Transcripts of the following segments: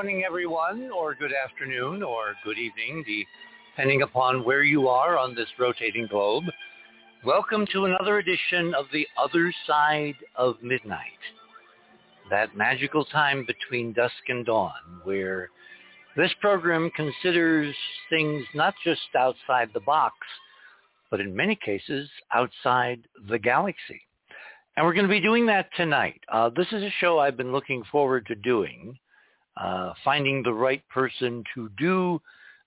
morning, everyone, or good afternoon, or good evening, depending upon where you are on this rotating globe. Welcome to another edition of The Other Side of Midnight, that magical time between dusk and dawn, where this program considers things not just outside the box, but in many cases outside the galaxy. And we're going to be doing that tonight. Uh, this is a show I've been looking forward to doing. Uh, finding the right person to do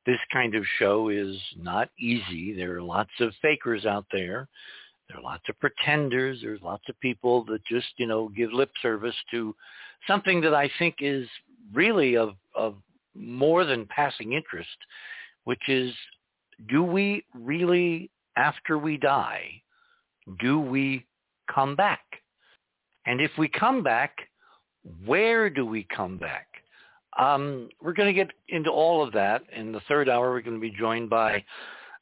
this kind of show is not easy. There are lots of fakers out there. There are lots of pretenders. There's lots of people that just, you know, give lip service to something that I think is really of, of more than passing interest, which is do we really, after we die, do we come back? And if we come back, where do we come back? Um, we're going to get into all of that. In the third hour, we're going to be joined by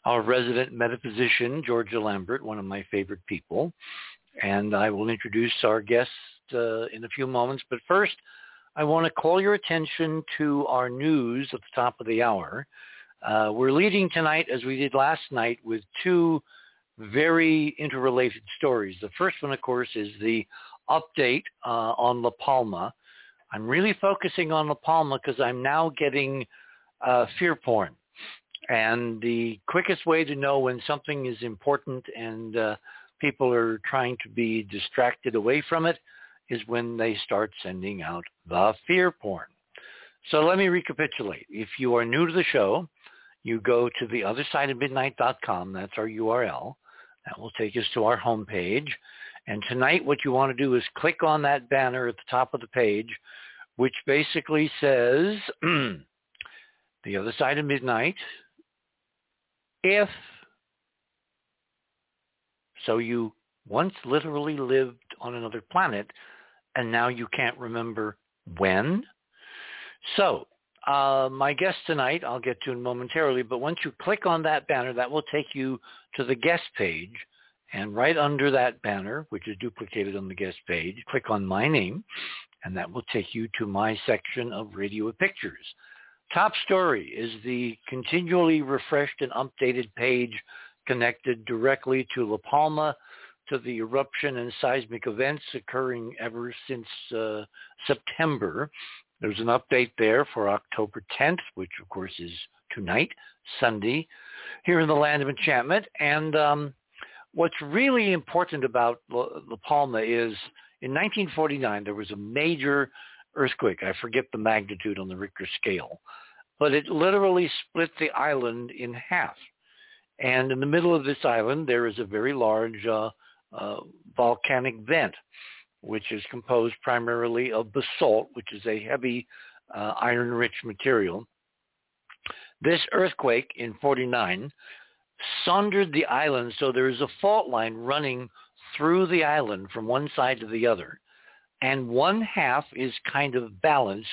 our resident metaphysician, Georgia Lambert, one of my favorite people. And I will introduce our guest uh, in a few moments. But first, I want to call your attention to our news at the top of the hour. Uh, we're leading tonight, as we did last night, with two very interrelated stories. The first one, of course, is the update uh, on La Palma I'm really focusing on La Palma because I'm now getting uh, fear porn. And the quickest way to know when something is important and uh, people are trying to be distracted away from it is when they start sending out the fear porn. So let me recapitulate. If you are new to the show, you go to the other side of midnight.com. That's our URL. That will take us to our homepage. And tonight what you want to do is click on that banner at the top of the page, which basically says the other side of midnight, if so you once literally lived on another planet and now you can't remember when. So uh, my guest tonight, I'll get to momentarily, but once you click on that banner, that will take you to the guest page and right under that banner, which is duplicated on the guest page, click on my name, and that will take you to my section of Radio Pictures. Top story is the continually refreshed and updated page connected directly to La Palma, to the eruption and seismic events occurring ever since uh, September. There's an update there for October 10th, which of course is tonight, Sunday, here in the land of enchantment. And um, what's really important about La, Palma is in 1949 there was a major earthquake. I forget the magnitude on the Richter scale, but it literally split the island in half. And in the middle of this island there is a very large uh, uh, volcanic vent, which is composed primarily of basalt, which is a heavy uh, iron-rich material. This earthquake in 49 sundered the island so there is a fault line running through the island from one side to the other. And one half is kind of balanced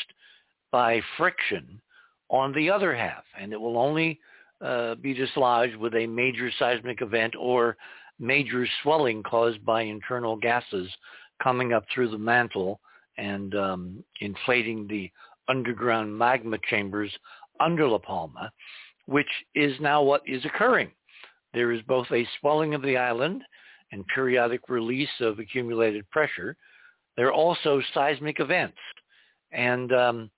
by friction on the other half. And it will only uh, be dislodged with a major seismic event or major swelling caused by internal gases coming up through the mantle and um, inflating the underground magma chambers under La Palma, which is now what is occurring. There is both a swelling of the island and periodic release of accumulated pressure. There are also seismic events. And um,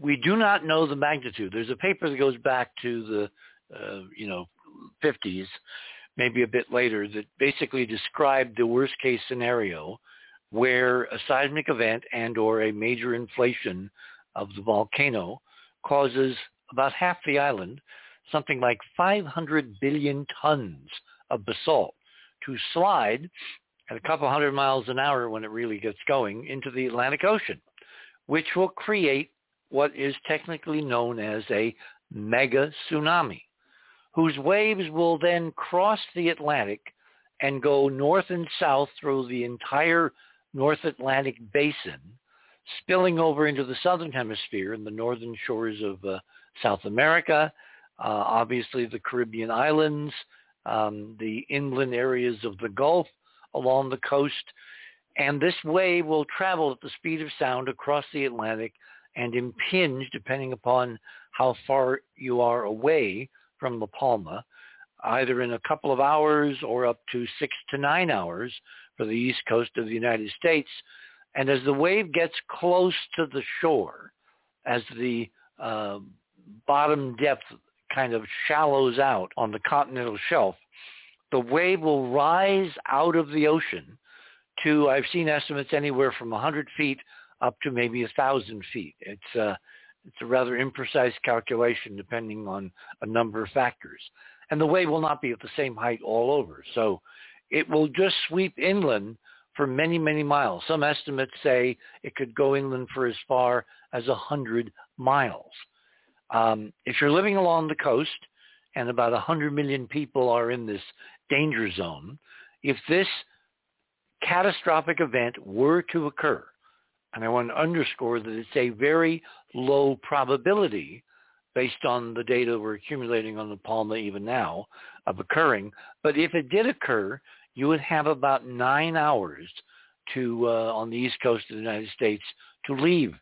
we do not know the magnitude. There's a paper that goes back to the, uh, you know, 50s, maybe a bit later, that basically described the worst case scenario where a seismic event and or a major inflation of the volcano causes about half the island something like 500 billion tons of basalt to slide at a couple hundred miles an hour when it really gets going into the Atlantic Ocean, which will create what is technically known as a mega tsunami, whose waves will then cross the Atlantic and go north and south through the entire North Atlantic basin, spilling over into the southern hemisphere and the northern shores of uh, South America, uh, obviously the Caribbean islands, um, the inland areas of the Gulf along the coast. And this wave will travel at the speed of sound across the Atlantic and impinge, depending upon how far you are away from La Palma, either in a couple of hours or up to six to nine hours for the east coast of the United States. And as the wave gets close to the shore, as the uh, bottom depth kind of shallows out on the continental shelf, the wave will rise out of the ocean to, I've seen estimates anywhere from 100 feet up to maybe 1,000 feet. It's, uh, it's a rather imprecise calculation depending on a number of factors. And the wave will not be at the same height all over. So it will just sweep inland for many, many miles. Some estimates say it could go inland for as far as 100 miles. Um, if you're living along the coast, and about 100 million people are in this danger zone, if this catastrophic event were to occur, and I want to underscore that it's a very low probability based on the data we're accumulating on the Palma even now of occurring. But if it did occur, you would have about nine hours to uh, on the east coast of the United States to leave,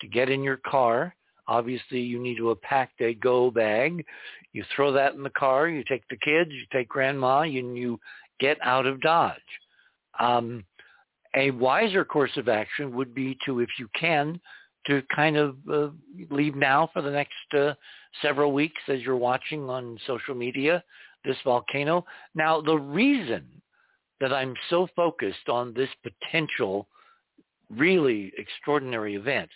to get in your car. Obviously, you need to pack a go bag. You throw that in the car. You take the kids. You take grandma, and you get out of Dodge. Um, a wiser course of action would be to, if you can, to kind of uh, leave now for the next uh, several weeks as you're watching on social media this volcano. Now, the reason that I'm so focused on this potential really extraordinary event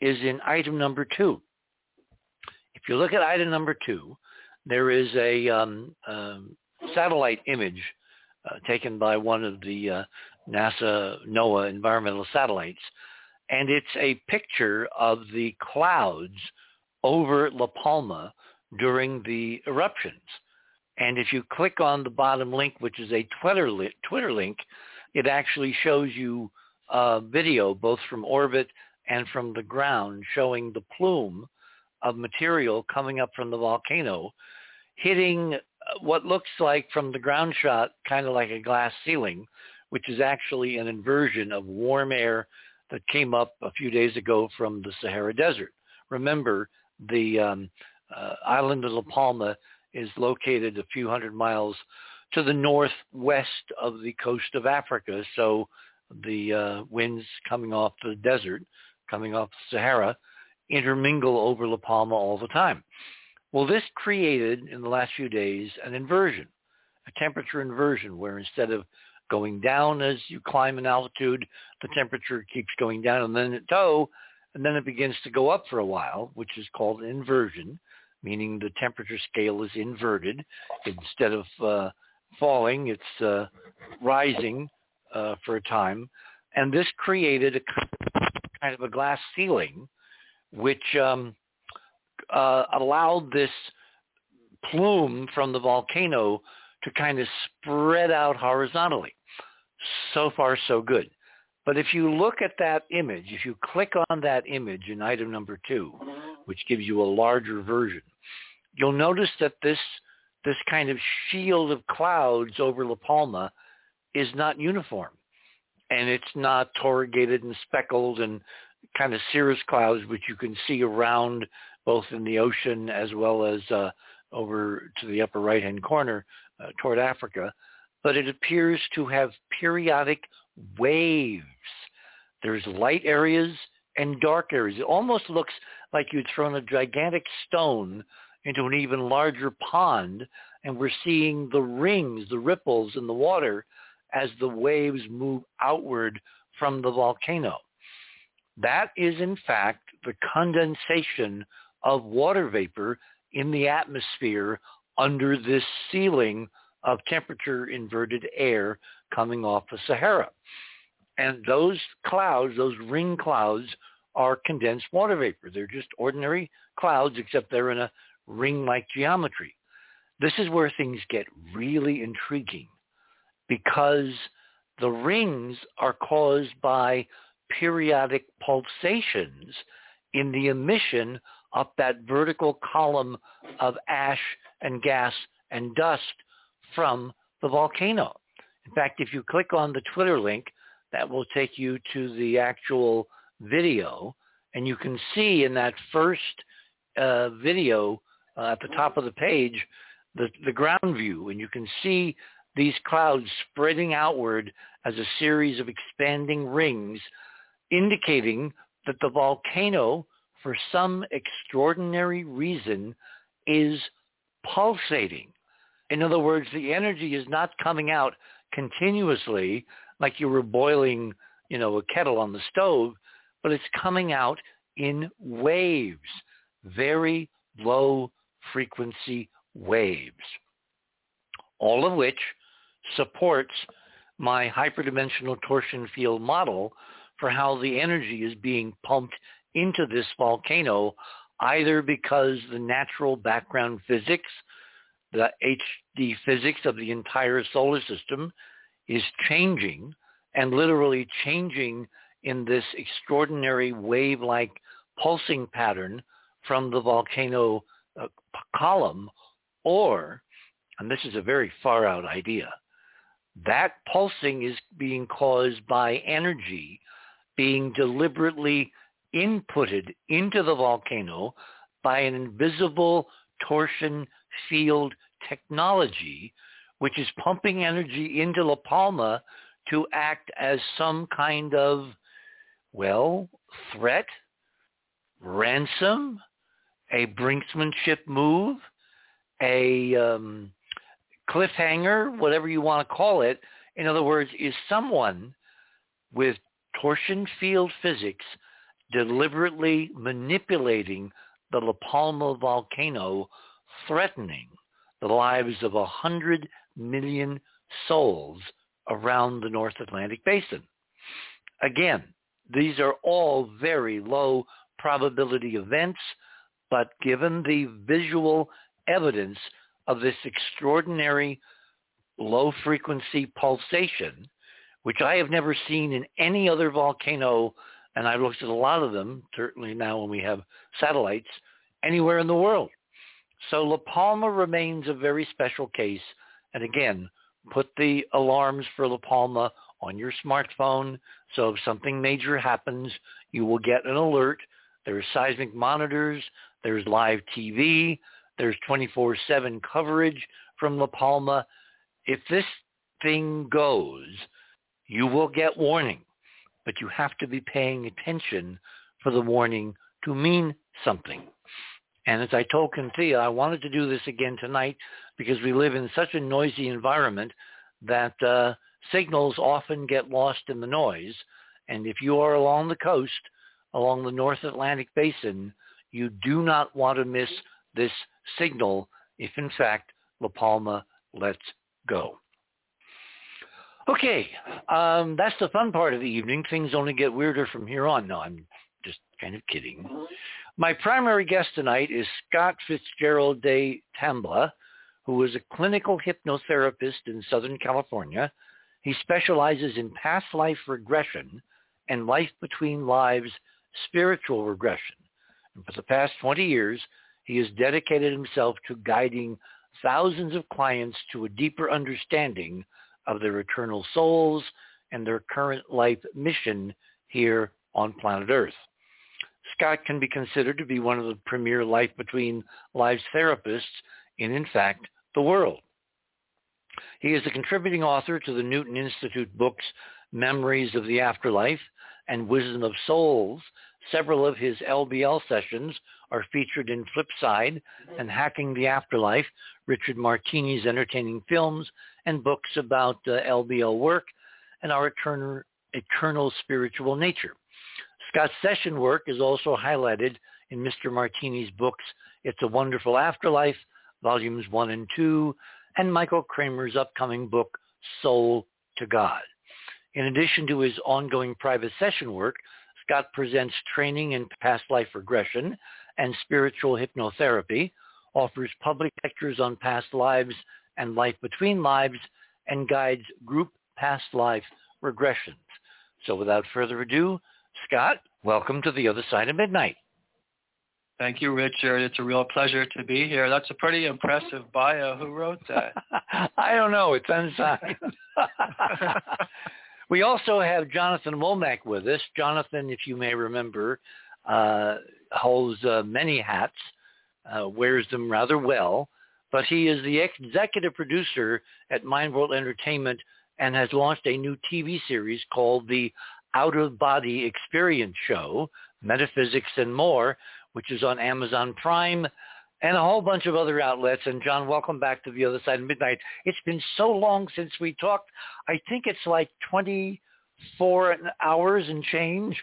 is in item number two. If you look at item number two, there is a um, um, satellite image uh, taken by one of the uh, NASA NOAA environmental satellites, and it's a picture of the clouds over La Palma during the eruptions. And if you click on the bottom link, which is a Twitter, li- Twitter link, it actually shows you a video both from orbit and from the ground showing the plume of material coming up from the volcano hitting what looks like from the ground shot kind of like a glass ceiling, which is actually an inversion of warm air that came up a few days ago from the Sahara Desert. Remember, the um, uh, island of La Palma is located a few hundred miles to the northwest of the coast of Africa. So the uh, winds coming off the desert, coming off the Sahara, intermingle over La Palma all the time. Well, this created in the last few days an inversion, a temperature inversion where instead of going down as you climb in altitude, the temperature keeps going down and then it toe, and then it begins to go up for a while, which is called inversion meaning the temperature scale is inverted. Instead of uh, falling, it's uh, rising uh, for a time. And this created a kind of a glass ceiling, which um, uh, allowed this plume from the volcano to kind of spread out horizontally. So far, so good. But if you look at that image, if you click on that image in item number two, which gives you a larger version, you'll notice that this this kind of shield of clouds over La Palma is not uniform. And it's not corrugated and speckled and kind of cirrus clouds, which you can see around both in the ocean as well as uh, over to the upper right-hand corner uh, toward Africa. But it appears to have periodic waves. There's light areas and dark areas. It almost looks like you'd thrown a gigantic stone into an even larger pond, and we're seeing the rings, the ripples in the water as the waves move outward from the volcano. That is in fact the condensation of water vapor in the atmosphere under this ceiling of temperature inverted air coming off the Sahara. And those clouds, those ring clouds, are condensed water vapor. They're just ordinary clouds, except they're in a ring-like geometry. This is where things get really intriguing because the rings are caused by periodic pulsations in the emission up that vertical column of ash and gas and dust from the volcano. In fact, if you click on the Twitter link, that will take you to the actual video, and you can see in that first uh, video uh, at the top of the page the, the ground view, and you can see these clouds spreading outward as a series of expanding rings, indicating that the volcano, for some extraordinary reason, is pulsating. In other words, the energy is not coming out continuously like you were boiling, you know, a kettle on the stove, but it's coming out in waves, very low frequency waves, all of which supports my hyperdimensional torsion field model for how the energy is being pumped into this volcano, either because the natural background physics, the HD physics of the entire solar system is changing and literally changing in this extraordinary wave-like pulsing pattern from the volcano uh, column, or, and this is a very far out idea, that pulsing is being caused by energy being deliberately inputted into the volcano by an invisible torsion field technology, which is pumping energy into La Palma to act as some kind of, well, threat, ransom, a brinksmanship move, a um, cliffhanger, whatever you want to call it. In other words, is someone with torsion field physics deliberately manipulating the La Palma volcano, threatening the lives of a hundred million souls around the North Atlantic Basin. Again, these are all very low probability events, but given the visual evidence of this extraordinary low frequency pulsation, which I have never seen in any other volcano, and I've looked at a lot of them, certainly now when we have satellites, anywhere in the world. So La Palma remains a very special case. And again, put the alarms for La Palma on your smartphone. So if something major happens, you will get an alert. There's seismic monitors. There's live TV. There's 24-7 coverage from La Palma. If this thing goes, you will get warning, but you have to be paying attention for the warning to mean something. And as I told Cynthia, I wanted to do this again tonight because we live in such a noisy environment that uh, signals often get lost in the noise. And if you are along the coast, along the North Atlantic Basin, you do not want to miss this signal if in fact La Palma lets go. Okay, um, that's the fun part of the evening. Things only get weirder from here on. No, I'm just kind of kidding. My primary guest tonight is Scott Fitzgerald de Tamble, who is a clinical hypnotherapist in Southern California. He specializes in past life regression and life between lives spiritual regression. And for the past 20 years, he has dedicated himself to guiding thousands of clients to a deeper understanding of their eternal souls and their current life mission here on planet Earth. Scott can be considered to be one of the premier life between lives therapists in, in fact, the world. He is a contributing author to the Newton Institute books Memories of the Afterlife and Wisdom of Souls. Several of his LBL sessions are featured in Flipside and Hacking the Afterlife, Richard Martini's entertaining films and books about uh, LBL work and our eternal, eternal spiritual nature. Scott's session work is also highlighted in Mr. Martini's books It's a Wonderful Afterlife, Volumes 1 and 2, and Michael Kramer's upcoming book, Soul to God. In addition to his ongoing private session work, Scott presents training in past life regression and spiritual hypnotherapy, offers public lectures on past lives and life between lives, and guides group past life regressions. So without further ado, Scott, welcome to the other side of midnight. Thank you, Richard. It's a real pleasure to be here. That's a pretty impressive bio. Who wrote that? I don't know. It's unsigned. we also have Jonathan Womack with us. Jonathan, if you may remember, holds uh, many hats, uh, wears them rather well, but he is the executive producer at Mind World Entertainment and has launched a new TV series called the Out of Body Experience Show, Metaphysics and More, which is on Amazon Prime and a whole bunch of other outlets. And John, welcome back to the other side of midnight. It's been so long since we talked. I think it's like 24 hours and change.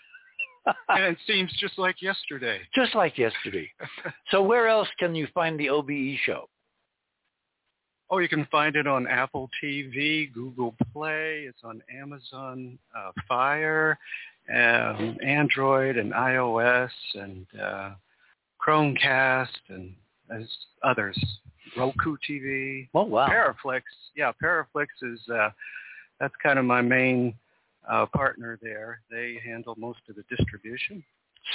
And it seems just like yesterday. Just like yesterday. so where else can you find the OBE show? Oh, you can find it on Apple TV, Google Play. It's on Amazon uh, Fire, um, Android, and iOS, and uh, Chromecast and others. Roku TV. Oh wow. Paraflix. Yeah, Paraflix is uh, that's kind of my main uh, partner there. They handle most of the distribution.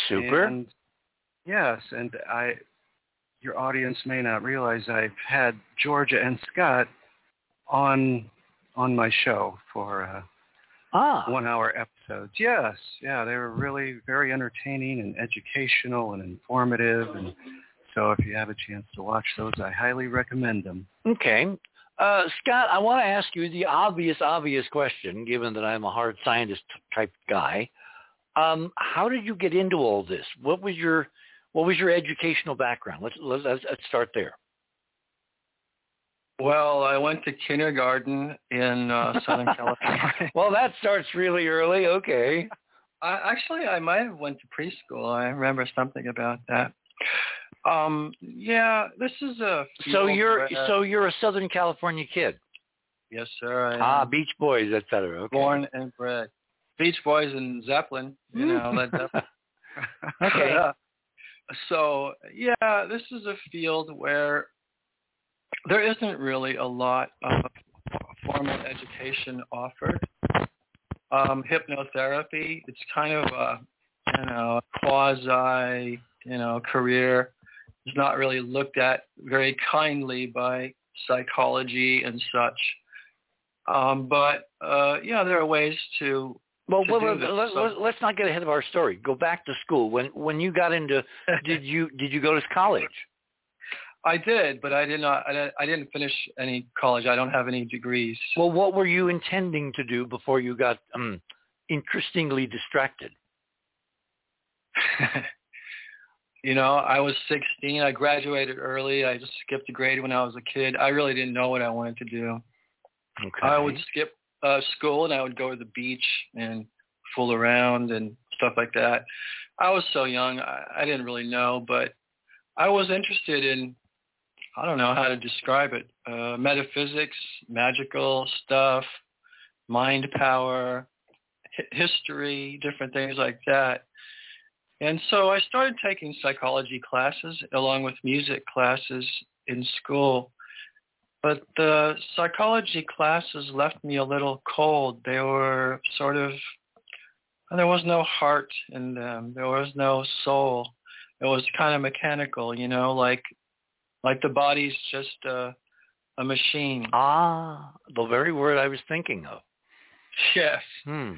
Super. And yes, and I your audience may not realize I've had Georgia and Scott on on my show for uh, ah. one hour episodes. Yes, yeah, they were really very entertaining and educational and informative. And so if you have a chance to watch those, I highly recommend them. Okay. Uh, Scott, I want to ask you the obvious, obvious question, given that I'm a hard scientist type guy. Um, how did you get into all this? What was your what was your educational background? Let's let's, let's start there. Well, I went to kindergarten in uh, Southern California. well, that starts really early. Okay. I, actually, I might have went to preschool. I remember something about that. Um, yeah, this is a. So you're so you're a Southern California kid. Yes, sir. ah, Beach Boys, etc. Okay. Born and bred. Beach Boys and Zeppelin. You know, Led Zeppelin. okay. so yeah, this is a field where there isn't really a lot of formal education offered. Um, hypnotherapy, it's kind of a you know quasi you know career. It's not really looked at very kindly by psychology and such. Um, but uh, yeah, there are ways to well, to well let, so, let's not get ahead of our story. Go back to school. When when you got into, did you did you go to college? I did, but I did not. I didn't finish any college. I don't have any degrees. Well, what were you intending to do before you got um, interestingly distracted? you know, I was 16. I graduated early. I just skipped a grade when I was a kid. I really didn't know what I wanted to do. Okay. I would skip uh, school and I would go to the beach and fool around and stuff like that. I was so young. I, I didn't really know, but I was interested in I don't know how to describe it. Uh, metaphysics, magical stuff, mind power, h- history, different things like that. And so I started taking psychology classes along with music classes in school. But the psychology classes left me a little cold. They were sort of, there was no heart in them. There was no soul. It was kind of mechanical, you know, like like the body's just a, a machine. Ah, the very word I was thinking of. Yes. Hmm.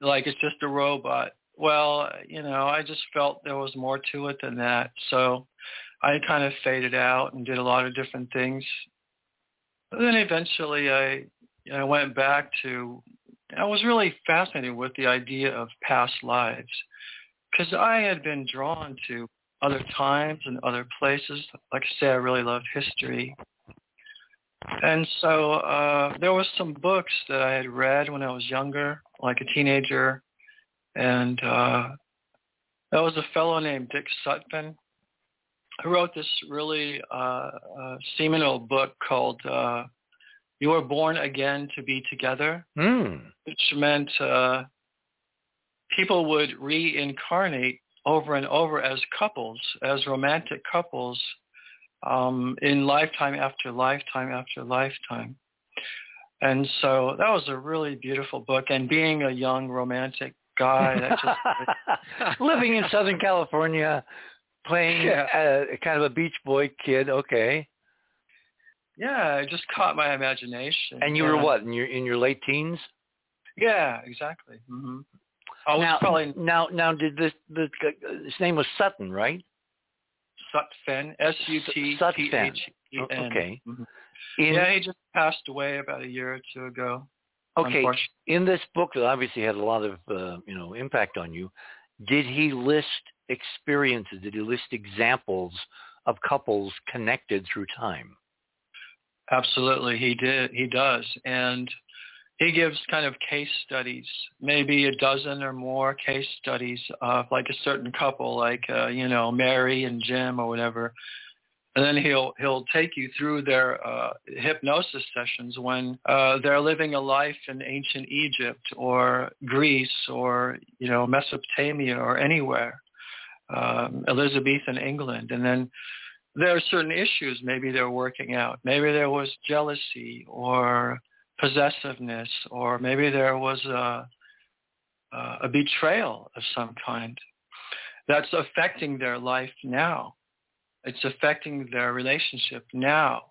Like it's just a robot. Well, you know, I just felt there was more to it than that. So I kind of faded out and did a lot of different things. But then eventually I, you know, went back to, I was really fascinated with the idea of past lives because I had been drawn to other times and other places. Like I say, I really love history. And so uh, there was some books that I had read when I was younger, like a teenager. And uh, there was a fellow named Dick Sutphen who wrote this really uh, uh, seminal book called uh, You Were Born Again to Be Together, mm. which meant uh, people would reincarnate over and over as couples, as romantic couples, um, in lifetime after lifetime after lifetime. And so that was a really beautiful book. And being a young romantic guy, that just living in Southern California, playing Yeah. uh, kind of a Beach Boy kid. Okay. Yeah, it just caught my imagination. And you were what in your in your late teens? Yeah, exactly. hmm I was now, probably now, now, did this the his name was Sutton, right? Sutphen, S-U-T-P-H-E-N. Sutphen. Okay. Mhm. In, Yeah, he just passed away about a year or two ago. Okay. In this book that obviously had a lot of uh, you know impact on you, did he list experiences? Did he list examples of couples connected through time? Absolutely, he did. He does, and he gives kind of case studies, maybe a dozen or more case studies of like a certain couple, like uh, you know Mary and Jim or whatever, and then he'll he'll take you through their uh, hypnosis sessions when uh, they're living a life in ancient Egypt or Greece or you know Mesopotamia or anywhere, um, Elizabethan England, and then there are certain issues maybe they're working out. Maybe there was jealousy or possessiveness, or maybe there was a, a betrayal of some kind that's affecting their life now. It's affecting their relationship now.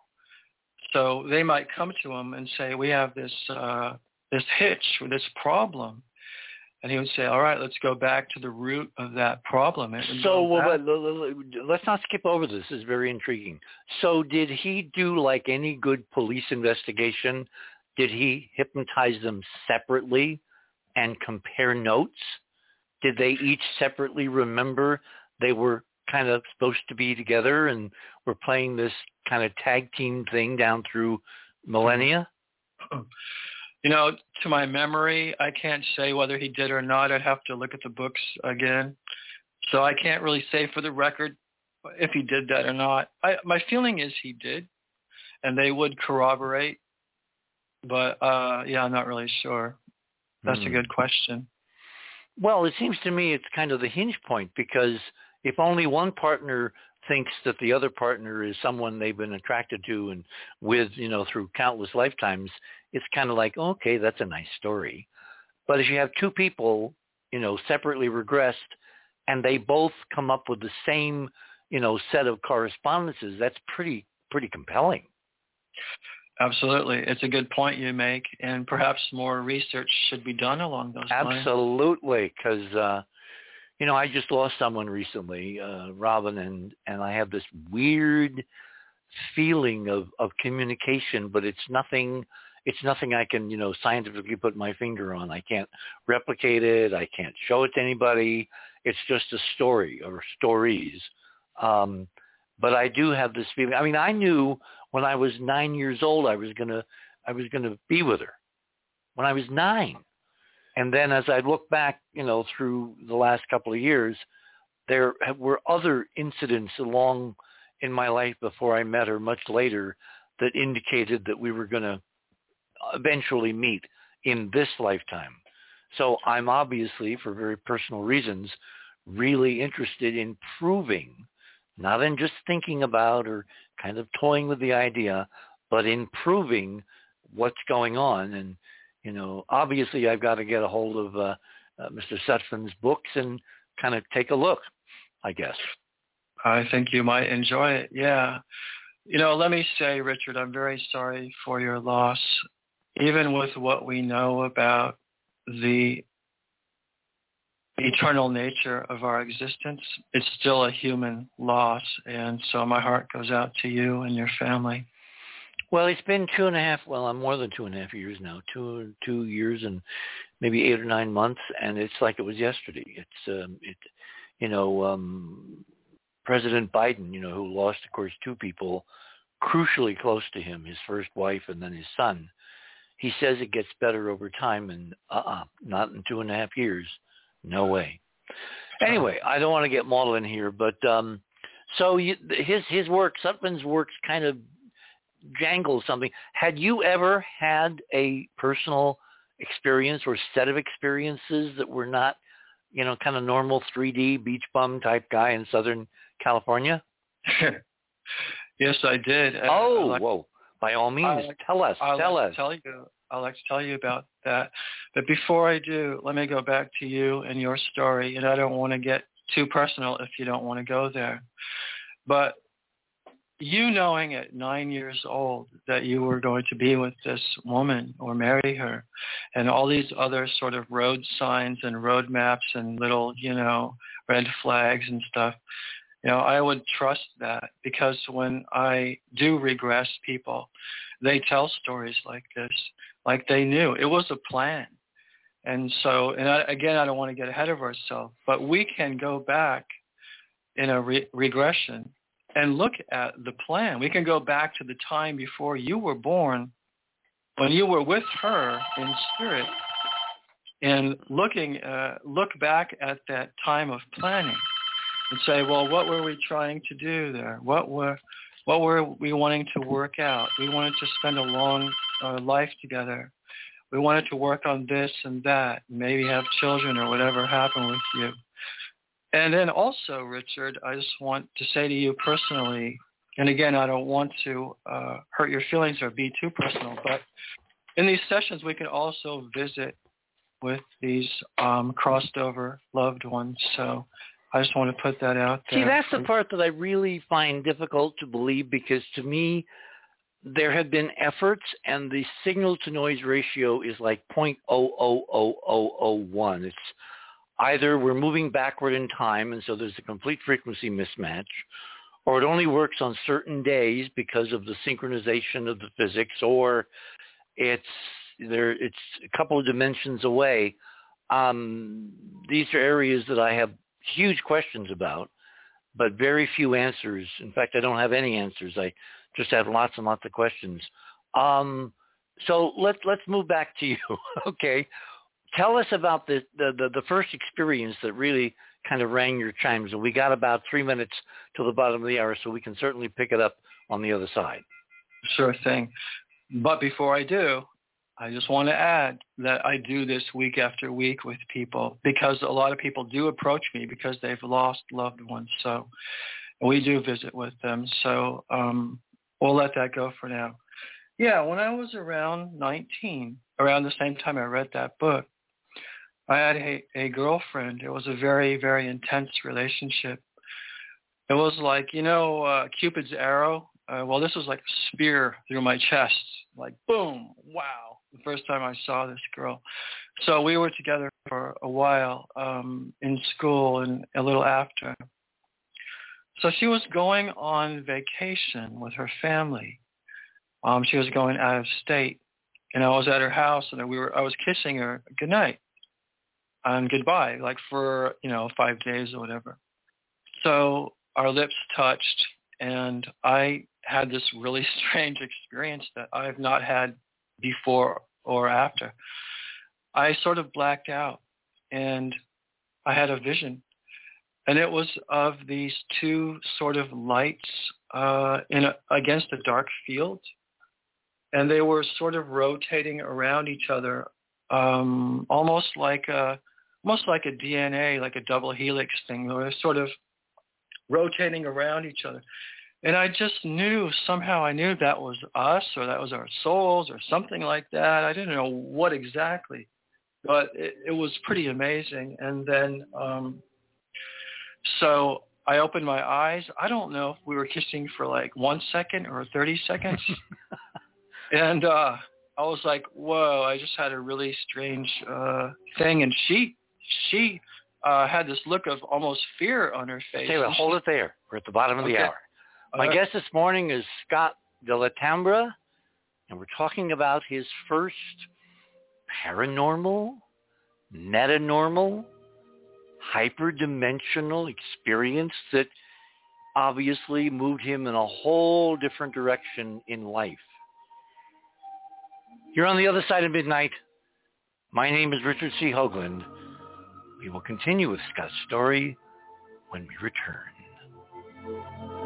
So they might come to him and say, "We have this uh, this hitch or this problem," and he would say, "All right, let's go back to the root of that problem." And So well, back- let- let- let- let's not skip over this. This is very intriguing. So did he do like any good police investigation? Did he hypnotize them separately and compare notes? Did they each separately remember they were kind of supposed to be together and were playing this kind of tag team thing down through millennia? You know, to my memory, I can't say whether he did or not. I'd have to look at the books again. So I can't really say for the record if he did that or not. I, my feeling is he did, and they would corroborate. But uh, yeah, I'm not really sure. That's a Hmm. good question. Well, it seems to me it's kind of the hinge point because if only one partner thinks that the other partner is someone they've been attracted to and with, you know, through countless lifetimes, it's kind of like, okay, that's a nice story. But if you have two people, you know, separately regressed and they both come up with the same, you know, set of correspondences, that's pretty pretty compelling. Absolutely. It's a good point you make, and perhaps more research should be done along those lines. Absolutely, because uh, you know I just lost someone recently, uh, Robin, and and I have this weird feeling of of communication, but it's nothing. It's nothing I can you know scientifically put my finger on. I can't replicate it. I can't show it to anybody. It's just a story or stories. Um, but I do have this feeling. I mean, I knew when I was nine years old I was gonna I was gonna be with her when I was nine. And then as I look back, you know, through the last couple of years, there were other incidents along in my life before I met her much later that indicated that we were going to eventually meet in this lifetime. So I'm obviously, for very personal reasons, really interested in proving, not in just thinking about or kind of toying with the idea, but in proving what's going on. And you know, obviously I've got to get a hold of uh, uh, Mr. Sutphen's books and kind of take a look, I guess. I think you might enjoy it. Yeah. You know, let me say, Richard, I'm very sorry for your loss. Even with what we know about the eternal nature of our existence, it's still a human loss. And so my heart goes out to you and your family. Well, it's been two and a half. Well, I'm more than two and a half years now. Two two years and maybe eight or nine months, and it's like it was yesterday. It's um, it, you know, um, President Biden, you know, who lost, of course, two people crucially close to him, his first wife and then his son. He says it gets better over time, and uh-uh, not in two and a half years. No way. Anyway, I don't want to get maudlin here, but um, so you, his his work, Sutphen's works, kind of jangle something. Had you ever had a personal experience or set of experiences that were not, you know, kind of normal 3D beach bum type guy in Southern California? yes, I did. Uh, Oh, like- whoa. By all means, like- tell us. I'll tell like us. tell you. I'd like to tell you about that. But before I do, let me go back to you and your story. And I don't want to get too personal if you don't want to go there. But you knowing at nine years old that you were going to be with this woman or marry her and all these other sort of road signs and road maps and little, you know, red flags and stuff, you know, I would trust that because when I do regress people, they tell stories like this, like they knew. It was a plan. And so, and I, again, I don't want to get ahead of ourselves, but we can go back in a re- regression and look at the plan. We can go back to the time before you were born, when you were with her in spirit, and looking, uh, look back at that time of planning and say, well, what were we trying to do there? What were, what were we wanting to work out? We wanted to spend a long uh, life together. We wanted to work on this and that, maybe have children or whatever happened with you. And then also, Richard, I just want to say to you personally, and again, I don't want to uh, hurt your feelings or be too personal, but in these sessions, we can also visit with these um, crossed over loved ones. So I just want to put that out there. See, that's the part that I really find difficult to believe because to me, there have been efforts and the signal to noise ratio is like 0.000001. It's either we're moving backward in time and so there's a complete frequency mismatch, or it only works on certain days because of the synchronization of the physics, or it's there it's a couple of dimensions away. Um, these are areas that I have huge questions about, but very few answers. In fact, I don't have any answers. I just have lots and lots of questions. Um, so let's let's move back to you. okay, tell us about the, the, the, the, first experience that really kind of rang your chimes. And we got about three minutes to the bottom of the hour, so we can certainly pick it up on the other side. Sure thing. But before I do, I just want to add that I do this week after week with people because a lot of people do approach me because they've lost loved ones. So we do visit with them. So um, we'll let that go for now. Yeah, when I was around 19, around the same time I read that book, I had a, a girlfriend. It was a very, very intense relationship. It was like, you know, uh, Cupid's arrow. Uh, well, this was like a spear through my chest. Like, boom, wow. The first time I saw this girl. So we were together for a while um, in school and a little after. So she was going on vacation with her family. Um, she was going out of state, and I was at her house, and we were. I was kissing her goodnight and goodbye, like for, you know, five days or whatever. So our lips touched and I had this really strange experience that I've not had before or after. I sort of blacked out and I had a vision. And it was of these two sort of lights uh, in a, against a dark field. And they were sort of rotating around each other, um, almost like a, almost like a DNA, like a double helix thing, where they're sort of rotating around each other. And I just knew, somehow I knew that was us or that was our souls or something like that. I didn't know what exactly, but it, it was pretty amazing. And then, um, so I opened my eyes. I don't know if we were kissing for like one second or 30 seconds. and uh, I was like, whoa, I just had a really strange uh, thing. And she she uh, had this look of almost fear on her face. Taylor, hold it there. We're at the bottom of the hour. My guest this morning is Scott de la Tambra, and we're talking about his first paranormal, metanormal, hyperdimensional experience that obviously moved him in a whole different direction in life. You're on the other side of midnight. My name is Richard C. Hoagland. We will continue with Scott's story when we return.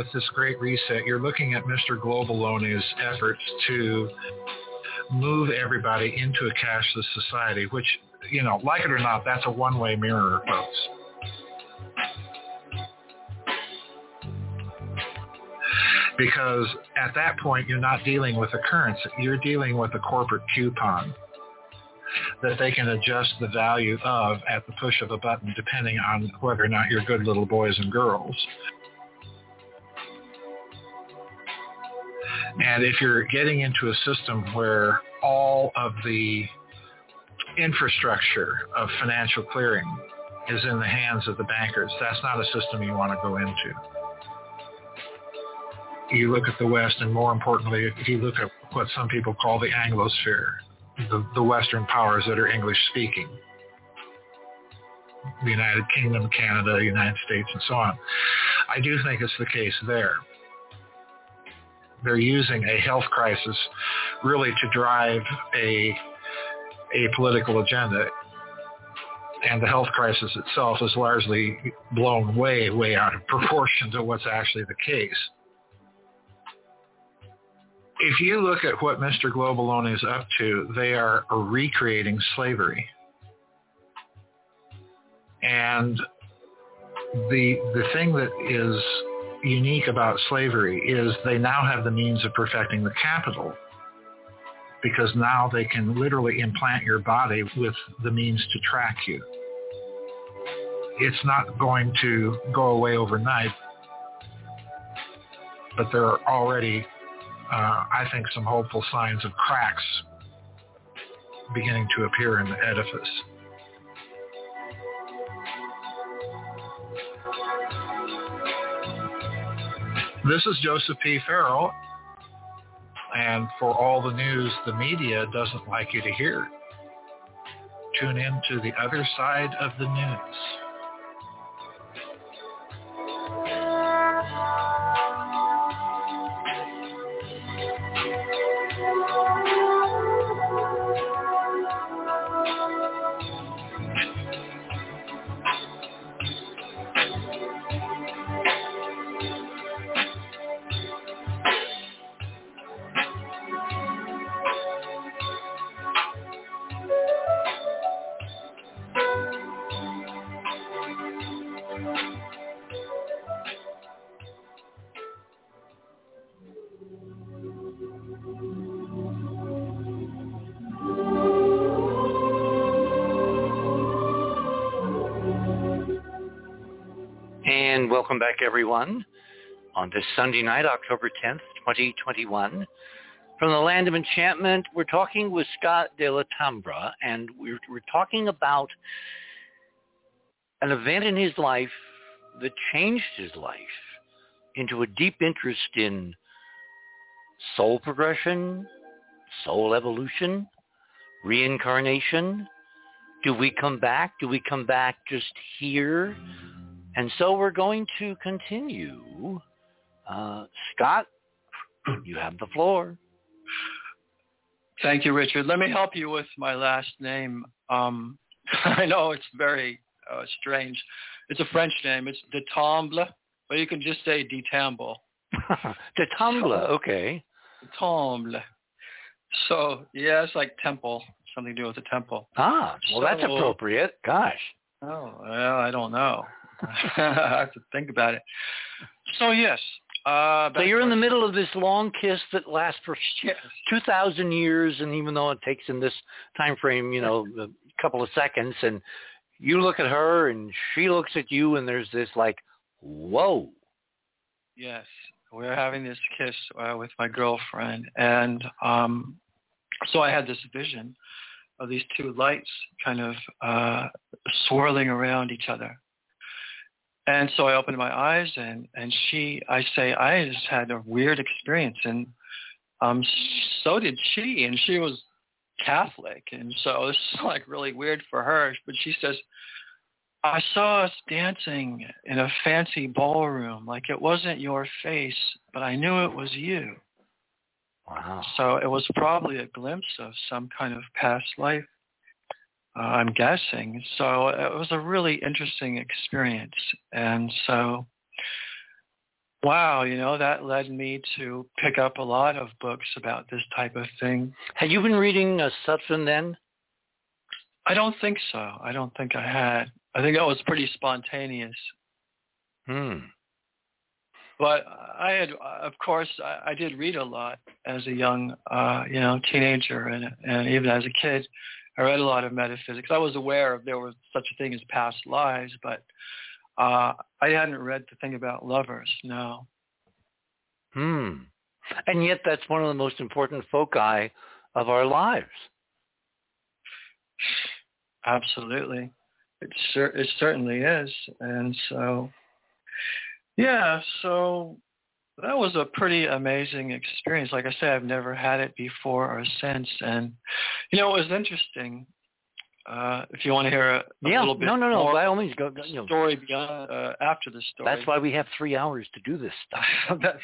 With this great reset, you're looking at Mr. Globaloney's efforts to move everybody into a cashless society, which, you know, like it or not, that's a one-way mirror, folks. Because at that point, you're not dealing with a currency. You're dealing with a corporate coupon that they can adjust the value of at the push of a button depending on whether or not you're good little boys and girls. And if you're getting into a system where all of the infrastructure of financial clearing is in the hands of the bankers, that's not a system you want to go into. You look at the West, and more importantly, if you look at what some people call the Anglosphere, the, the Western powers that are English speaking, the United Kingdom, Canada, United States, and so on. I do think it's the case there they're using a health crisis really to drive a a political agenda. And the health crisis itself is largely blown way, way out of proportion to what's actually the case. If you look at what Mr. Globaloney is up to, they are recreating slavery. And the the thing that is unique about slavery is they now have the means of perfecting the capital because now they can literally implant your body with the means to track you. It's not going to go away overnight, but there are already, uh, I think, some hopeful signs of cracks beginning to appear in the edifice. This is Joseph P. Farrell, and for all the news the media doesn't like you to hear, tune in to the other side of the news. Welcome back everyone on this Sunday night, October 10th, 2021. From the Land of Enchantment, we're talking with Scott De La Tambra, and we're, we're talking about an event in his life that changed his life into a deep interest in soul progression, soul evolution, reincarnation. Do we come back? Do we come back just here? And so we're going to continue. Uh, Scott, you have the floor. Thank you, Richard. Let me help you with my last name. Um, I know it's very uh, strange. It's a French name. It's de Tamble, but you can just say de Tamble. de Tamble, okay. De Tamble. So, yeah, it's like temple, something to do with the temple. Ah, well, so, that's appropriate. Gosh. Oh, well, I don't know. I have to think about it. So yes. Uh, so you're in the middle of this long kiss that lasts for yes. 2,000 years, and even though it takes in this time frame, you know, a couple of seconds, and you look at her and she looks at you, and there's this like, whoa. Yes, we're having this kiss uh, with my girlfriend, and um, so I had this vision of these two lights kind of uh, swirling around each other and so I opened my eyes and, and she, I say, I just had a weird experience and um, so did she. And she was Catholic. And so this is like really weird for her. But she says, I saw us dancing in a fancy ballroom. Like it wasn't your face, but I knew it was you. Wow. So it was probably a glimpse of some kind of past life uh, I'm guessing. So it was a really interesting experience. And so wow, you know, that led me to pick up a lot of books about this type of thing. Had you been reading uh, Sutphen then? I don't think so. I don't think I had. I think that was pretty spontaneous. Hmm. But I had, of course, I, I did read a lot as a young, uh, you know, teenager and, and even as a kid. I read a lot of metaphysics. I was aware of there was such a thing as past lives, but uh, I hadn't read the thing about lovers. No. Hmm. And yet, that's one of the most important foci of our lives. Absolutely, it cer- it certainly is, and so yeah, so that was a pretty amazing experience. Like I said, I've never had it before or since, and you know it was interesting. Uh, if you want to hear a, a yeah, little bit no, no, no. more By all means, go. go you know, story beyond uh, after the story. that's why we have three hours to do this stuff. that's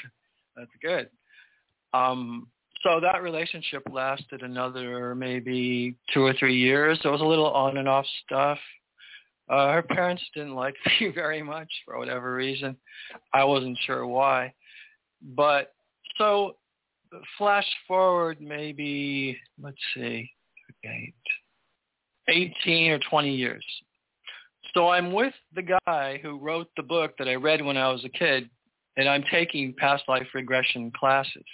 that's good. Um, so that relationship lasted another maybe two or three years. There was a little on and off stuff. Uh, her parents didn't like me very much for whatever reason. I wasn't sure why. But so flash forward maybe, let's see, eight, 18 or 20 years. So I'm with the guy who wrote the book that I read when I was a kid, and I'm taking past life regression classes.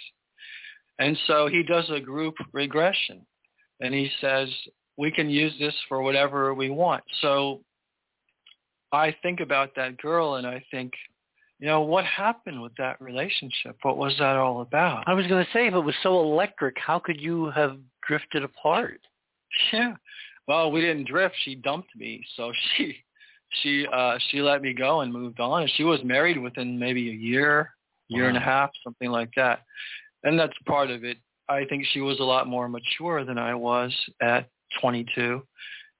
And so he does a group regression, and he says, we can use this for whatever we want. So I think about that girl and I think, you know, what happened with that relationship? What was that all about? I was going to say, if it was so electric, how could you have drifted apart? Yeah. Well, we didn't drift. She dumped me. So she she uh she let me go and moved on. And she was married within maybe a year, year wow. and a half, something like that. And that's part of it. I think she was a lot more mature than I was at 22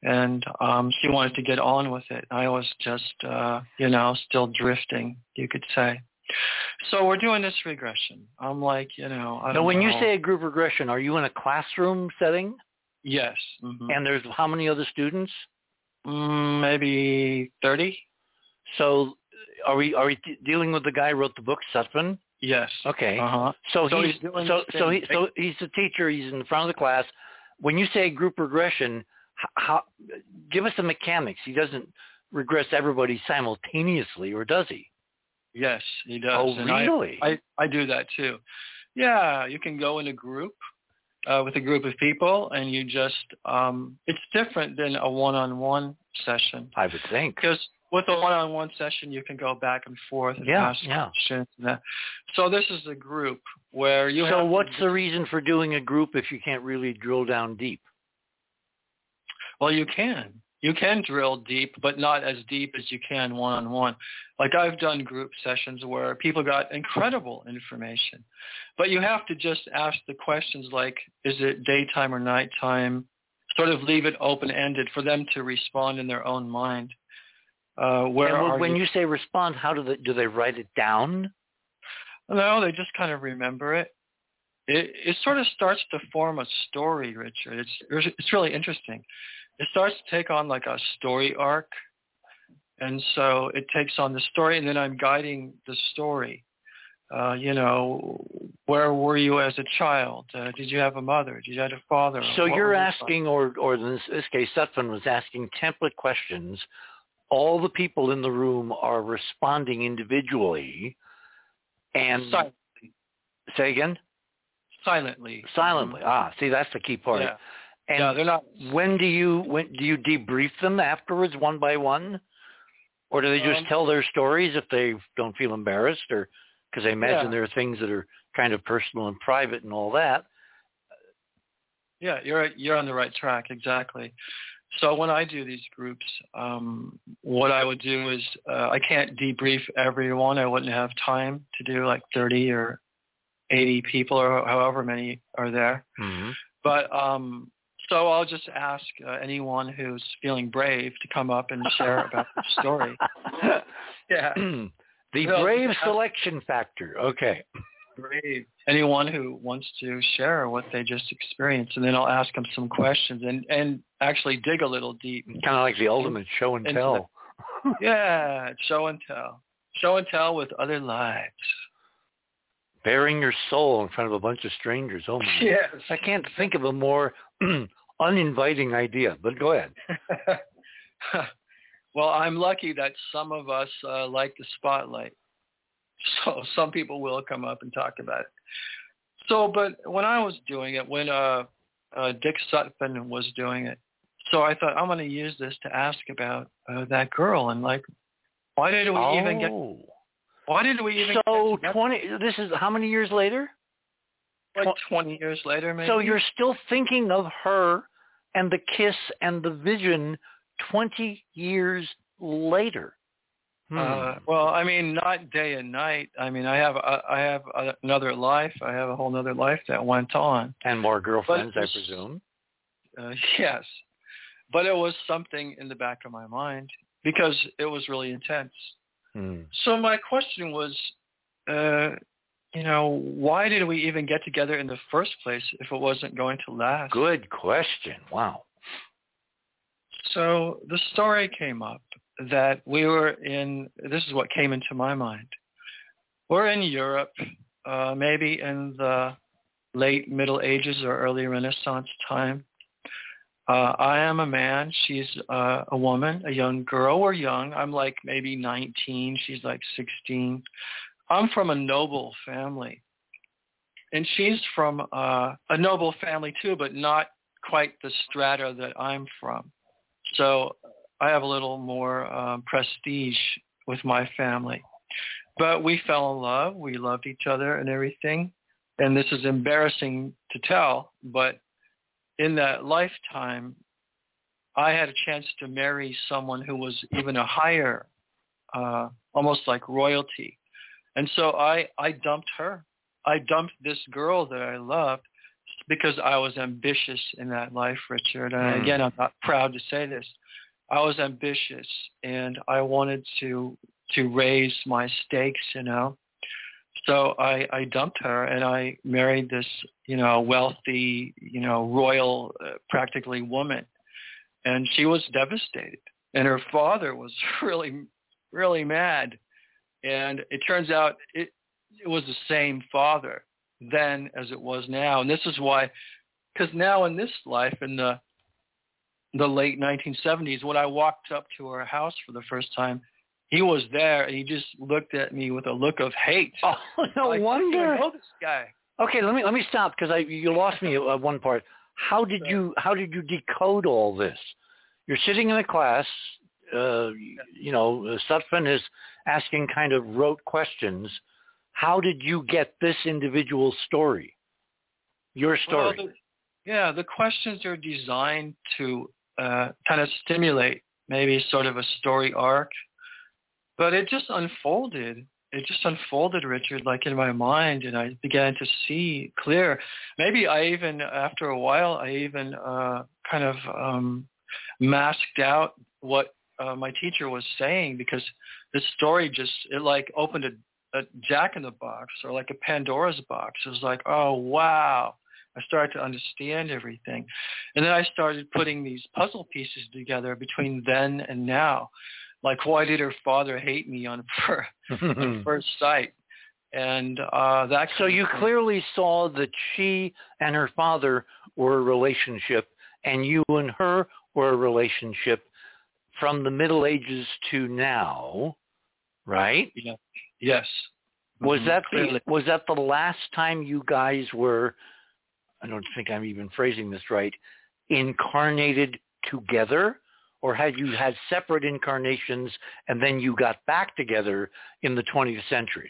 and um she wanted to get on with it. I was just uh, you know, still drifting, you could say. So we're doing this regression. I'm like, you know, I Now when know. you say a group regression, are you in a classroom setting? Yes. Mm-hmm. And there's how many other students? Mm, maybe 30. So are we are we dealing with the guy who wrote the book, Sutphen? Yes. Okay. Uh-huh. So, so he's, he's doing so so he so he's a teacher. He's in the front of the class. When you say group regression, how, give us the mechanics. He doesn't regress everybody simultaneously, or does he? Yes, he does. Oh, and really? I, I, I do that too. Yeah, you can go in a group uh, with a group of people, and you just um, it's different than a one-on-one session. I would think because with a one-on-one session, you can go back and forth and yeah, ask yeah. questions. And that. So this is a group where you. So what's to, the reason for doing a group if you can't really drill down deep? Well, you can. You can drill deep, but not as deep as you can one-on-one. Like I've done group sessions where people got incredible information, but you have to just ask the questions like, is it daytime or nighttime? Sort of leave it open-ended for them to respond in their own mind. Uh, where and are when you? you say respond, how do they do they write it down? No, they just kind of remember it. It, it sort of starts to form a story, Richard. It's it's really interesting it starts to take on like a story arc. And so it takes on the story, and then I'm guiding the story. Uh, you know, where were you as a child? Uh, did you have a mother? Did you have a father? So What you're asking, or, or in this, case, Sutphen was asking template questions. All the people in the room are responding individually. And Silently. say again? Silently. Silently. Ah, see, that's the key part. Yeah. And yeah, they're not. when do you when do you debrief them afterwards, one by one, or do they just Um, tell their stories if they don't feel embarrassed, or because I imagine Yeah. there are things that are kind of personal and private and all that. Yeah, you're you're on the right track exactly. So when I do these groups, um, what I would do is uh, I can't debrief everyone. I wouldn't have time to do like 30 or 80 people or however many are there. Mm-hmm. But um, so I'll just ask uh, anyone who's feeling brave to come up and share about the story. Yeah, the Well, brave selection factor. Okay. brave. Anyone who wants to share what they just experienced, and then I'll ask them some questions and and actually dig a little deep. Kind of like the ultimate show and Into tell. Yeah, show and tell. Show and tell with other lives. Bearing your soul in front of a bunch of strangers. Oh my! Yes. I can't think of a more uninviting idea. But go ahead. well, I'm lucky that some of us uh, like the spotlight. So some people will come up and talk about it. So, but when I was doing it, when uh, uh, Dick Sutphen was doing it, so I thought I'm going to use this to ask about uh, that girl and like, why did we oh. even get? Why did we even? So twenty. This is how many years later? Like twenty years later, maybe. So you're still thinking of her and the kiss and the vision twenty years later. Hmm. Uh, well, I mean, not day and night. I mean, I have uh, I have another life. I have a whole other life that went on. And more girlfriends, I presume. Uh, yes, but it was something in the back of my mind because it was really intense. Hmm. So my question was, uh, you know, why did we even get together in the first place if it wasn't going to last? Good question. Wow. So the story came up that we were in, this is what came into my mind. We're in Europe, uh, maybe in the late Middle Ages or early Renaissance time. Uh, I am a man. She's uh, a woman, a young girl. We're young. I'm like maybe 19. She's like 16. I'm from a noble family. And she's from uh, a noble family too, but not quite the strata that I'm from. So I have a little more um, prestige with my family. But we fell in love. We loved each other and everything. And this is embarrassing to tell, but in that lifetime, I had a chance to marry someone who was even a higher, uh, almost like royalty. And so I, I dumped her. I dumped this girl that I loved because I was ambitious in that life, Richard. And Mm. again, I'm not proud to say this. I was ambitious and I wanted to to raise my stakes, you know. So I, I dumped her and I married this, you know, wealthy, you know, royal, uh, practically woman. And she was devastated. And her father was really, really mad. And it turns out it, it was the same father then as it was now. And this is why, because now in this life, in the the late 1970s, when I walked up to her house for the first time, he was there and he just looked at me with a look of hate. Oh, no Like, wonder. I know this guy. Okay, let me let me stop because I you lost me at one part. How did you how did you decode all this? You're sitting in a class. Uh, you know, Sutphen is asking kind of rote questions. How did you get this individual story? Your story. Well, the, yeah, the questions are designed to uh, kind of stimulate maybe sort of a story arc, but it just unfolded. It just unfolded, Richard, like in my mind, and I began to see clear. Maybe I even, after a while, I even uh, kind of um, masked out what uh, my teacher was saying because the story just it like opened a, a jack in the box or like a Pandora's box. It was like, oh wow. I started to understand everything. And then I started putting these puzzle pieces together between then and now. Like why did her father hate me on, fir- on first sight? And uh that so you clearly saw that she and her father were a relationship and you and her were a relationship from the Middle Ages to now, right? Yeah. Yes. Was Mhm, that the was that the last time you guys were I don't think I'm even phrasing this right, incarnated together? Or had you had separate incarnations and then you got back together in the 20th century?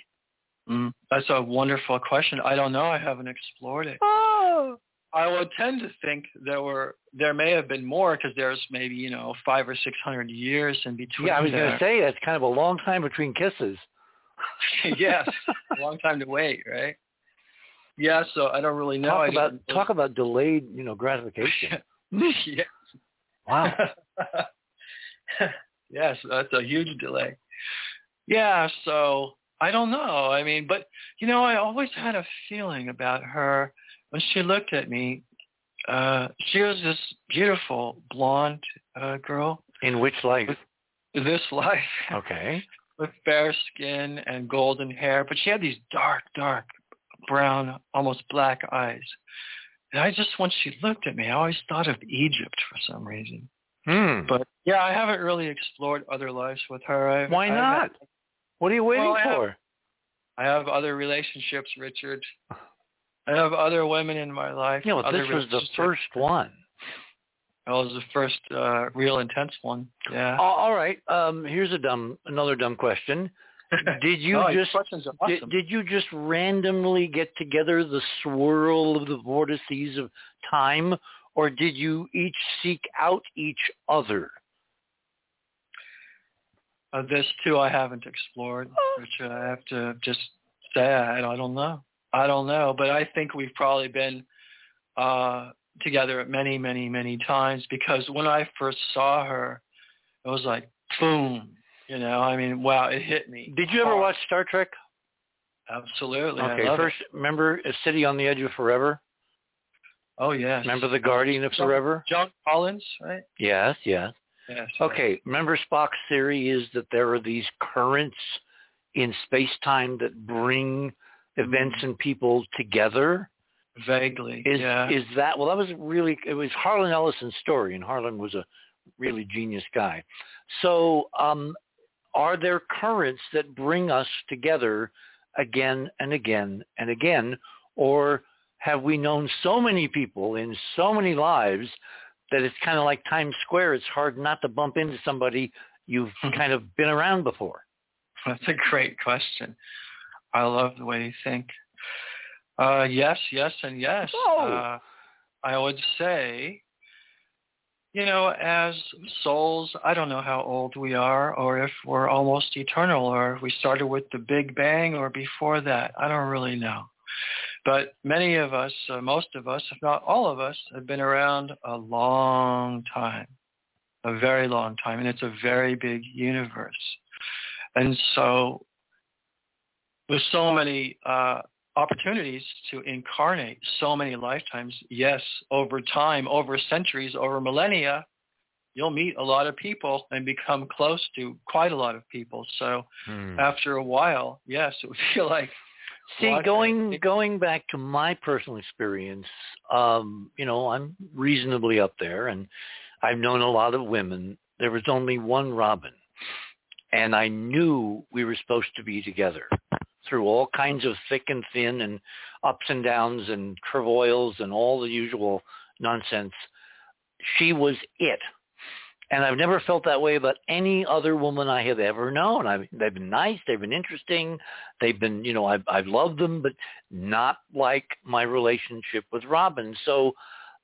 Mm, that's a wonderful question. I don't know. I haven't explored it. Oh. I would tend to think there were there may have been more because there's maybe you know five or six hundred years in between. Yeah, I was going to say that's kind of a long time between kisses. yes, a long time to wait, right? Yeah, so I don't really know. talk I about talk about delayed, you know, gratification. yeah. Wow. yes, that's a huge delay. Yeah, so I don't know. I mean, but you know, I always had a feeling about her when she looked at me. Uh, she was this beautiful blonde uh, girl. In which life? This life Okay. with fair skin and golden hair, but she had these dark, dark brown, almost black eyes. And I just, when she looked at me, I always thought of Egypt for some reason. Hmm. But yeah, I haven't really explored other lives with her. I've, Why not? had- What are you waiting Well, I have- for? I have other relationships, Richard. I have other women in my life. Know, other this was the first one. That was the first uh, real intense one. Yeah. All right. Um, here's a dumb, another dumb question. Did you Oh, just are did, awesome. did you just randomly get together the swirl of the vortices of time, or did you each seek out each other? Uh, this too, I haven't explored, which I have to just say I, I don't know. I don't know, but I think we've probably been uh, together many, many, many times because when I first saw her, it was like boom. You know, I mean, wow, it hit me. Did you ever watch Star Trek? Absolutely. I Okay, first, It. remember A City on the Edge of Forever? Oh yes. Remember The Guardian of Forever? Joan Collins, right? Yes, yes. Yes. Okay, remember Spock's theory is that there are these currents in space-time that bring events and people together. Vaguely. Is yeah. is that well? That was really it was Harlan Ellison's story, and Harlan was a really genius guy. So, um, are there currents that bring us together again and again and again, or have we known so many people in so many lives that it's kind of like Times Square? It's hard not to bump into somebody you've kind of been around before. That's a great question. I love the way you think. Uh, yes, yes, and yes. Oh. Uh, I would say, you know, as souls, I don't know how old we are or if we're almost eternal or if we started with the Big Bang or before that. I don't really know. But many of us, uh, most of us, if not all of us, have been around a long time, a very long time, and it's a very big universe. And so with so many uh, opportunities to incarnate so many lifetimes, yes, over time, over centuries, over millennia, you'll meet a lot of people and become close to quite a lot of people. So after a while, yes, it would feel like See, going going back to my personal experience, um, you know, I'm reasonably up there, and I've known a lot of women. There was only one Robin, and I knew we were supposed to be together through all kinds of thick and thin, and ups and downs, and travails, and all the usual nonsense. She was it. And I've never felt that way about any other woman I have ever known. I they've been nice, they've been interesting, they've been, you know, I've I've loved them, but not like my relationship with Robin. So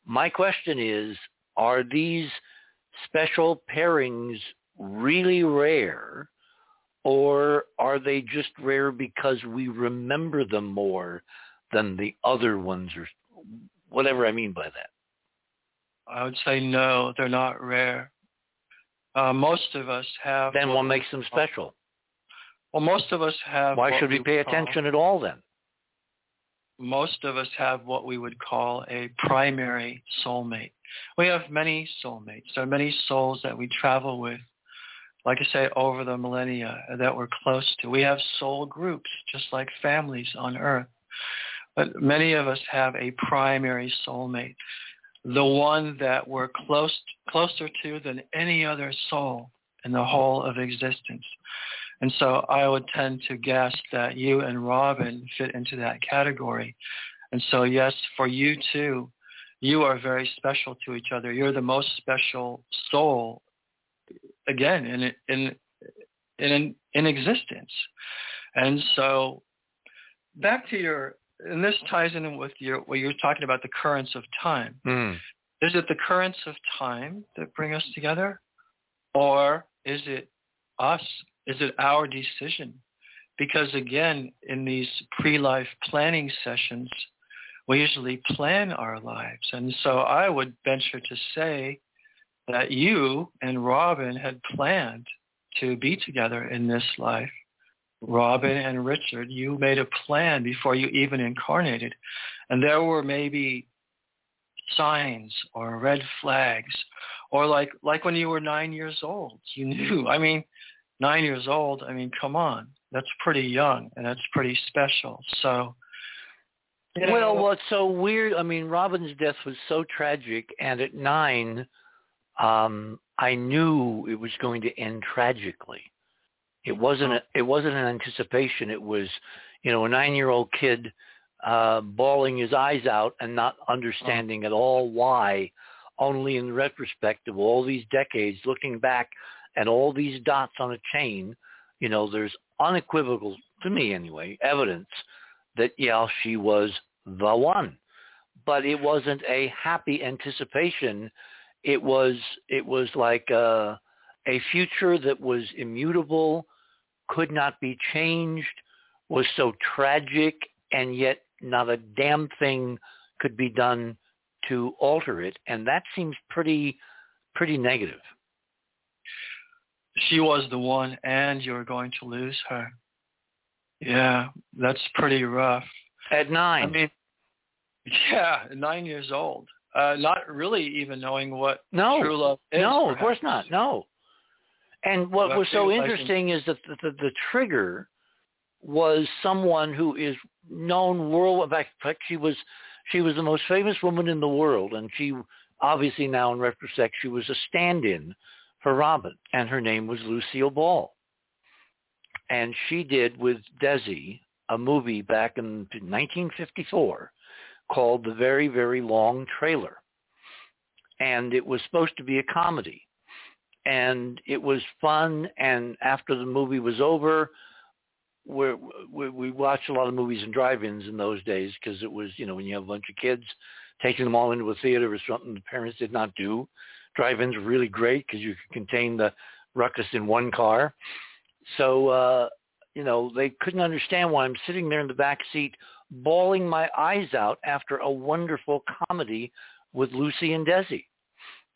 my question is, are these special pairings really rare or are they just rare because we remember them more than the other ones or whatever I mean by that? I would say no, they're not rare. Uh, most of us have. Then what makes them special? Well, most of us have. Why should we would pay attention at all then? most of us have what we would call a primary soulmate. We have many soulmates. There are many souls that we travel with, like I say, over the millennia that we're close to. We have soul groups, just like families on earth. But many of us have a primary soulmate, the one that we're close, closer to than any other soul in the whole of existence. And so I would tend to guess that you and Robin fit into that category. And so yes, for you too, you are very special to each other. You're the most special soul, again, in in in in existence. And so back to your, and this ties in with your what you're talking about the currents of time. Hmm. Is it the currents of time that bring us together? Or is it us? Is it our decision? Because again, in these pre-life planning sessions, we usually plan our lives. And so I would venture to say that you and Robin had planned to be together in this life. Robin and Richard, you made a plan before you even incarnated. And there were maybe signs or red flags or like like when you were nine years old you knew i mean nine years old i mean come on that's pretty young and that's pretty special so You know, Well, what's so weird? I mean, Robin's death was so tragic, and at nine, um, I knew it was going to end tragically. It wasn't. A, it wasn't an anticipation. It was, you know, a nine-year-old kid uh, bawling his eyes out and not understanding at all why. Only in retrospect of all these decades, looking back at all these dots on a chain, you know, there's unequivocal, to me anyway, evidence that yeah, she was the one. But it wasn't a happy anticipation. It was it was like a, a future that was immutable, could not be changed, was so tragic, and yet not a damn thing could be done to alter it. And that seems pretty pretty negative. she was the one, and you're going to lose her. Yeah, that's pretty rough. At nine. I mean, yeah, nine years old, uh, not really even knowing what no, true love is. no, of course not. No. And what Well, was so interesting is that the, the, the trigger was someone who is known world. In fact, in fact, she was she was the most famous woman in the world, and she obviously now in retrospect she was a stand-in for Robin, and her name was Lucille Ball. And she did with Desi a movie back in 1954 called The Very Very Long Trailer, and it was supposed to be a comedy and it was fun. And after the movie was over, we we watched a lot of movies in drive-ins in those days because it was you know when you have a bunch of kids, taking them all into a theater was something the parents did not do. Drive-ins were really great because you could contain the ruckus in one car. So uh, you know they couldn't understand why I'm sitting there in the back seat bawling my eyes out after a wonderful comedy with Lucy and Desi.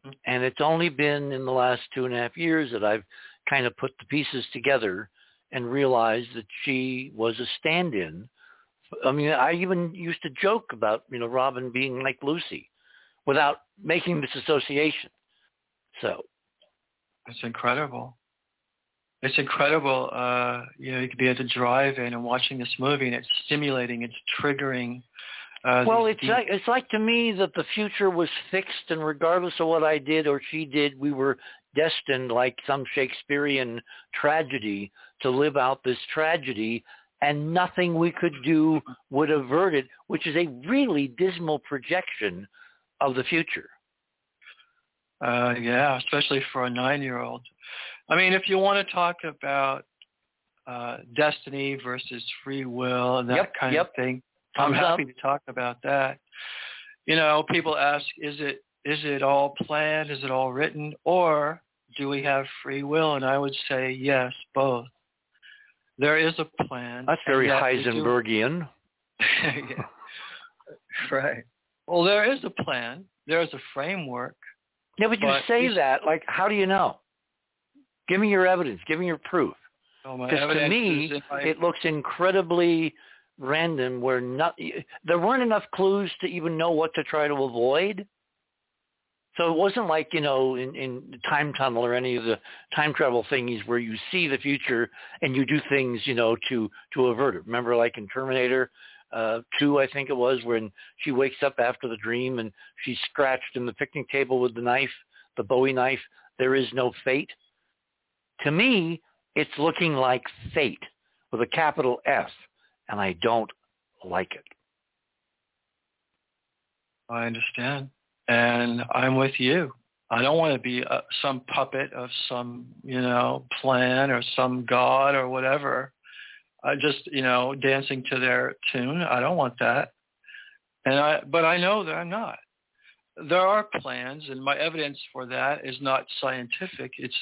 Mm-hmm. And it's only been in the last two and a half years that I've kind of put the pieces together and realized that she was a stand-in. I mean, I even used to joke about, you know, Robin being like Lucy without making this association. So, It's incredible. It's incredible. Uh, you know, you could be at the drive-in and watching this movie, and it's stimulating, it's triggering. Uh, well, it's deep- like, it's like to me that the future was fixed and regardless of what I did or she did, we were destined like some Shakespearean tragedy to live out this tragedy and nothing we could do would avert it, which is a really dismal projection of the future. Uh, yeah, especially for a nine-year-old. I mean, if you want to talk about uh, destiny versus free will and that Yep, kind yep. of thing, I'm happy up. to talk about that. You know, people ask, is it is it all planned? Is it all written? Or do we have free will? And I would say yes, both. There is a plan. That's very Heisenbergian. yeah. Right. Well, there is a plan. There is a framework. Yeah, but you But say that like, how do you know? Give me your evidence. Give me your proof. Because to me, my- it looks incredibly random where not, there weren't enough clues to even know what to try to avoid. So it wasn't like, you know, in, in Time Tunnel or any of the time travel thingies where you see the future and you do things, you know, to, to avert it. Remember like in Terminator uh, 2, I think it was, when she wakes up after the dream and she's scratched in the picnic table with the knife, the Bowie knife. There is no fate. To me, it's looking like fate with a capital F, and I don't like it. I understand. And I'm with you. I don't want to be uh, some puppet of some, you know, plan or some god or whatever. I just, you know, dancing to their tune. I don't want that. And I, but I know that I'm not. There are plans, and my evidence for that is not scientific. It's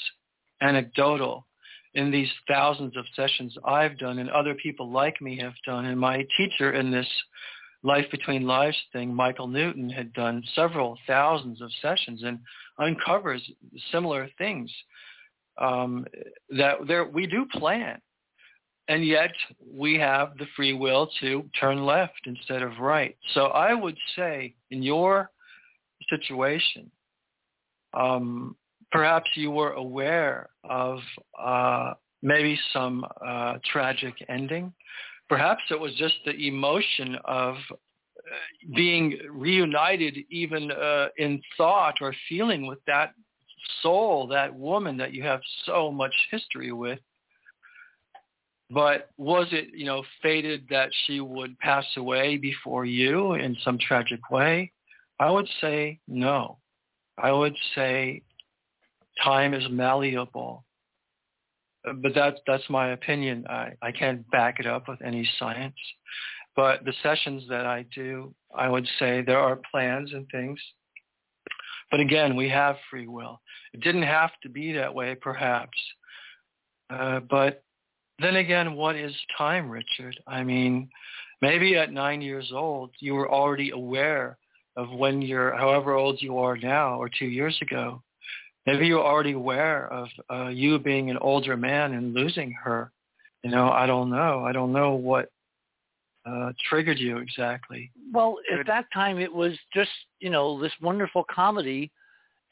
anecdotal. In these thousands of sessions I've done, and other people like me have done, and my teacher in this Life Between Lives thing, Michael Newton, had done several thousands of sessions and uncovers similar things. Um, that there we do plan, and yet we have the free will to turn left instead of right. So I would say, in your situation, um, perhaps you were aware of uh, maybe some uh, tragic ending. Perhaps it was just the emotion of being reunited even uh, in thought or feeling with that soul, that woman that you have so much history with. But was it, you know, fated that she would pass away before you in some tragic way? I would say no. I would say time is malleable. But that's that's my opinion. I, I can't back it up with any science. But the sessions that I do, I would say there are plans and things. But again, we have free will. It didn't have to be that way, perhaps. Uh, but then again, what is time, Richard? I mean, maybe at nine years old, you were already aware of when you're, however old you are now or two years ago. Maybe you're already aware of uh, you being an older man and losing her. You know, I don't know. I don't know what uh, triggered you exactly? Well, at that time it was just, you know, this wonderful comedy.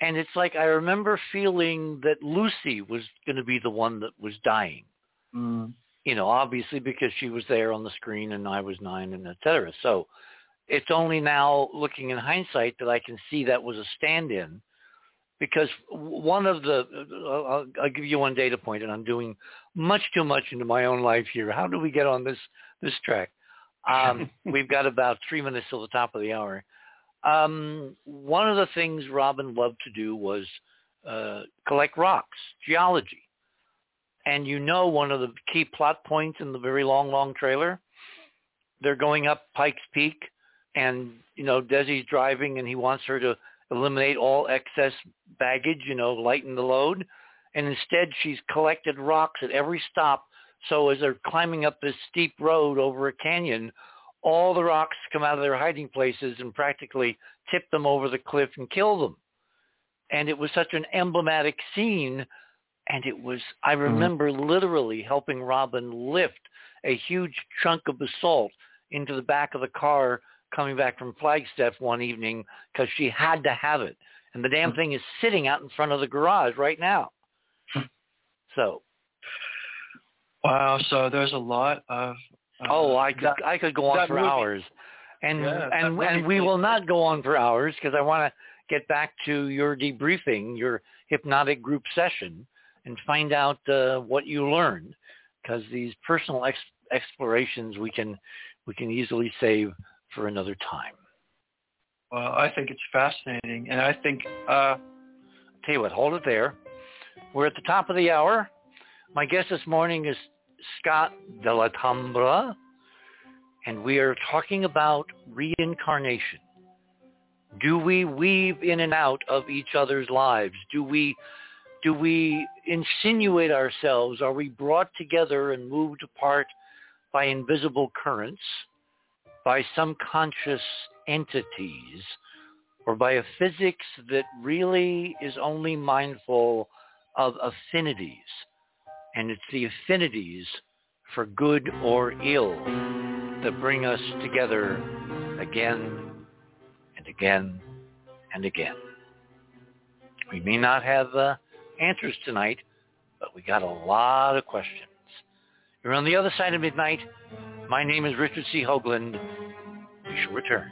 And it's like I remember feeling that Lucy was going to be the one that was dying. Mm. You know, obviously because she was there on the screen and I was nine and et cetera. So it's only now looking in hindsight that I can see that was a stand-in because one of the I'll, I'll, give you one data point and I'm doing much too much into my own life here. How do we get on this this track? Um, we've got about three minutes till the top of the hour. Um, one of the things Robin loved to do was uh, collect rocks, geology. And you know one of the key plot points in the very long, long trailer? They're going up Pikes Peak and, you know, Desi's driving and he wants her to eliminate all excess baggage, you know, lighten the load. And instead she's collected rocks at every stop so as they're climbing up this steep road over a canyon, all the rocks come out of their hiding places and practically tip them over the cliff and kill them. And it was such an emblematic scene. And it was, I mm-hmm. remember mm-hmm. literally helping Robin lift a huge chunk of basalt into the back of the car coming back from Flagstaff one evening because she had to have it. And the damn mm-hmm. thing is sitting out in front of the garage right now. Hmm. So Wow. So there's a lot of. Uh, oh, I could that, I could go on for movie. hours, and yeah, and and we will not go on for hours because I want to get back to your debriefing, your hypnotic group session, and find out uh, what you learned. Because these personal ex- explorations we can we can easily save for another time. Well, I think it's fascinating, and I think. Uh, tell you what, hold it there. We're at the top of the hour. My guest this morning is Scott Dell'Alhambra, and we are talking about reincarnation. Do we weave in and out of each other's lives? Do we do we insinuate ourselves? Are we brought together and moved apart by invisible currents, by some conscious entities, or by a physics that really is only mindful of affinities? and it's the affinities for good or ill that bring us together again and again and again. We may not have uh, answers tonight, but we got a lot of questions. You're on the other side of midnight. My name is Richard C. Hoagland. We shall return.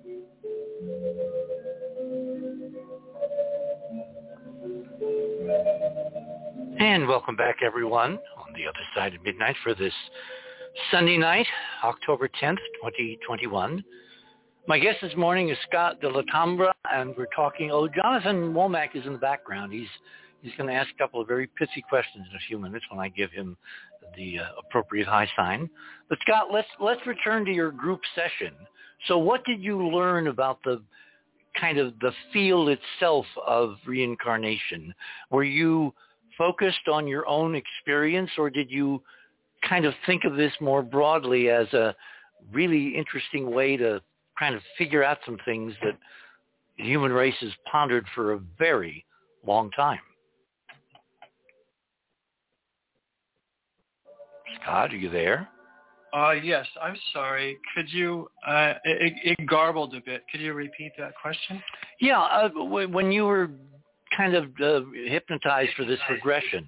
And welcome back, everyone, on the other side of midnight for this Sunday night, October 10th, 2021. My guest this morning is Scott de la Tambra, and we're talking. Oh, Jonathan Womack is in the background. He's he's going to ask a couple of very pithy questions in a few minutes when I give him the uh, appropriate high sign. But Scott, let's let's return to your group session. So, what did you learn about the kind of the field itself of reincarnation? Were you focused on your own experience or did you kind of think of this more broadly as a really interesting way to kind of figure out some things that the human race has pondered for a very long time? Scott, are you there? Uh, yes, I'm sorry. Could you, uh, it, it garbled a bit. Could you repeat that question? Yeah, uh, when you were kind of uh, hypnotized for this regression,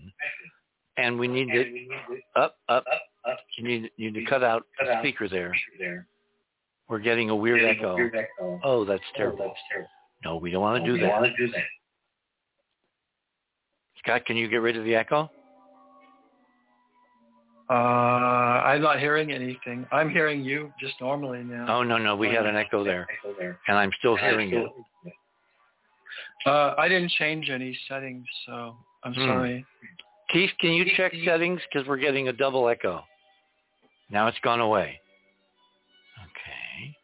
and we need to up, up, up. You need, you need to cut out the speaker there. We're getting a weird echo. Oh, that's terrible. No, we don't want to do that. Scott, can you get rid of the echo? Uh, I'm not hearing anything. I'm hearing you just normally now. Oh no, no, we had an echo there, and I'm still hearing it. Uh, I didn't change any settings, so I'm hmm. sorry. Keith, can you check settings because we're getting a double echo? Now it's gone away. Okay.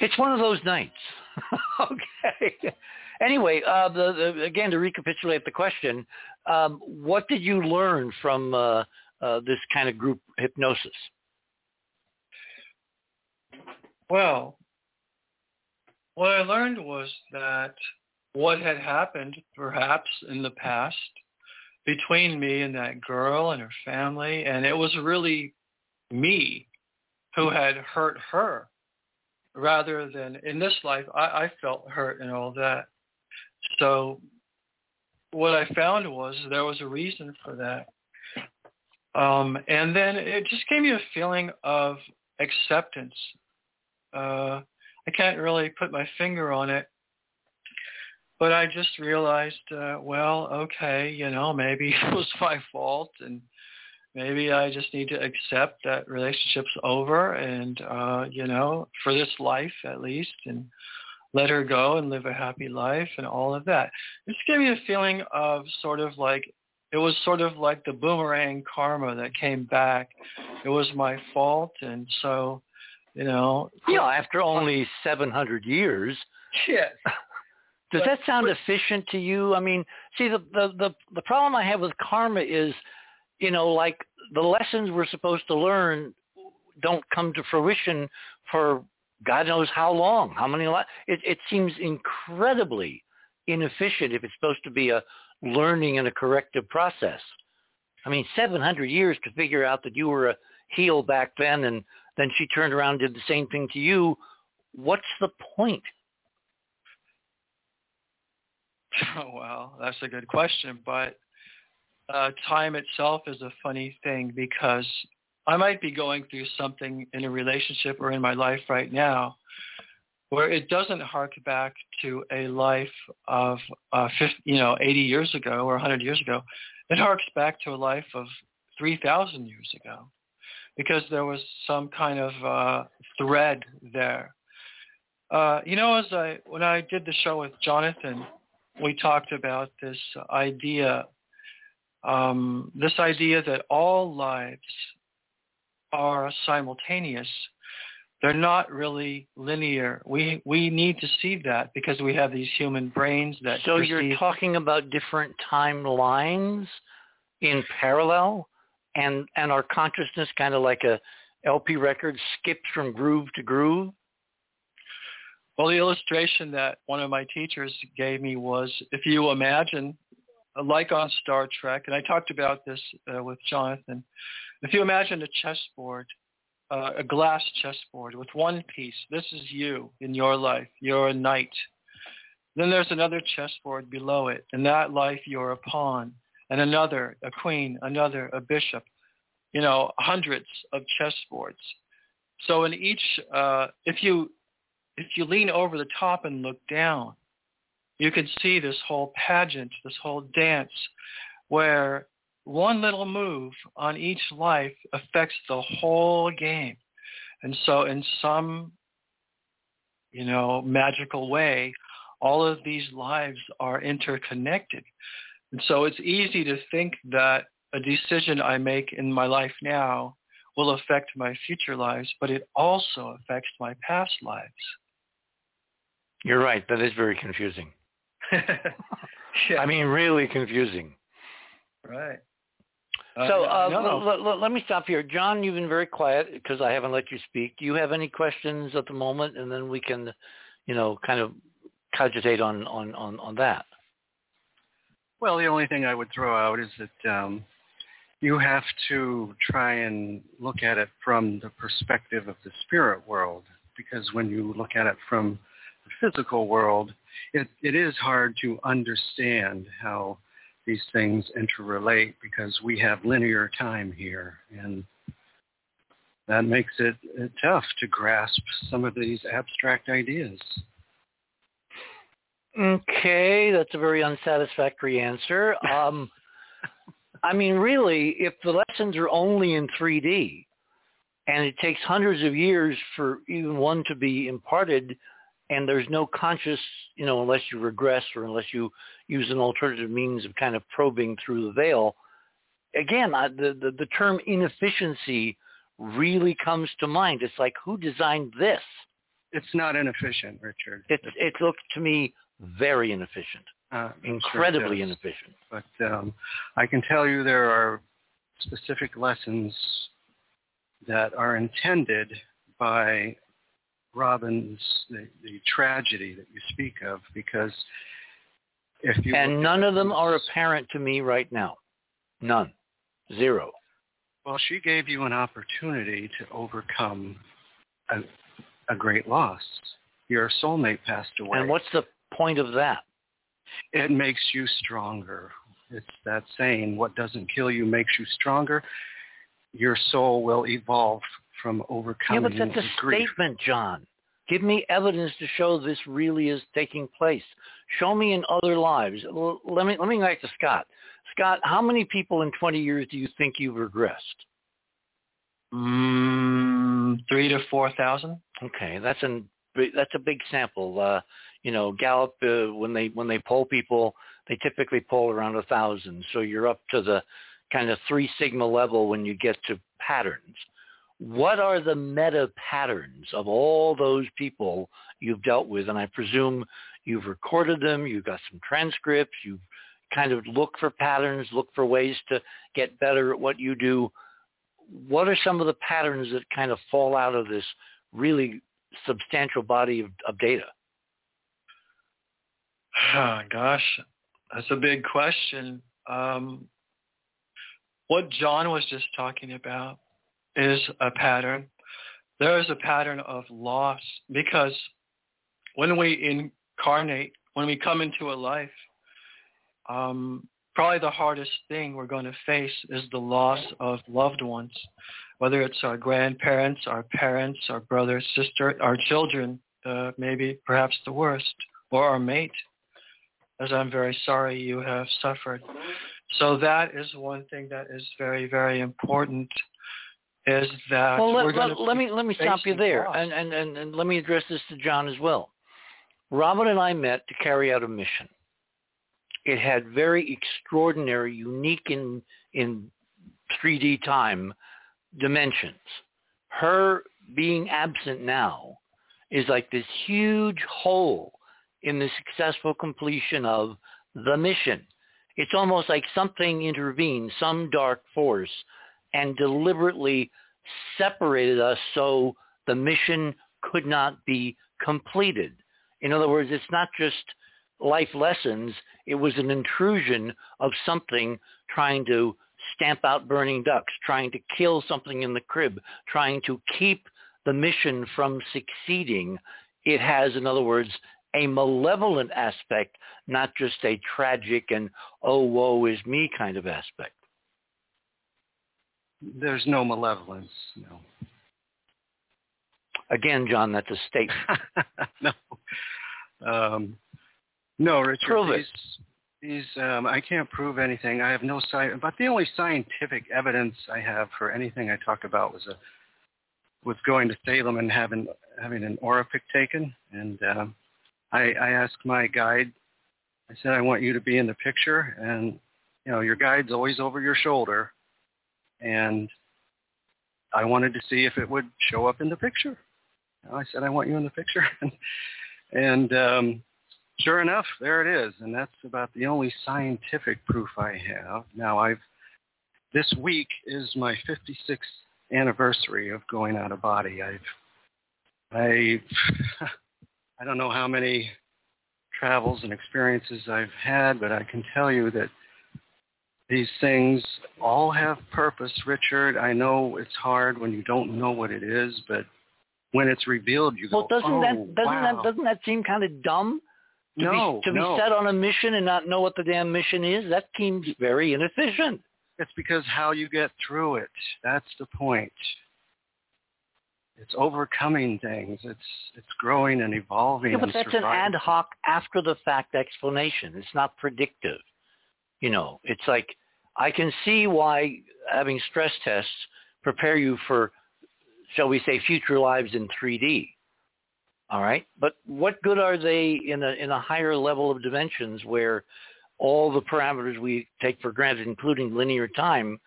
It's one of those nights. okay. Anyway, uh, the, the, again, to recapitulate the question, um, what did you learn from uh, uh, this kind of group hypnosis? Well, what I learned was that what had happened perhaps in the past between me and that girl and her family, and it was really me who had hurt her rather than in this life I, I felt hurt and all that. So what I found was there was a reason for that. Um, and then it just gave me a feeling of acceptance. Uh, I can't really put my finger on it, but I just realized, uh, well, okay, you know, maybe it was my fault, and maybe I just need to accept that relationship's over, and uh, you know, for this life at least, and let her go and live a happy life, and all of that. It just gave me a feeling of sort of like it was sort of like the boomerang karma that came back. It was my fault, and so you know. Yeah, after only 700 years. Yes. Does but, that sound but, efficient to you? I mean, see, the, the the the problem I have with karma is, you know, like the lessons we're supposed to learn don't come to fruition for God knows how long, how many. It it seems incredibly inefficient if it's supposed to be a learning and a corrective process. I mean, 700 years to figure out that you were a heel back then and then she turned around and did the same thing to you. What's the point? Oh, well, that's a good question, but uh, time itself is a funny thing because I might be going through something in a relationship or in my life right now where it doesn't hark back to a life of, uh, 50, you know, 80 years ago or 100 years ago. It harks back to a life of 3,000 years ago because there was some kind of uh, thread there. Uh, you know, as I when I did the show with Jonathan, we talked about this idea, um, this idea that all lives are simultaneous. They're not really linear. We we need to see that because we have these human brains that. So perceive... you're talking about different timelines in parallel, and and our consciousness kind of like a LP record skips from groove to groove. Well, the illustration that one of my teachers gave me was if you imagine, like on Star Trek, and I talked about this uh, with Jonathan, if you imagine a chessboard, uh, a glass chessboard with one piece, this is you in your life. You're a knight. Then there's another chessboard below it. In that life, you're a pawn, and another, a queen, another, a bishop. You know, hundreds of chessboards. So in each, uh, if you if you lean over the top and look down, you can see this whole pageant, this whole dance, where one little move on each life affects the whole game. And so in some, you know, magical way, all of these lives are interconnected. And so it's easy to think that a decision I make in my life now will affect my future lives, but it also affects my past lives. You're right. That is very confusing. yeah. I mean, really confusing. Right. So uh, uh, no. l- l- let me stop here. John, you've been very quiet because I haven't let you speak. Do you have any questions at the moment? And then we can, you know, kind of cogitate on, on, on, on that. Well, the only thing I would throw out is that um, you have to try and look at it from the perspective of the spirit world, because when you look at it from the physical world, it, it is hard to understand how these things interrelate because we have linear time here and that makes it tough to grasp some of these abstract ideas. Okay, that's a very unsatisfactory answer. Um, I mean, really, if the lessons are only in 3D and it takes hundreds of years for even one to be imparted, and there's no conscious, you know, unless you regress or unless you use an alternative means of kind of probing through the veil. Again, I, the, the the term inefficiency really comes to mind. It's like who designed this? It's not inefficient, Richard. It it looked to me very inefficient, uh, incredibly sure inefficient. But um, I can tell you there are specific lessons that are intended by Robin's the, the tragedy that you speak of because if you and none of them are apparent to me right now. None. Zero. Well, she gave you an opportunity to overcome a, a great loss. Your soulmate passed away. And what's the point of that? It makes you stronger. It's that saying, what doesn't kill you makes you stronger. Your soul will evolve from overcoming Yeah, overcoming but that's a grief. statement, John. Give me evidence to show this really is taking place. Show me in other lives. Let me let me go back to Scott. Scott, how many people in 20 years do you think you've regressed? Mm, three to four thousand. Okay, that's an that's a big sample. Uh, you know, Gallup uh, when they when they poll people, they typically poll around a thousand. So you're up to the kind of three sigma level when you get to patterns. What are the meta patterns of all those people you've dealt with? And I presume you've recorded them, you've got some transcripts, you've kind of looked for patterns, look for ways to get better at what you do. What are some of the patterns that kind of fall out of this really substantial body of, of data? Oh, gosh, that's a big question. Um, what John was just talking about is a pattern. There is a pattern of loss because when we incarnate, when we come into a life, um, probably the hardest thing we're going to face is the loss of loved ones, whether it's our grandparents, our parents, our brother, sister, our children, uh, maybe perhaps the worst, or our mate, as I'm very sorry you have suffered. So that is one thing that is very, very important. is that well, let, let, let me let me stop you there, and, and and and let me address this to John as well. Robin and I met to carry out a mission. It had very extraordinary, unique in in 3D time dimensions. Her being absent now is like this huge hole in the successful completion of the mission. It's almost like something intervened, some dark force, and deliberately separated us so the mission could not be completed. In other words, it's not just life lessons. It was an intrusion of something trying to stamp out burning ducks, trying to kill something in the crib, trying to keep the mission from succeeding. It has, in other words, a malevolent aspect, not just a tragic and oh woe is me kind of aspect. There's no malevolence. No. Again, John, that's a statement. no. Um, no, Richard. Prove it. These, these um, I can't prove anything. I have no sci- but the only scientific evidence I have for anything I talk about was a was going to Salem and having having an Oropic taken, and um, I, I asked my guide. I said, I want you to be in the picture, and you know, your guide's always over your shoulder, and I wanted to see if it would show up in the picture. I said, I want you in the picture, and, and um, sure enough, there it is, and that's about the only scientific proof I have. Now, I've this week is my 56th anniversary of going out of body. I've I I don't know how many travels and experiences I've had, but I can tell you that these things all have purpose, Richard. I know it's hard when you don't know what it is, but when it's revealed, you well, go, doesn't oh, that doesn't wow. that doesn't that seem kind of dumb? To no, be, to no. be set on a mission and not know what the damn mission is, that seems very inefficient. It's because how you get through it. That's the point. It's overcoming things. It's it's growing and evolving. Yeah, but and that's an ad hoc after the fact explanation. It's not predictive. You know, it's like I can see why having stress tests prepare you for, shall we say, future lives in 3D. All right, but what good are they in a in a higher level of dimensions where all the parameters we take for granted, including linear time,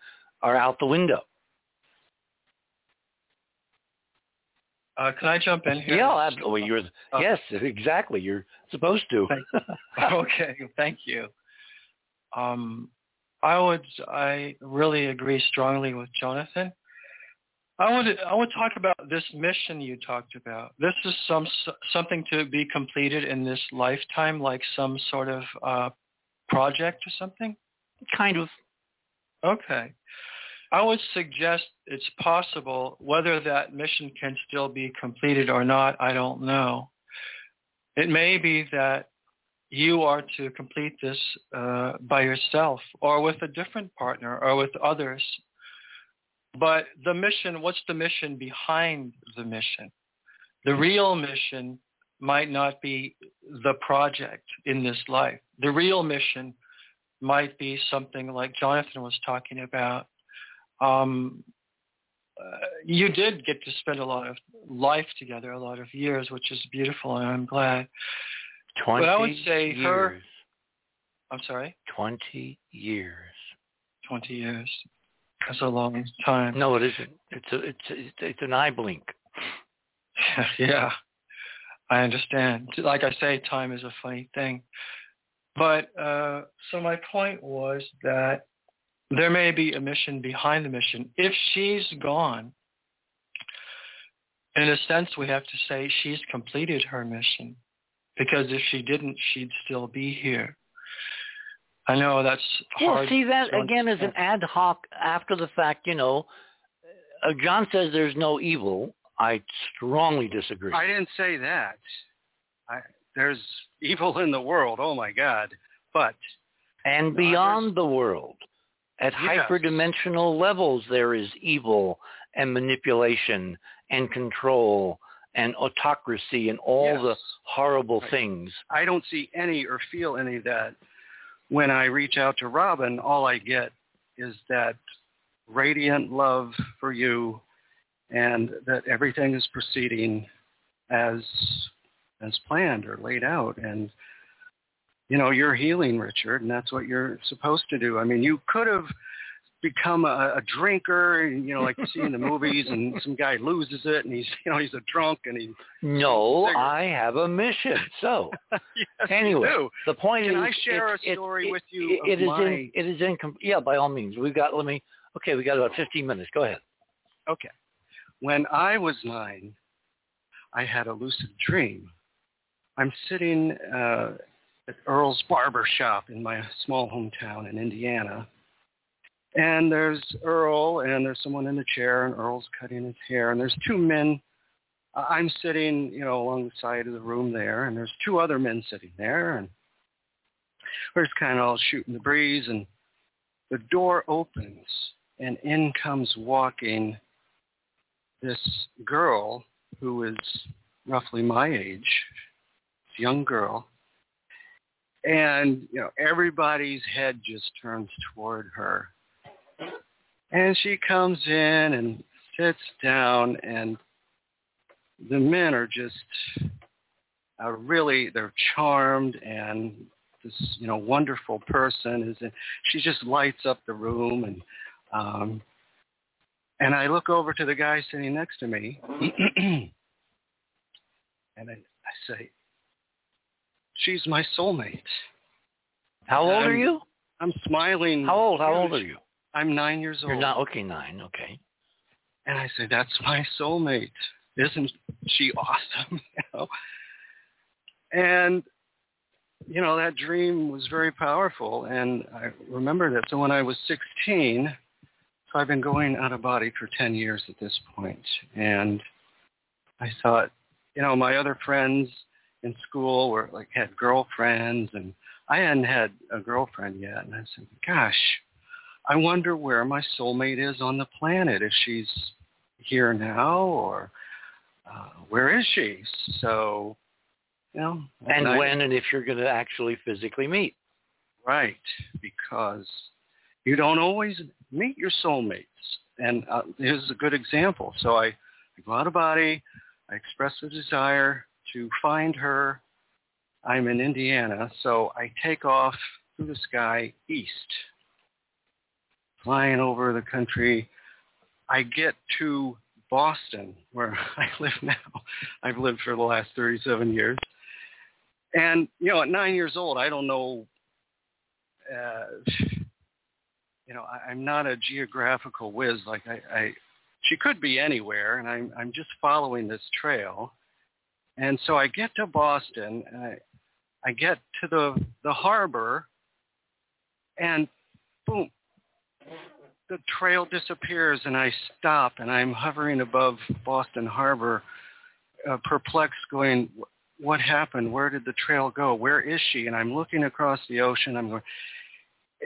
are out the window? Uh, can I jump in here? Yeah, absolutely. You're Uh, yes, exactly. You're supposed to. okay, thank you. Um, I would, I really agree strongly with Jonathan. I want to, I want to talk about this mission you talked about. This is some something to be completed in this lifetime, like some sort of uh, project or something. kind of. Okay. I would suggest it's possible. Whether that mission can still be completed or not, I don't know. It may be that you are to complete this uh, by yourself or with a different partner or with others. But the mission, what's the mission behind the mission? The real mission might not be the project in this life. The real mission might be something like Jonathan was talking about. Um, uh, you did get to spend a lot of life together, a lot of years, which is beautiful, and I'm glad. Twenty. I would say years. her- I'm sorry, Twenty years. 20 years. That's a long time. No, it isn't. It's a, it's it's, it's an eye blink. yeah, I understand. Like I say, time is a funny thing. But uh, so my point was that there may be a mission behind the mission. If she's gone, in a sense, we have to say she's completed her mission. Because if she didn't, she'd still be here. I know that's Well, hard. see that again is an ad hoc after the fact. You know, uh, John says there's no evil. I strongly disagree. I didn't say that. I, there's evil in the world. Oh my God! But and beyond the world, at Yes. hyperdimensional levels, there is evil and manipulation and control and autocracy and all Yes. the horrible Right. things. I don't see any or feel any of that. When I reach out to Robin, all I get is that radiant love for you and that everything is proceeding as as planned or laid out and you know you're healing richard and that's what you're supposed to do. I mean you could have become a, a drinker and, you know like you see in the movies and some guy loses it and he's you know he's a drunk and he no i have a mission. So yes, anyway the point Can is I share it, a story it, with you it, it is my... in it is in yeah by all means. We've got let me okay we got about 15 minutes. Go ahead. Okay. When i was nine i had a lucid dream. I'm sitting uh at earl's barber shop in my small hometown in indiana and there's Earl, and there's someone in the chair, and Earl's cutting his hair, and there's two men. Uh, I'm sitting, you know, along the side of the room there, and there's two other men sitting there, and we're just kind of all shooting the breeze, and the door opens, and in comes walking this girl who is roughly my age, this young girl, and you know everybody's head just turns toward her. And she comes in and sits down and the men are just uh, really they're charmed and this you know wonderful person is in, she just lights up the room and um and I look over to the guy sitting next to me and I, I say she's my soulmate how old I'm, are you I'm smiling how old how old are you I'm nine years old. You're not okay. Nine, okay. And I said, "That's my soulmate. Isn't she awesome?" you know. And you know that dream was very powerful, and I remember that. So when I was 16, so I've been going out of body for 10 years at this point, and I thought, you know, my other friends in school were like had girlfriends, and I hadn't had a girlfriend yet, and I said, "Gosh." I wonder where my soulmate is on the planet. If she's here now, or uh, where is she? So, you know. And when and if you're going to actually physically meet. Right, because you don't always meet your soulmates. And uh, here's a good example. So I, I go out of body. I express the desire to find her. I'm in Indiana, so I take off through the sky east flying over the country. I get to Boston, where I live now. I've lived for the last 37 years. And, you know, at nine years old, I don't know, uh, you know, I, I'm not a geographical whiz. Like I, I, she could be anywhere, and I'm, I'm just following this trail. And so I get to Boston, and I, I get to the, the harbor, and boom, the trail disappears and I stop and I'm hovering above Boston Harbor, uh, perplexed, going, "What happened? Where did the trail go? Where is she?" And I'm looking across the ocean. I'm going,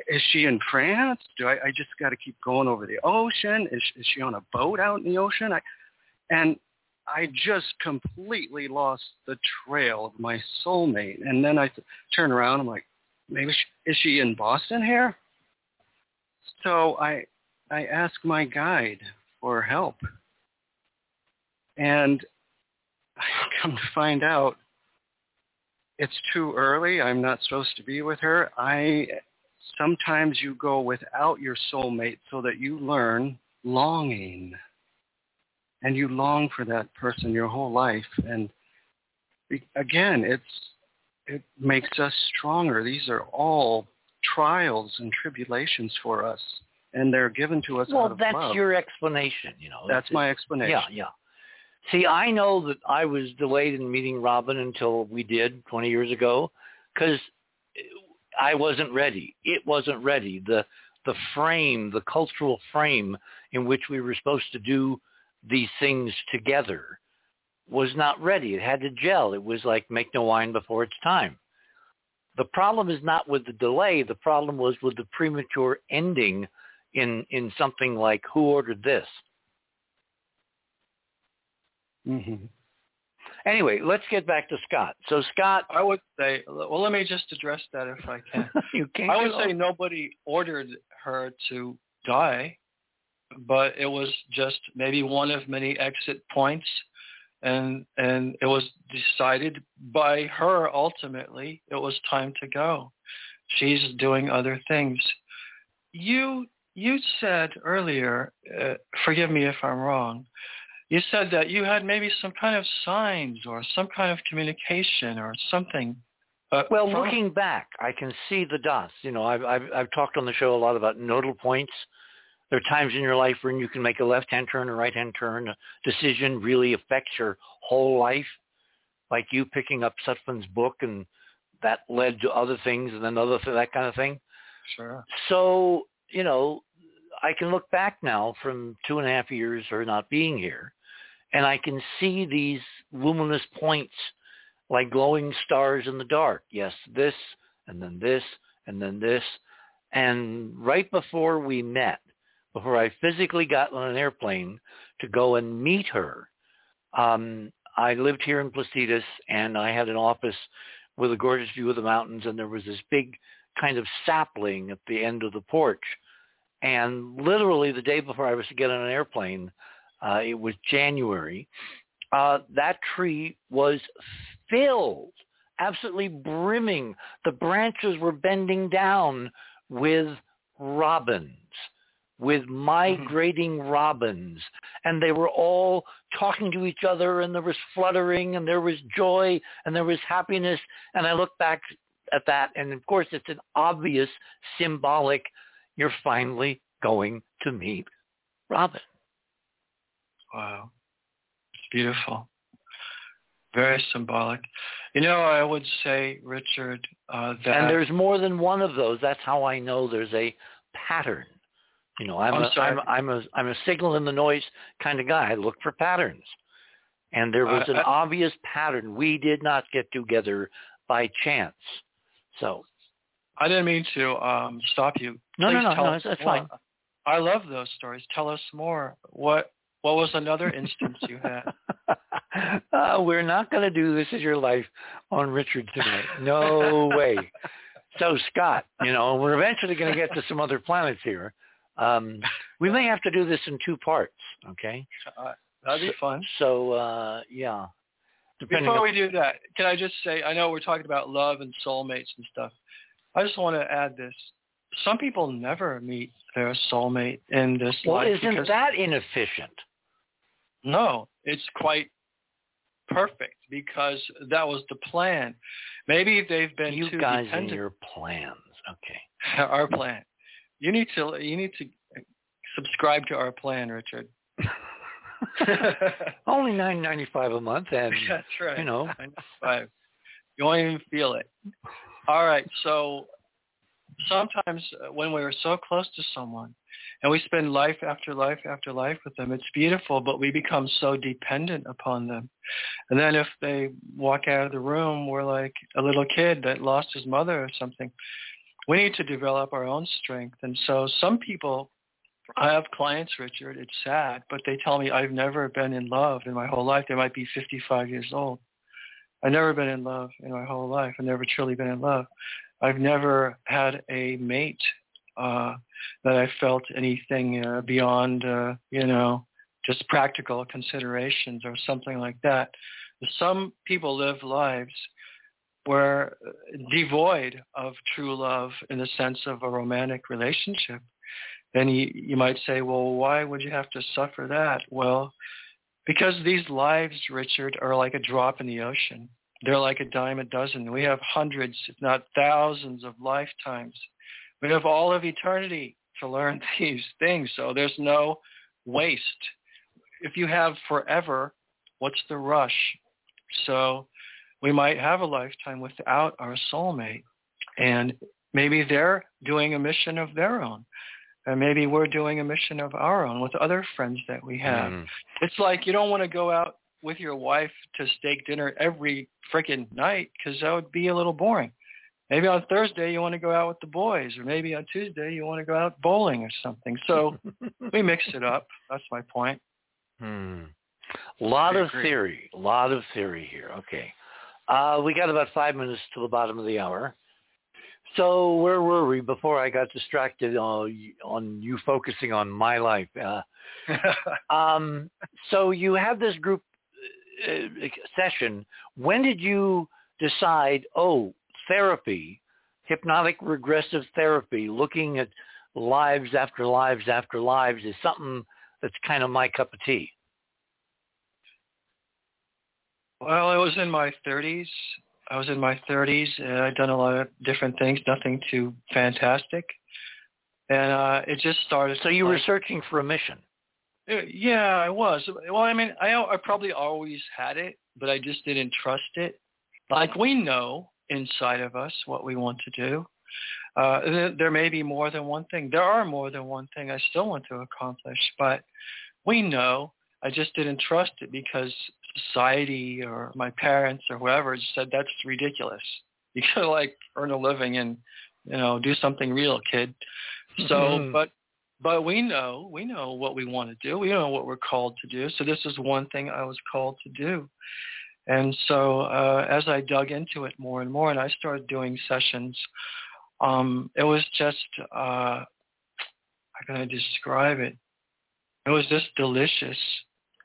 "Is she in France? Do I, I just got to keep going over the ocean? Is, is she on a boat out in the ocean?" I, and I just completely lost the trail of my soulmate. And then I turn around. I'm like, maybe she, is she in Boston here? So I I ask my guide for help. And I come to find out it's too early. I'm not supposed to be with her. I sometimes you go without your soulmate so that you learn longing. And you long for that person your whole life. And again, it's it makes us stronger. These are all trials and tribulations for us and they're given to us well, out of that's love. your explanation, you know. That's my explanation. Yeah, yeah. See, I know that I was delayed in meeting Robin until we did 20 years ago because I wasn't ready. It wasn't ready. The the frame, the cultural frame in which we were supposed to do these things together was not ready. It had to gel. It was like make no wine before it's time. The problem is not with the delay. The problem was with the premature ending in in something like who ordered this. Mm-hmm. Anyway, let's get back to Scott. So Scott, I would say, well, let me just address that if I can. you can't. I would say nobody ordered her to die. But it was just maybe one of many exit points and and it was decided by her ultimately it was time to go. She's doing other things. You you said earlier uh, forgive me if i'm wrong you said that you had maybe some kind of signs or some kind of communication or something uh, well from... looking back i can see the dots. You know I've, I've i've talked on the show a lot about nodal points there are times in your life when you can make a left-hand turn, a right-hand turn. A decision really affects your whole life, like you picking up Sutphen's book, and that led to other things, and then other that kind of thing. Sure. So you know, I can look back now from two and a half years or not being here, and I can see these luminous points like glowing stars in the dark. Yes, this, and then this, and then this. And right before we met, before I physically got on an airplane to go and meet her. Um, I lived here in Placitas, and I had an office with a gorgeous view of the mountains, and there was this big kind of sapling at the end of the porch. And literally the day before I was to get on an airplane, uh, it was January, uh, that tree was filled, absolutely brimming. The branches were bending down with robins with mm-hmm. migrating robins and they were all talking to each other and there was fluttering and there was joy and there was happiness and I look back at that and of course it's an obvious symbolic you're finally going to meet Robin. Wow. It's beautiful. Very symbolic. You know, I would say, Richard, uh, that... And there's more than one of those. That's how I know there's a pattern you know, I'm, I'm a, I'm, I'm a I'm a signal in the noise kind of guy. I look for patterns, and there was an obvious pattern. We did not get together by chance. So, I didn't mean to um, stop you. No, Please no, no, tell no, us that's fine. I love those stories. Tell us more. What what was another instance you had? uh, we're not going to do this is your life on Richard tonight. No way. So Scott, you know, we're eventually going to get to some other planets here. Um, we may have to do this in two parts. Okay. Uh, that'd be fun. So uh, yeah. Depending Before on... we do that, can I just say, I know we're talking about love and soulmates and stuff. I just want to add this. Some people never meet their soulmate in this well, life. Well, isn't that inefficient? No, it's quite perfect because that was the plan. Maybe they've been you too guys dependent. and your plans. Okay. Our plan. You need to you need to subscribe to our plan, Richard. Only nine ninety five a month, and that's right. You know, five. You won't even feel it. All right. So sometimes uh, when we are so close to someone and we spend life after life after life with them, it's beautiful, but we become so dependent upon them. And then if they walk out of the room, we're like a little kid that lost his mother or something we need to develop our own strength. And so some people, I have clients, Richard, it's sad, but they tell me I've never been in love in my whole life. They might be 55 years old. I've never been in love in my whole life. I've never truly been in love. I've never had a mate uh, that I felt anything uh, beyond, uh, you know, just practical considerations or something like that. Some people live lives were devoid of true love in the sense of a romantic relationship, then you, you might say, well, why would you have to suffer that? Well, because these lives, Richard, are like a drop in the ocean. They're like a dime a dozen. We have hundreds, if not thousands of lifetimes. We have all of eternity to learn these things. So there's no waste. If you have forever, what's the rush? So we might have a lifetime without our soulmate. And maybe they're doing a mission of their own. And maybe we're doing a mission of our own with other friends that we have. Mm. It's like you don't want to go out with your wife to steak dinner every freaking night because that would be a little boring. Maybe on Thursday you want to go out with the boys, or maybe on Tuesday you want to go out bowling or something. So we mix it up. That's my point. Hmm. A lot of theory. A lot of theory here. Okay. Uh, we got about five minutes to the bottom of the hour. So where were we before I got distracted uh, on you focusing on my life? Uh, um, so you have this group uh, session. When did you decide, oh, therapy, hypnotic regressive therapy, looking at lives after lives after lives is something that's kind of my cup of tea? Well, I was in my 30s. I was in my 30s, and I'd done a lot of different things, nothing too fantastic. And uh, it just started. So you like, were searching for a mission. Uh, yeah, I was. Well, I mean, I, I probably always had it, but I just didn't trust it. Like we know inside of us what we want to do. Uh, there, there may be more than one thing. There are more than one thing I still want to accomplish, but we know. I just didn't trust it because society or my parents or whoever said that's ridiculous. You gotta like earn a living and you know do something real, kid. So, mm-hmm. but but we know we know what we want to do. We know what we're called to do. So this is one thing I was called to do. And so uh, as I dug into it more and more, and I started doing sessions, um, it was just uh, how can I describe it? It was just delicious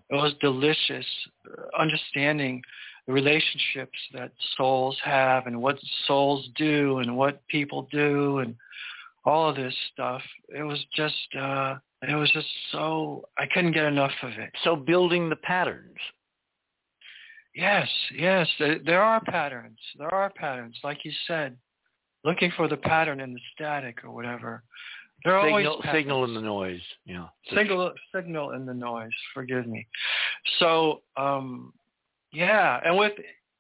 it was delicious uh, understanding the relationships that souls have and what souls do and what people do and all of this stuff. It was just uh it was just so I couldn't get enough of it. So building the patterns. Yes, yes, there are patterns. There are patterns, like you said, looking for the pattern in the static or whatever. There are signal, always signal in the noise. Yeah. Signal signal in the noise. Forgive me. So um, yeah, and with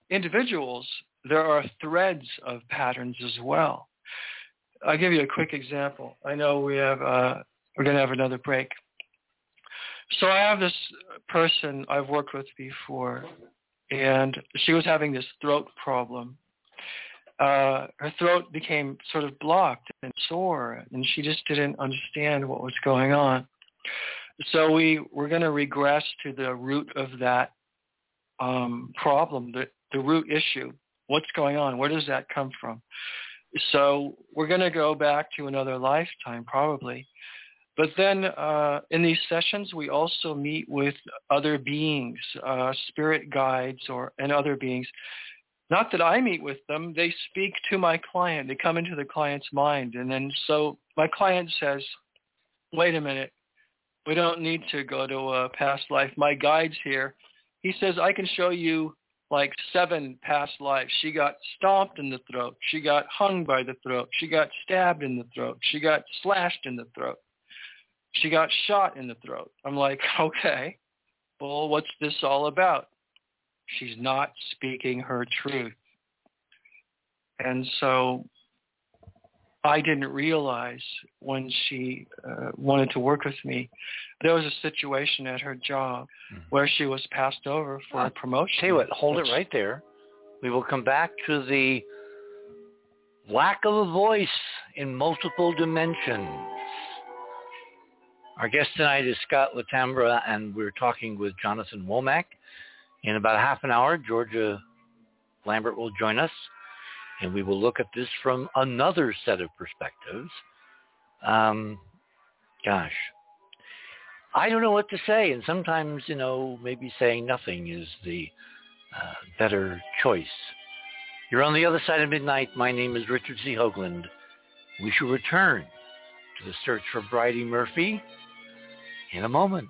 individuals, there are threads of patterns as well. I'll give you a quick example. I know we have uh, we're going to have another break. So I have this person I've worked with before, and she was having this throat problem uh, her throat became sort of blocked and sore, and she just didn't understand what was going on. So we were going to regress to the root of that um, problem, the, the root issue. What's going on? Where does that come from? So we're going to go back to another lifetime probably. But then uh, in these sessions, we also meet with other beings, uh, spirit guides or and other beings not that I meet with them. They speak to my client. They come into the client's mind. And then so my client says, wait a minute. We don't need to go to a past life. My guide's here. He says, I can show you like seven past lives. She got stomped in the throat. She got hung by the throat. She got stabbed in the throat. She got slashed in the throat. She got shot in the throat. I'm like, okay, well, what's this all about? She's not speaking her truth. And so I didn't realize when she uh, wanted to work with me, there was a situation at her job mm-hmm. where she was passed over for a promotion. Tell you what, hold That's, it right there. We will come back to the lack of a voice in multiple dimensions. Our guest tonight is Scott Latambra, and we're talking with Jonathan Womack. In about half an hour, Georgia Lambert will join us, and we will look at this from another set of perspectives. Um, gosh, I don't know what to say, and sometimes, you know, maybe saying nothing is the uh, better choice. You're on the other side of midnight. My name is Richard C. Hoagland. We shall return to the search for Bridey Murphy in a moment.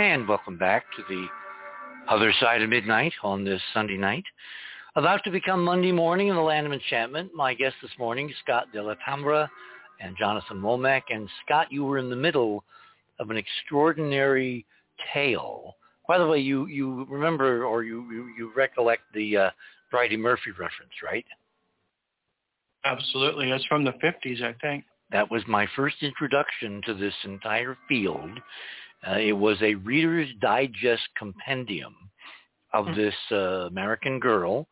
And welcome back to the other side of midnight on this Sunday night. About to become Monday morning in the land of enchantment. My guest this morning, Scott De La Tambra and Jonathan Womack. And Scott, you were in the middle of an extraordinary tale. By the way, you, you remember or you, you, you recollect the uh, Bridey Murphy reference, right? Absolutely. It's from the 50s, I think. That was my first introduction to this entire field. Uh, it was a Reader's Digest compendium of Hmm. this uh, American girl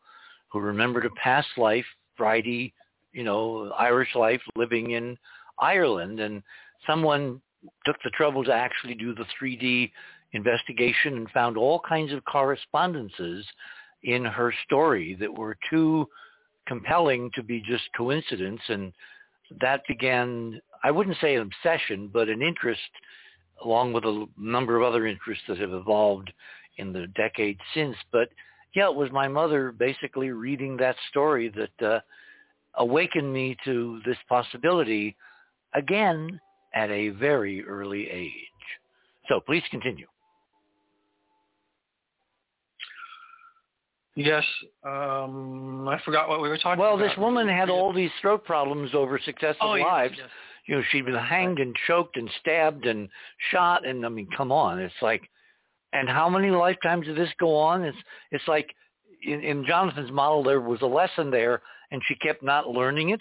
who remembered a past life, Bridey, you know, Irish life, living in Ireland, and someone took the trouble to actually do the 3D investigation and found all kinds of correspondences in her story that were too compelling to be just coincidence, and that began, I wouldn't say an obsession, but an interest along with a number of other interests that have evolved in the decades since. But yeah, it was my mother basically reading that story that uh, awakened me to this possibility again at a very early age. So please continue. Yes. Um, I forgot what we were talking Well, about. Well, this woman had all these throat problems over successive oh, yes, lives. yes. You know, she'd been hanged and choked and stabbed and shot, and I mean, come on, it's like, and how many lifetimes did this go on? It's it's like in, in Jonathan's model, there was a lesson there, and she kept not learning it.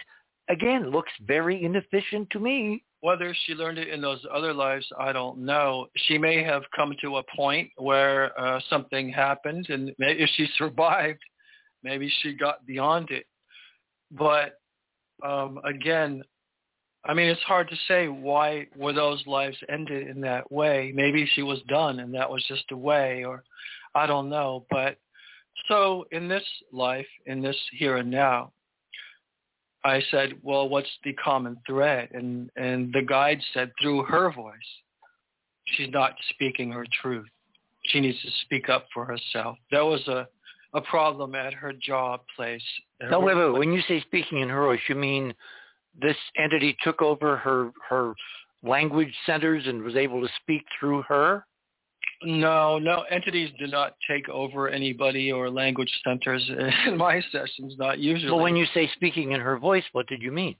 Again, looks very inefficient to me. Whether she learned it in those other lives, I don't know. She may have come to a point where uh, something happened, and if she survived, maybe she got beyond it. But um, again, I mean, it's hard to say why were those lives ended in that way. Maybe she was done, and that was just a way, or I don't know. But so in this life, in this here and now, I said, well, what's the common thread? And, and the guide said through her voice, she's not speaking her truth. She needs to speak up for herself. There was a, a problem at her job place. wait. When you say speaking in her voice, you mean this entity took over her her language centers and was able to speak through her? No, no, entities do not take over anybody or language centers in my sessions, not usually. Well, when you say speaking in her voice, what did you mean?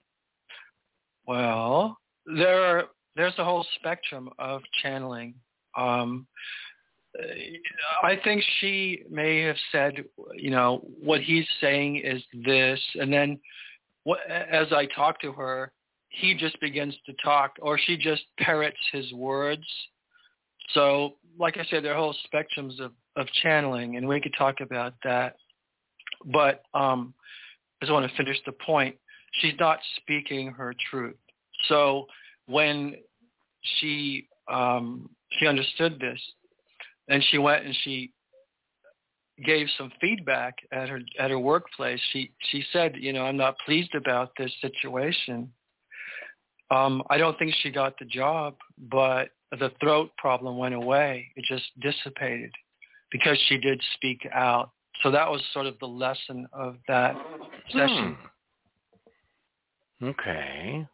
Well, there are, there's a whole spectrum of channeling. Um, I think she may have said, you know, what he's saying is this, and then as I talk to her, he just begins to talk, or she just parrots his words. So, like I said, there are whole spectrums of, of channeling, and we could talk about that. But um, I just want to finish the point. She's not speaking her truth. So when she um, she understood this, and she went and she gave some feedback at her at her workplace. She she said, you know, I'm not pleased about this situation. Um, I don't think she got the job, but the throat problem went away. It just dissipated because she did speak out. So that was sort of the lesson of that session. Hmm. Okay.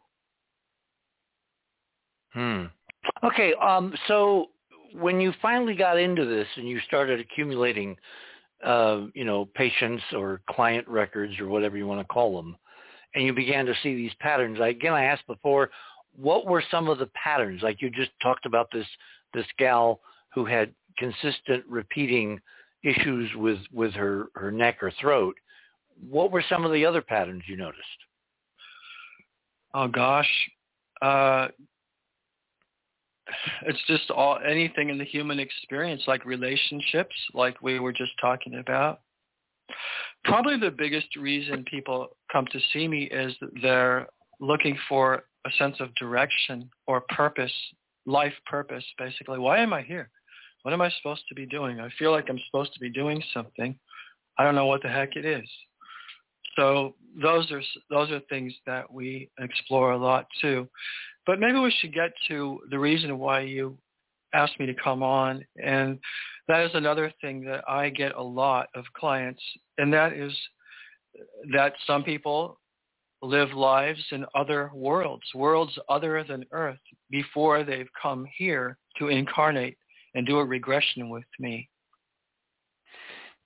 Hmm. Okay. Um. So when you finally got into this and you started accumulating, you know, patients or client records or whatever you want to call them, and you began to see these patterns. Again, I asked before, what were some of the patterns? Like you just talked about this this gal who had consistent repeating issues with with her her neck or throat. What were some of the other patterns you noticed? Oh gosh, uh, it's just all anything in the human experience, like relationships, like we were just talking about. probably the biggest reason people come to see me is they're looking for a sense of direction or purpose, life purpose, basically. Why am I here? What am I supposed to be doing? I feel like I'm supposed to be doing something. I don't know what the heck it is. So those are those are things that we explore a lot too. But maybe we should get to the reason why you asked me to come on, and that is another thing that I get a lot of clients, and that is that some people live lives in other worlds, worlds other than Earth, before they've come here to incarnate and do a regression with me.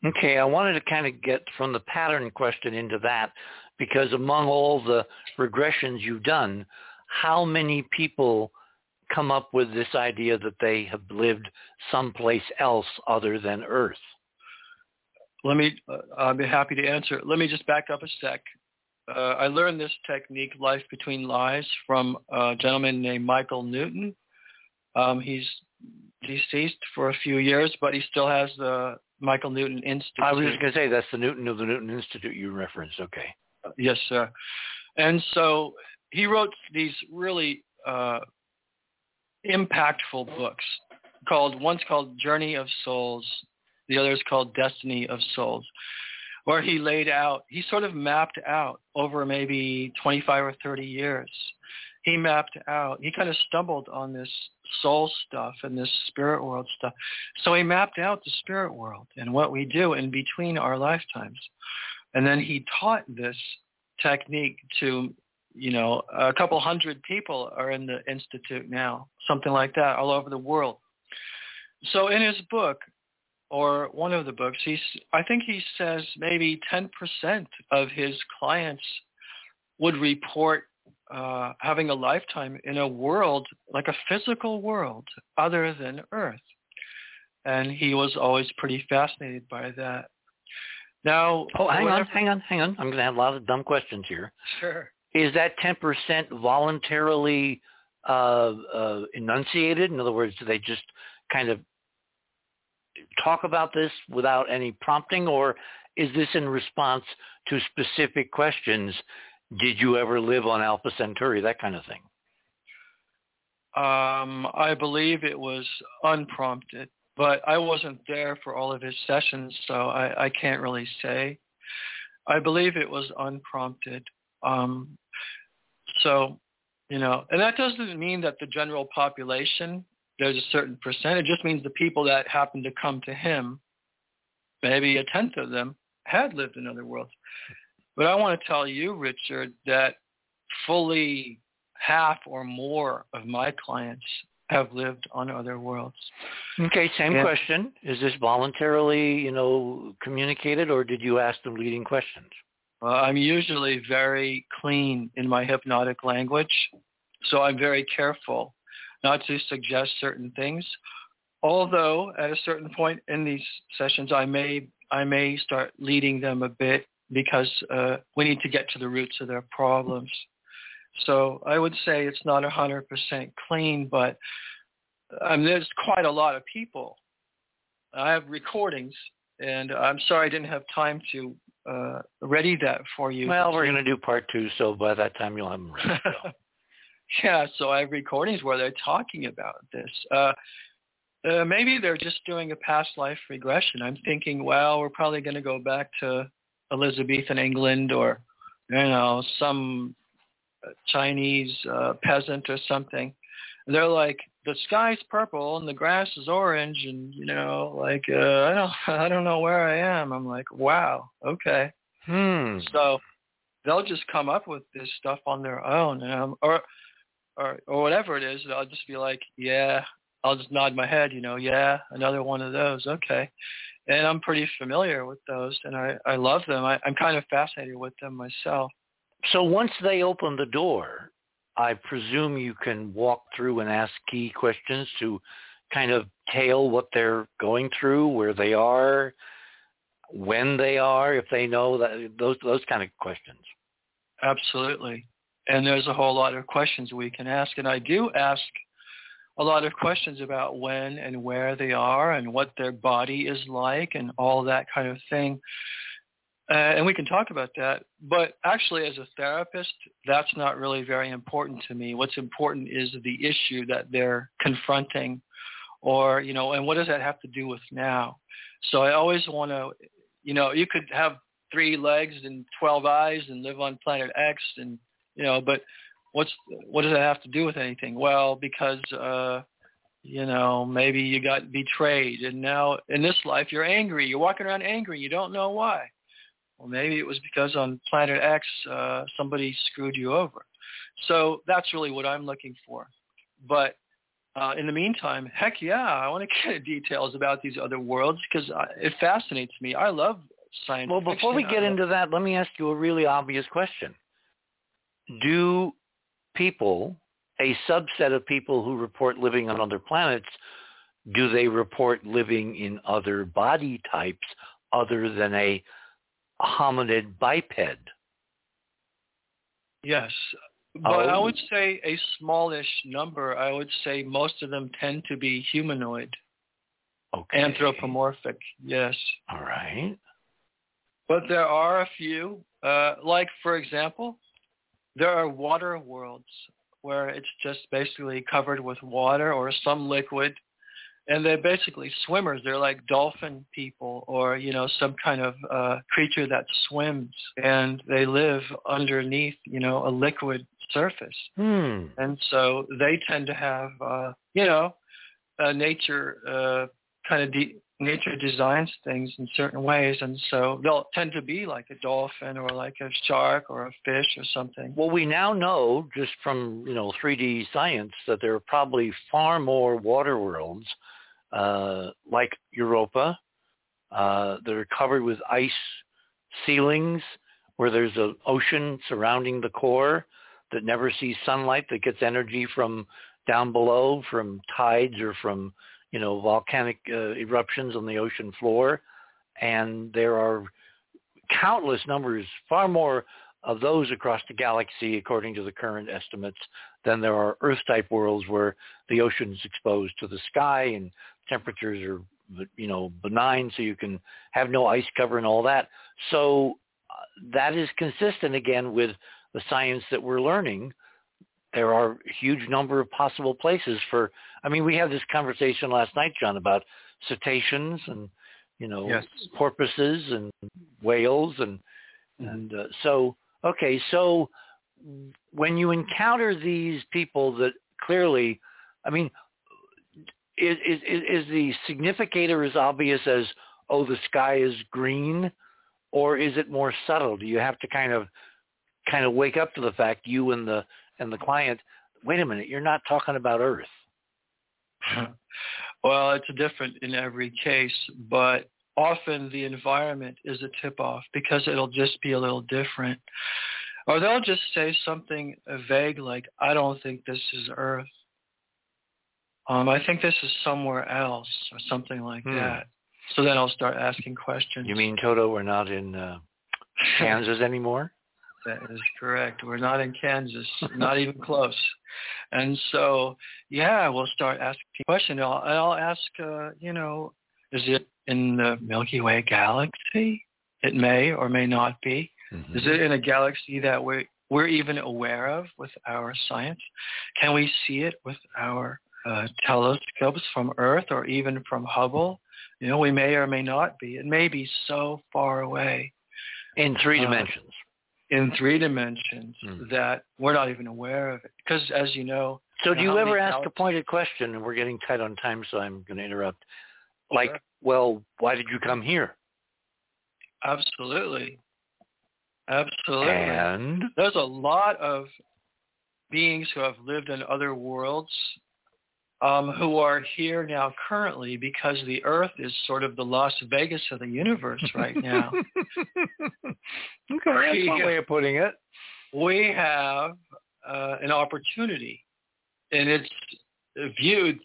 Okay, I wanted to kind of get from the pattern question into that because among all the regressions you've done, how many people come up with this idea that they have lived someplace else other than Earth? Let me, uh, I'll be happy to answer. Let me just back up a sec. Uh, I learned this technique, Life Between Lives, from a gentleman named Michael Newton. Um, he's deceased for a few years, but he still has the Michael Newton Institute. I was just going to say that's the Newton of the Newton Institute you referenced. Okay. Yes, sir. And so he wrote these really uh, impactful books called one's called Journey of Souls, the other is called Destiny of Souls, where he laid out, he sort of mapped out over maybe 25 or 30 years. He mapped out, he kind of stumbled on this soul stuff and this spirit world stuff. So he mapped out the spirit world and what we do in between our lifetimes. And then he taught this technique to, you know, a couple hundred people are in the institute now, something like that, all over the world. So in his book, or one of the books, he's, I think he says maybe 10% of his clients would report uh, having a lifetime in a world, like a physical world, other than Earth. And he was always pretty fascinated by that. Now, oh, hang on, hang on, hang on. I'm going to have a lot of dumb questions here. Sure. Is that 10% voluntarily uh, uh, enunciated? In other words, do they just kind of talk about this without any prompting, or is this in response to specific questions did you ever live on Alpha Centauri, that kind of thing? Um, I believe it was unprompted, but I wasn't there for all of his sessions, so I, I can't really say. I believe it was unprompted. Um, so, you know, and that doesn't mean that the general population, there's a certain percent. It just means the people that happened to come to him, maybe a tenth of them, had lived in other worlds. But I want to tell you, Richard, that fully half or more of my clients have lived on other worlds. Okay, same and, question. Is this voluntarily, you know, communicated or did you ask them leading questions? Uh, I'm usually very clean in my hypnotic language, so I'm very careful not to suggest certain things. Although at a certain point in these sessions, I may I may start leading them a bit because uh, we need to get to the roots of their problems. So I would say it's not 100% clean, but there's quite a lot of people. I have recordings, and I'm sorry I didn't have time to uh, ready that for you. Well, we're going to do part two, so by that time you'll have them ready. So. yeah, so I have recordings where they're talking about this. Uh, uh, maybe they're just doing a past life regression. I'm thinking, well, we're probably going to go back to Elizabethan England or, you know, some Chinese uh, peasant or something. And they're like, the sky's purple and the grass is orange and, you know, like, uh, I don't, I don't know where I am. I'm like, wow, okay. Hmm. So they'll just come up with this stuff on their own. And, um, or, or, or whatever it is. I'll just be like, yeah, I'll just nod my head, you know, yeah, another one of those. Okay and I'm pretty familiar with those, and I, I love them. I, I'm kind of fascinated with them myself. So once they open the door, I presume you can walk through and ask key questions to kind of tail what they're going through, where they are, when they are, if they know that those those kind of questions. Absolutely. And there's a whole lot of questions we can ask, and I do ask a lot of questions about when and where they are and what their body is like and all that kind of thing. Uh, and we can talk about that. But actually, as a therapist, that's not really very important to me. What's important is the issue that they're confronting, or you know, and what does that have to do with now? So I always want to, you know, you could have three legs and twelve eyes and live on planet X, and you know, but what's what does that have to do with anything? Well, because uh, you know, maybe you got betrayed, and now in this life you're angry. You're walking around angry. You don't know why well, maybe it was because on planet X uh, somebody screwed you over. So that's really what I'm looking for. But uh, in the meantime, heck yeah, I want to get details about these other worlds because it fascinates me. I love science. Well, before we get into that, let me ask you a really obvious question. Do people, a subset of people who report living on other planets, do they report living in other body types other than a hominid biped. Yes, but oh. I would say a smallish number. I would say most of them tend to be humanoid, okay. anthropomorphic. Yes. All right. But there are a few, uh, like for example, there are water worlds where it's just basically covered with water or some liquid and they're basically swimmers. They're like dolphin people or, you know, some kind of uh, creature that swims and they live underneath, you know, a liquid surface. Hmm. And so they tend to have, uh, you know, uh, nature uh, kind of de- nature designs things in certain ways, and so they'll tend to be like a dolphin or like a shark or a fish or something. Well, we now know just from you know 3D science that there are probably far more water worlds uh, like Europa uh, that are covered with ice ceilings where there's an ocean surrounding the core that never sees sunlight that gets energy from down below from tides or from you know volcanic uh, eruptions on the ocean floor. And there are countless numbers far more of those across the galaxy according to the current estimates than there are earth type worlds where the ocean is exposed to the sky and temperatures are you know benign so you can have no ice cover and all that so uh, that is consistent again with the science that we're learning there are a huge number of possible places for i mean we had this conversation last night john about cetaceans and you know yes. porpoises and whales and mm-hmm. and uh, so okay so when you encounter these people that clearly i mean is, is, is the significator as obvious as, oh, the sky is green? Or is it more subtle? Do you have to kind of kind of wake up to the fact you and the and the client, wait a minute, you're not talking about Earth. well, it's different in every case, but often the environment is a tip off because it'll just be a little different. Or they'll just say something vague like, I don't think this is Earth. Um, I think this is somewhere else or something like hmm. that. So then I'll start asking questions. You mean Toto? We're not in uh, Kansas anymore. That is correct. We're not in Kansas, not even close. And so, yeah, we'll start asking questions. I'll, I'll ask, uh, you know, is it in the Milky Way galaxy? It may or may not be. Mm-hmm. Is it in a galaxy that we're, we're even aware of with our science? Can we see it with our uh, telescopes from Earth or even from Hubble. You know, we may or may not be. It may be so far away. In three uh, dimensions. In three dimensions hmm. that we're not even aware of it. Because as you know. So do you ever ask a pointed question, and we're getting tight on time, so I'm going to interrupt. Like, sure. well, why did you come here? Absolutely. Absolutely. And? There's a lot of beings who have lived in other worlds um, who are here now currently because the Earth is sort of the Las Vegas of the universe right now. okay, that's one way of putting it. We have uh, an opportunity, and it's viewed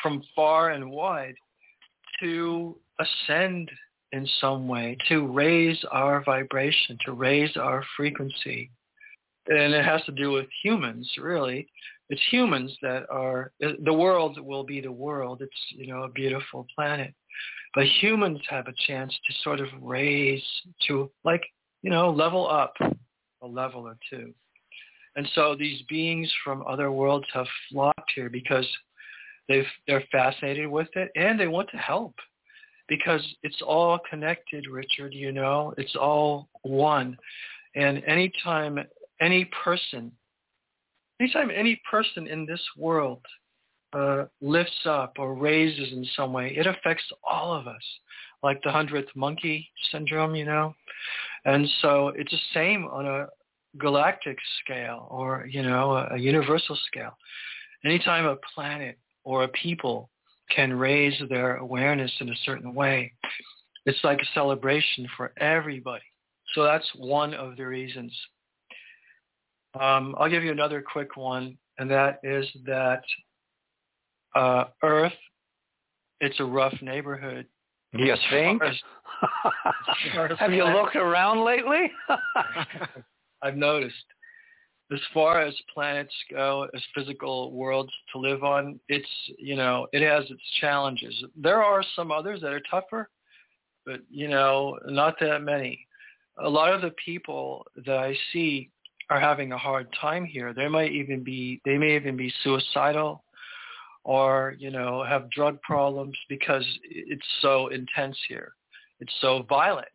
from far and wide to ascend in some way, to raise our vibration, to raise our frequency. And it has to do with humans, really it's humans that are the world will be the world. It's you know a beautiful planet, But humans have a chance to sort of raise to like, you know, level up a level or two. And so these beings from other worlds have flocked here because they've, they're fascinated with it and they want to help because it's all connected, Richard, you know, it's all one. And anytime any person, anytime any person in this world uh, lifts up or raises in some way, it affects all of us, like the hundredth monkey syndrome, you know. And so it's the same on a galactic scale or, you know, a, a universal scale. Anytime a planet or a people can raise their awareness in a certain way, it's like a celebration for everybody. So that's one of the reasons. Um, I'll give you another quick one, and that is that uh, Earth, it's a rough neighborhood. You think? Have you looked around lately? I've noticed. As far as planets go, as physical worlds to live on, it's you know it has its challenges. There are some others that are tougher, but you know not that many. A lot of the people that I see are having a hard time here. They might even be they may even be suicidal or you know have drug problems because it's so intense here. It's so violent.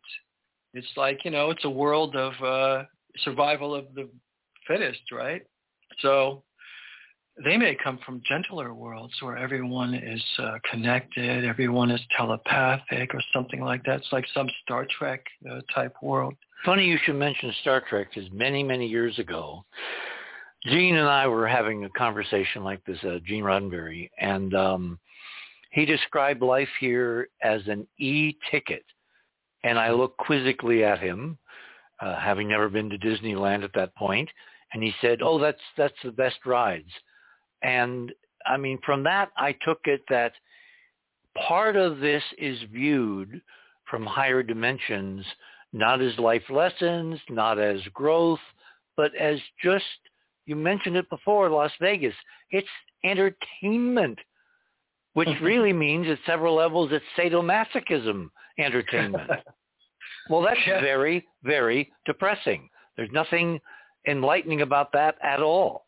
It's like you know it's a world of uh survival of the fittest right? So they may come from gentler worlds where everyone is uh, connected everyone is telepathic or something like that. It's like some star trek uh, type world funny you should mention star trek because many many years ago Gene and I were having a conversation like this, uh, Gene Roddenberry, and um, he described life here as an e-ticket. And I looked quizzically at him, uh, having never been to Disneyland at that point, and he said, "Oh, that's that's the best rides." And I mean, from that, I took it that part of this is viewed from higher dimensions, not as life lessons, not as growth, but as just you mentioned it before, Las Vegas. It's entertainment, which really means at several levels it's sadomasochism entertainment. well, that's yeah. very, very depressing. There's nothing enlightening about that at all.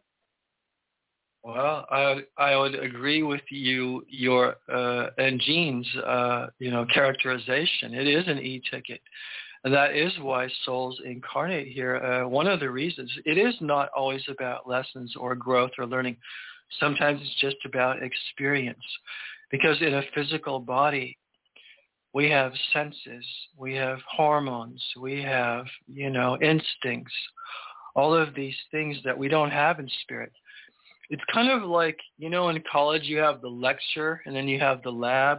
Well, I I would agree with you, your uh, and Gene's uh, you know characterization. It is an e-ticket. And that is why souls incarnate here. Uh, one of the reasons, it is not always about lessons or growth or learning. Sometimes it's just about experience. Because in a physical body, we have senses, we have hormones, we have, you know, instincts, all of these things that we don't have in spirit. It's kind of like, you know, in college you have the lecture and then you have the lab.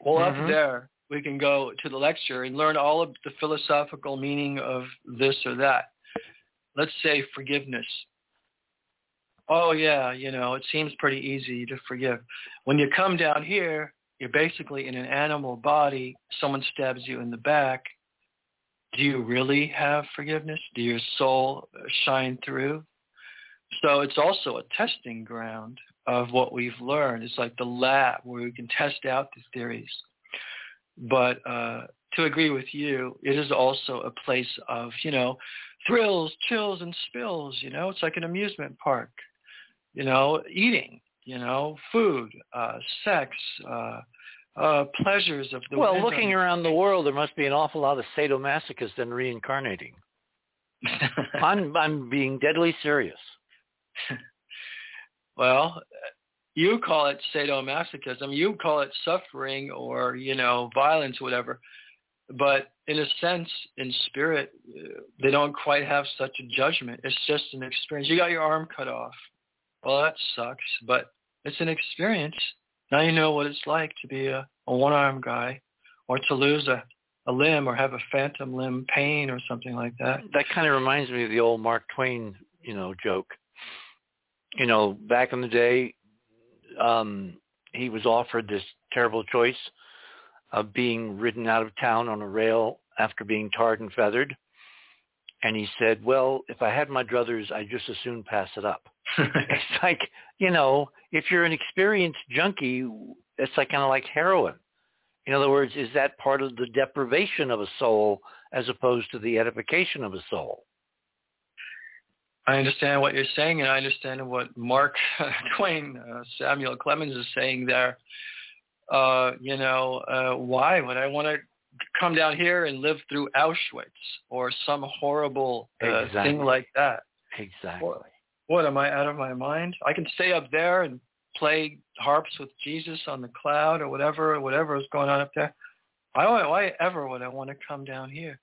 Well, mm-hmm. up there, we can go to the lecture and learn all of the philosophical meaning of this or that. Let's say forgiveness. Oh yeah, you know, it seems pretty easy to forgive. When you come down here, you're basically in an animal body. Someone stabs you in the back. Do you really have forgiveness? Do your soul shine through? So it's also a testing ground of what we've learned. It's like the lab where we can test out the theories. But uh, to agree with you, it is also a place of, you know, thrills, chills, and spills. You know, it's like an amusement park. You know, eating. You know, food, uh, sex, uh, uh, pleasures of the. Well, looking around the world, there must be an awful lot of sadomasochists and reincarnating. I'm I'm being deadly serious. well, you call it sadomasochism, you call it suffering or, you know, violence, whatever. But in a sense, in spirit, they don't quite have such a judgment. It's just an experience. You got your arm cut off. Well, that sucks, but it's an experience. Now you know what it's like to be a, a one-armed guy or to lose a, a limb or have a phantom limb pain or something like that. That kind of reminds me of the old Mark Twain, you know, joke. You know, back in the day, um, he was offered this terrible choice of being ridden out of town on a rail after being tarred and feathered. And he said, well, if I had my druthers, I'd just as soon pass it up. it's like, you know, if you're an experienced junkie, it's like kind of like heroin. In other words, is that part of the deprivation of a soul as opposed to the edification of a soul? I understand what you're saying, and I understand what Mark Twain, uh, Samuel Clemens is saying there. Uh, you know, uh, why would I want to come down here and live through Auschwitz or some horrible uh, exactly. thing like that? Exactly. What, what am I out of my mind? I can stay up there and play harps with Jesus on the cloud or whatever, whatever is going on up there. Why, why ever would I want to come down here?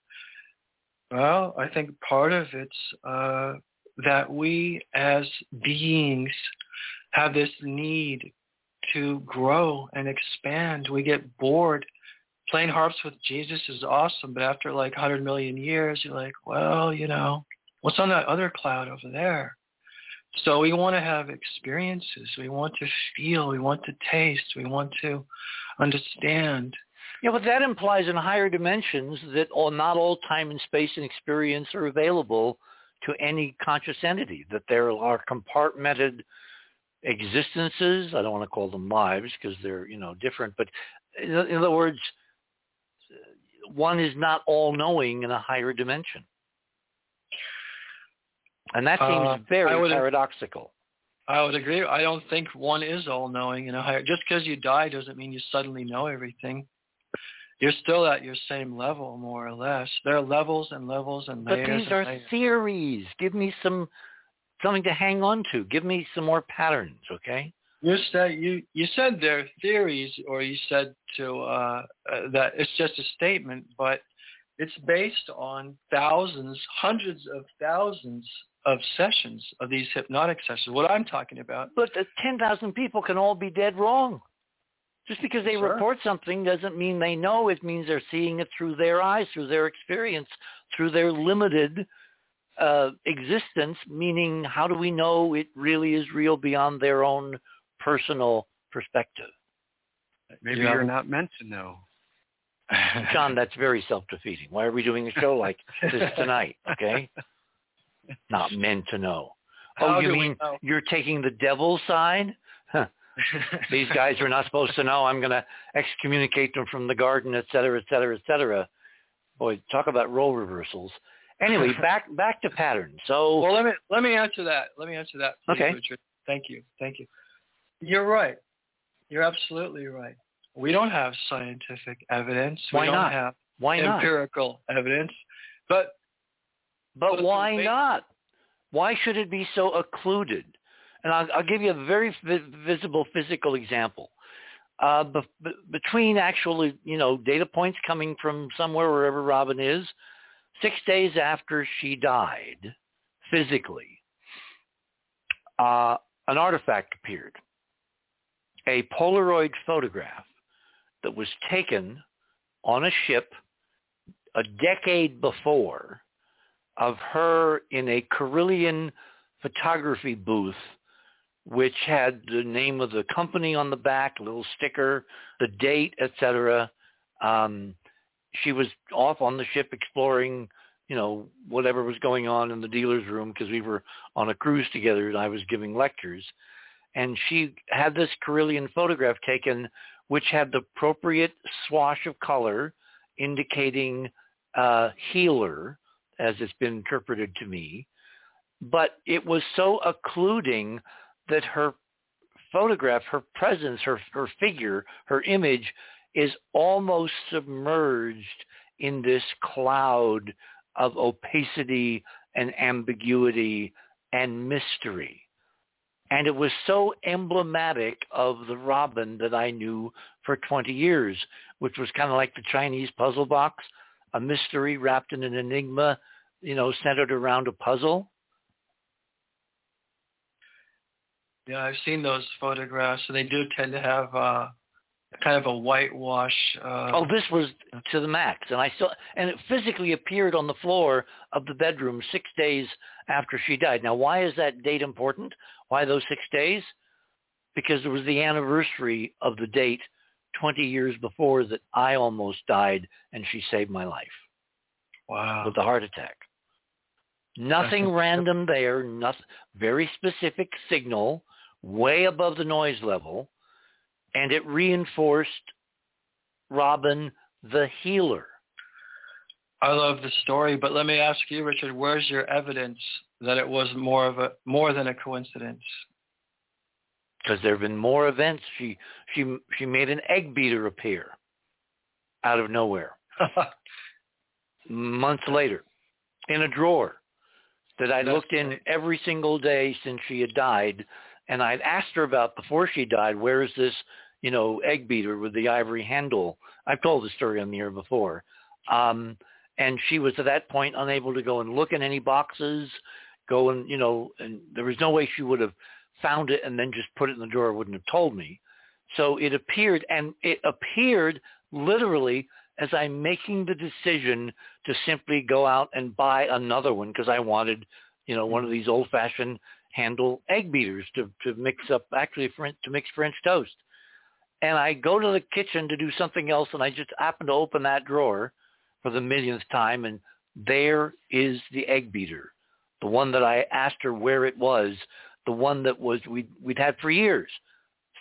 Well, I think part of it's uh, that we as beings have this need to grow and expand. We get bored. Playing harps with Jesus is awesome, but after like 100 million years, you're like, well, you know, what's on that other cloud over there? So we want to have experiences. We want to feel. We want to taste. We want to understand. Yeah, but that implies in higher dimensions that all, not all time and space and experience are available to any conscious entity, that there are compartmented existences. I don't want to call them lives because they're, you know, different. But in, in other words, one is not all-knowing in a higher dimension. And that seems Uh, very I would- paradoxical. I would agree. I don't think one is all-knowing in a higher. Just because you die doesn't mean you suddenly know everything. You're still at your same level, more or less. There are levels and levels and layers. But these are layers. theories. Give me some something to hang on to. Give me some more patterns, okay? You said you you said they're theories, or you said to uh, uh, that it's just a statement, but it's based on thousands, hundreds of thousands of sessions of these hypnotic sessions. What I'm talking about. But the 10,000 people can all be dead wrong. Just because they Sure. report something doesn't mean they know. It means they're seeing it through their eyes, through their experience, through their limited uh, existence, meaning how do we know it really is real beyond their own personal perspective? Maybe Yeah. you're not meant to know. John, that's very self-defeating. Why are we doing a show like this tonight, okay? Not meant to know. Oh, How you mean you're taking the devil's side? Huh. These guys are not supposed to know. I'm going to excommunicate them from the garden, et cetera, et cetera, et cetera. Boy, talk about role reversals. Anyway, back back to patterns. So Well, let me let me answer that. Let me answer that, please, Okay. Richard. Thank you. Thank you. You're right. You're absolutely right. We don't have scientific evidence. Why we don't have why not? empirical evidence. But But But why not? Why should it be so occluded? And I'll, I'll give you a very vi- visible physical example. Uh, be- be- between actually, you know, data points coming from somewhere wherever Robin is, six days after she died, physically, uh, an artifact appeared. A Polaroid photograph that was taken on a ship a decade before of her in a Kirlian photography booth, which had the name of the company on the back, a little sticker, the date, etc. Um, she was off on the ship exploring, you know, whatever was going on in the dealer's room because we were on a cruise together and I was giving lectures. And she had this Kirlian photograph taken, which had the appropriate swash of color indicating uh, healer, as it's been interpreted to me. But it was so occluding that her photograph, her presence, her, her figure, her image is almost submerged in this cloud of opacity and ambiguity and mystery. And it was so emblematic of the Robin that I knew for 20 years, which was kind of like the Chinese puzzle box, a mystery wrapped in an enigma, you know, centered around a puzzle. Yeah, I've seen those photographs, and they do tend to have uh, kind of a whitewash. Uh, Oh, this was to the max, and I still and it physically appeared on the floor of the bedroom six days after she died. Now, why is that date important? Why those six days? Because it was the anniversary of the date 20 years before that I almost died, and she saved my life wow. with a heart attack. Nothing random there. Nothing. Very specific signal, way above the noise level, and it reinforced Robin the healer. I love the story, but let me ask you, Richard, where's your evidence that it was more of a more than a coincidence? Because there have been more events. She she she made an egg beater appear out of nowhere. Months later, in a drawer that I looked in every single day since she had died, and I'd asked her about before she died, where is this, you know, egg beater with the ivory handle? I've told the story on the air before. Um, and she was at that point unable to go and look in any boxes, go and, you know, and there was no way she would have found it and then just put it in the drawer, wouldn't have told me. So it appeared, and it appeared literally as I'm making the decision to simply go out and buy another one because I wanted, you know, one of these old-fashioned handle egg beaters to, to mix up, actually to mix French toast. And I go to the kitchen to do something else, and I just happen to open that drawer for the millionth time, and there is the egg beater, the one that I asked her where it was, the one that was we'd, we'd had for years,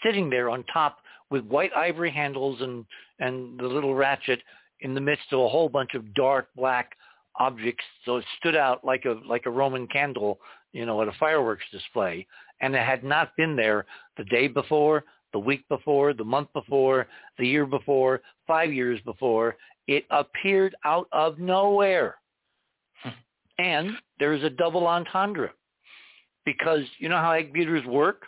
sitting there on top with white ivory handles and and the little ratchet in the midst of a whole bunch of dark black objects. So it stood out like a like a Roman candle, you know, at a fireworks display. And it had not been there the day before, the week before, the month before, the year before, five years before. It appeared out of nowhere. And there is a double entendre because you know how egg beaters work?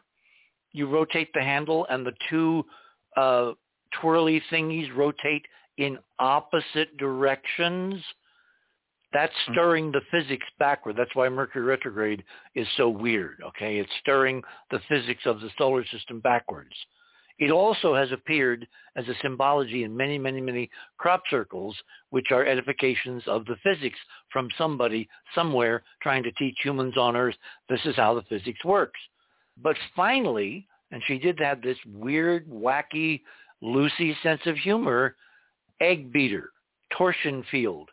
You rotate the handle and the two uh, twirly thingies rotate in opposite directions, that's hmm. stirring the physics backward. That's why Mercury retrograde is so weird, okay? It's stirring the physics of the solar system backwards. It also has appeared as a symbology in many, many, many crop circles, which are edifications of the physics from somebody somewhere trying to teach humans on Earth this is how the physics works. But finally, and she did have this weird, wacky, Lucy sense of humor, egg beater, torsion field.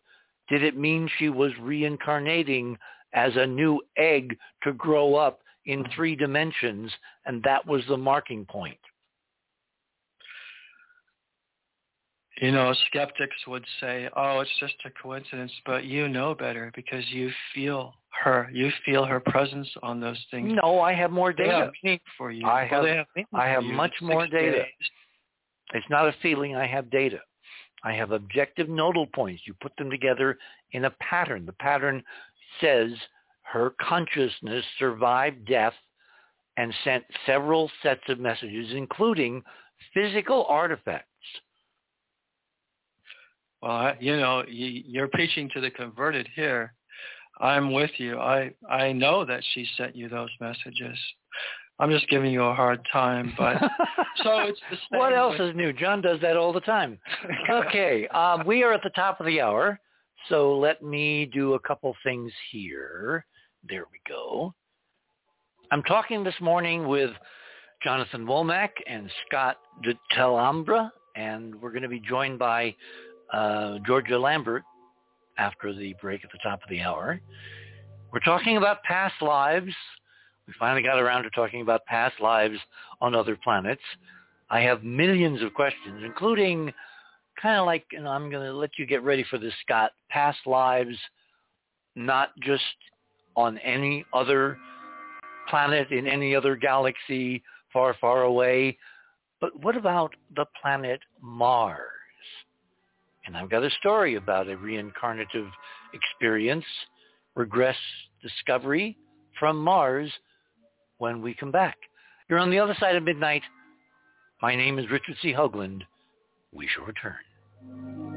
Did it mean she was reincarnating as a new egg to grow up in mm-hmm. three dimensions and that was the marking point? You know, skeptics would say, oh, it's just a coincidence, but you know better because you feel her. You feel her presence on those things. No, I have more data. Have for you. I have, have I have much more data. Days. It's not a feeling. I have data. I have objective nodal points. You put them together in a pattern. The pattern says her consciousness survived death and sent several sets of messages, including physical artifacts. Well, you know, you're preaching to the converted here. I'm with you. I I know that she sent you those messages. I'm just giving you a hard time, but so it's the same. What else is new? John does that all the time. okay, um, we are at the top of the hour, so let me do a couple things here. There we go. I'm talking this morning with Jonathan Womack and Scott de Tamble, and we're going to be joined by uh, Georgia Lambert after the break at the top of the hour. We're talking about past lives we finally got around to talking about past lives on other planets. I have millions of questions, including kind of like, and I'm going to let you get ready for this, Scott, past lives, not just on any other planet in any other galaxy far, far away, but what about the planet Mars? And I've got a story about a reincarnative experience, regress discovery from Mars when we come back. You're on the other side of midnight. My name is Richard C. Hoagland. We shall return.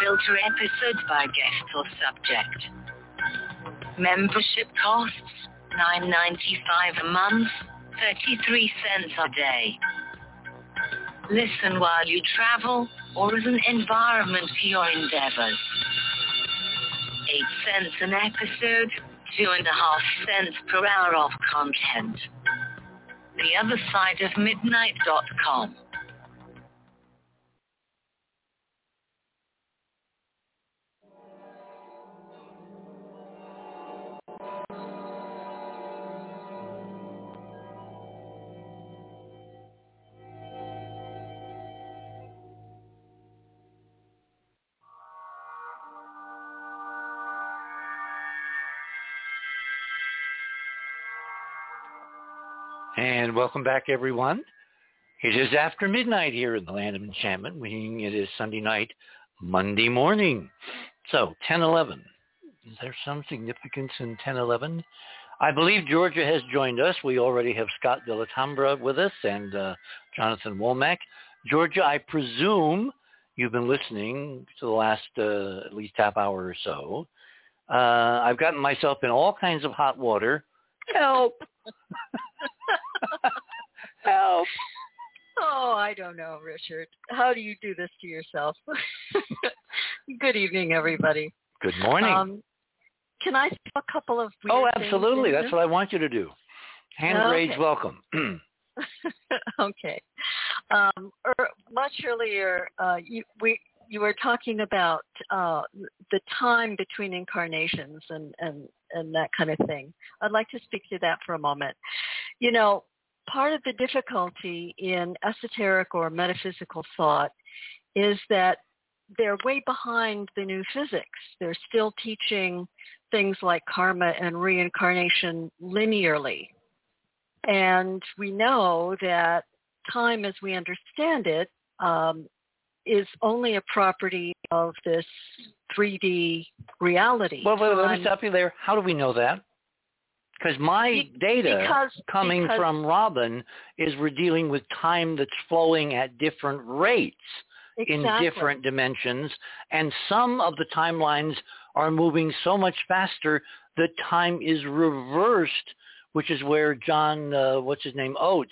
Filter episodes by guest or subject. Membership costs $9.95 a month, 33 cents a day. Listen while you travel or as an environment for your endeavors. 8 cents an episode, two and a half cents per hour of content. The other side of midnight.com. And welcome back, everyone. It is after midnight here in the land of enchantment, meaning it is Sunday night, Monday morning. So, 1011. Is there some significance in 1011? I believe Georgia has joined us. We already have Scott de la Tambra with us and uh, Jonathan Womack. Georgia, I presume you've been listening to the last uh, at least half hour or so. Uh, I've gotten myself in all kinds of hot water. Help! Help. Oh, I don't know, Richard. How do you do this to yourself? Good evening, everybody. Good morning. Um, can I a couple of Oh, absolutely. That's what I want you to do. Hand okay. raised welcome. okay. Um, er, much earlier, uh, you, we, you were talking about uh, the time between incarnations and, and, and that kind of thing. I'd like to speak to that for a moment. You know, part of the difficulty in esoteric or metaphysical thought is that they're way behind the new physics. They're still teaching things like karma and reincarnation linearly. And we know that time as we understand it um, is only a property of this 3D reality. Well, wait, let me stop you there. How do we know that? Because my data because, coming because, from Robin is we're dealing with time that's flowing at different rates exactly. in different dimensions. And some of the timelines are moving so much faster that time is reversed, which is where John, uh, what's his name, Oates,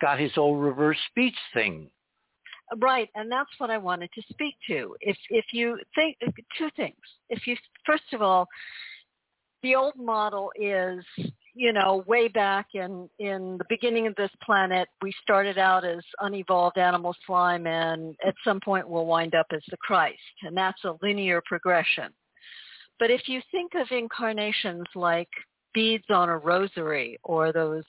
got his whole reverse speech thing. Right, and that's what I wanted to speak to. If if you think two things. If you first of all, the old model is, you know, way back in, in the beginning of this planet, we started out as unevolved animal slime and at some point we'll wind up as the Christ. And that's a linear progression. But if you think of incarnations like beads on a rosary or those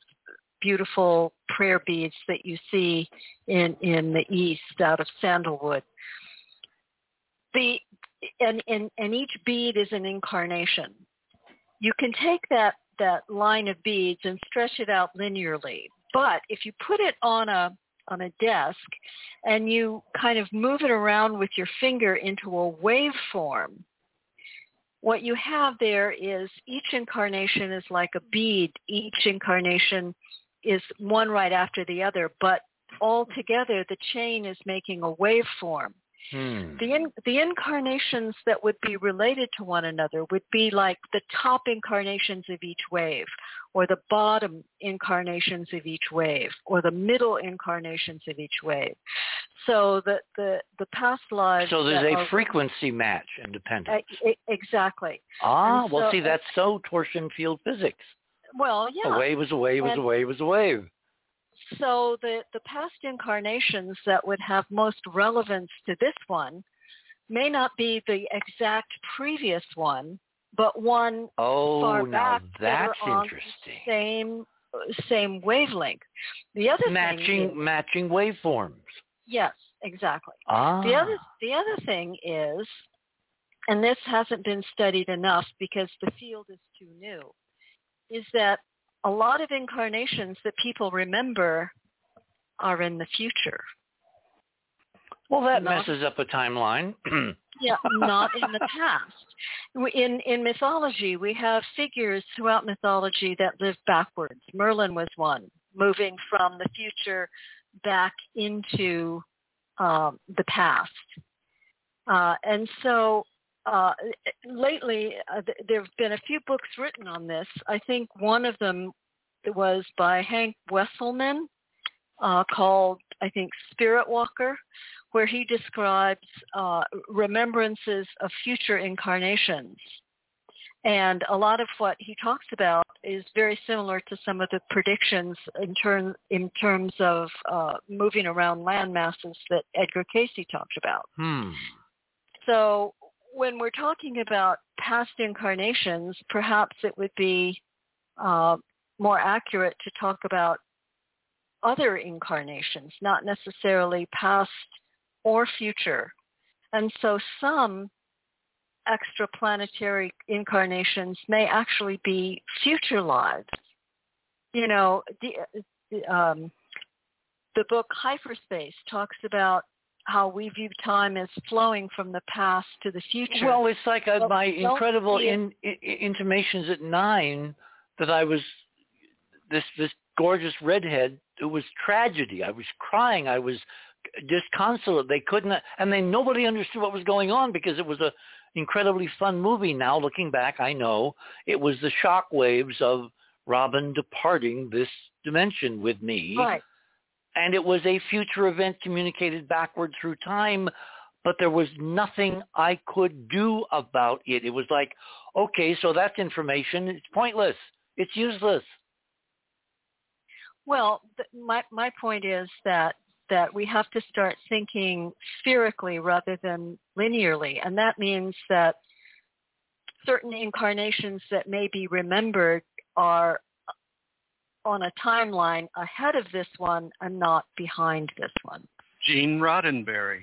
beautiful prayer beads that you see in, in the East out of sandalwood, the, and, and, and each bead is an incarnation you can take that, that line of beads and stretch it out linearly. But if you put it on a, on a desk and you kind of move it around with your finger into a waveform, what you have there is each incarnation is like a bead. Each incarnation is one right after the other, but all together the chain is making a waveform. Hmm. The in, the incarnations that would be related to one another would be like the top incarnations of each wave, or the bottom incarnations of each wave, or the middle incarnations of each wave. So the the, the past lives. So there's a are, frequency match independent. exactly. Ah, and well, so, see, that's so torsion field physics. Well, yeah. A wave is a wave is a wave is a wave so the, the past incarnations that would have most relevance to this one may not be the exact previous one, but one oh, far back that's that are interesting. same same wavelength. The other matching thing is, matching waveforms. Yes, exactly. Ah. The other the other thing is and this hasn't been studied enough because the field is too new, is that a lot of incarnations that people remember are in the future. Well, that not, messes up a timeline. yeah, not in the past. In in mythology, we have figures throughout mythology that live backwards. Merlin was one, moving from the future back into um, the past. Uh, and so uh, lately, uh, th- there have been a few books written on this. I think one of them was by Hank Wesselman uh, called, I think, Spirit Walker, where he describes uh, remembrances of future incarnations. And a lot of what he talks about is very similar to some of the predictions in, term, in terms of uh, moving around land masses that Edgar Cayce talked about. Hmm. So when we're talking about past incarnations, perhaps it would be uh, more accurate to talk about other incarnations, not necessarily past or future. And so some extraplanetary incarnations may actually be future lives. You know, the, um, the book Hyperspace talks about how we view time as flowing from the past to the future. Well, it's like my incredible in, in, intimations at nine that I was this this gorgeous redhead. It was tragedy. I was crying. I was disconsolate. They couldn't, and they nobody understood what was going on because it was a incredibly fun movie. Now looking back, I know it was the shock waves of Robin departing this dimension with me. Right. And it was a future event communicated backward through time, but there was nothing I could do about it. It was like, okay, so that's information. It's pointless. It's useless. Well, th- my my point is that that we have to start thinking spherically rather than linearly, and that means that certain incarnations that may be remembered are on a timeline ahead of this one and not behind this one. Gene Roddenberry.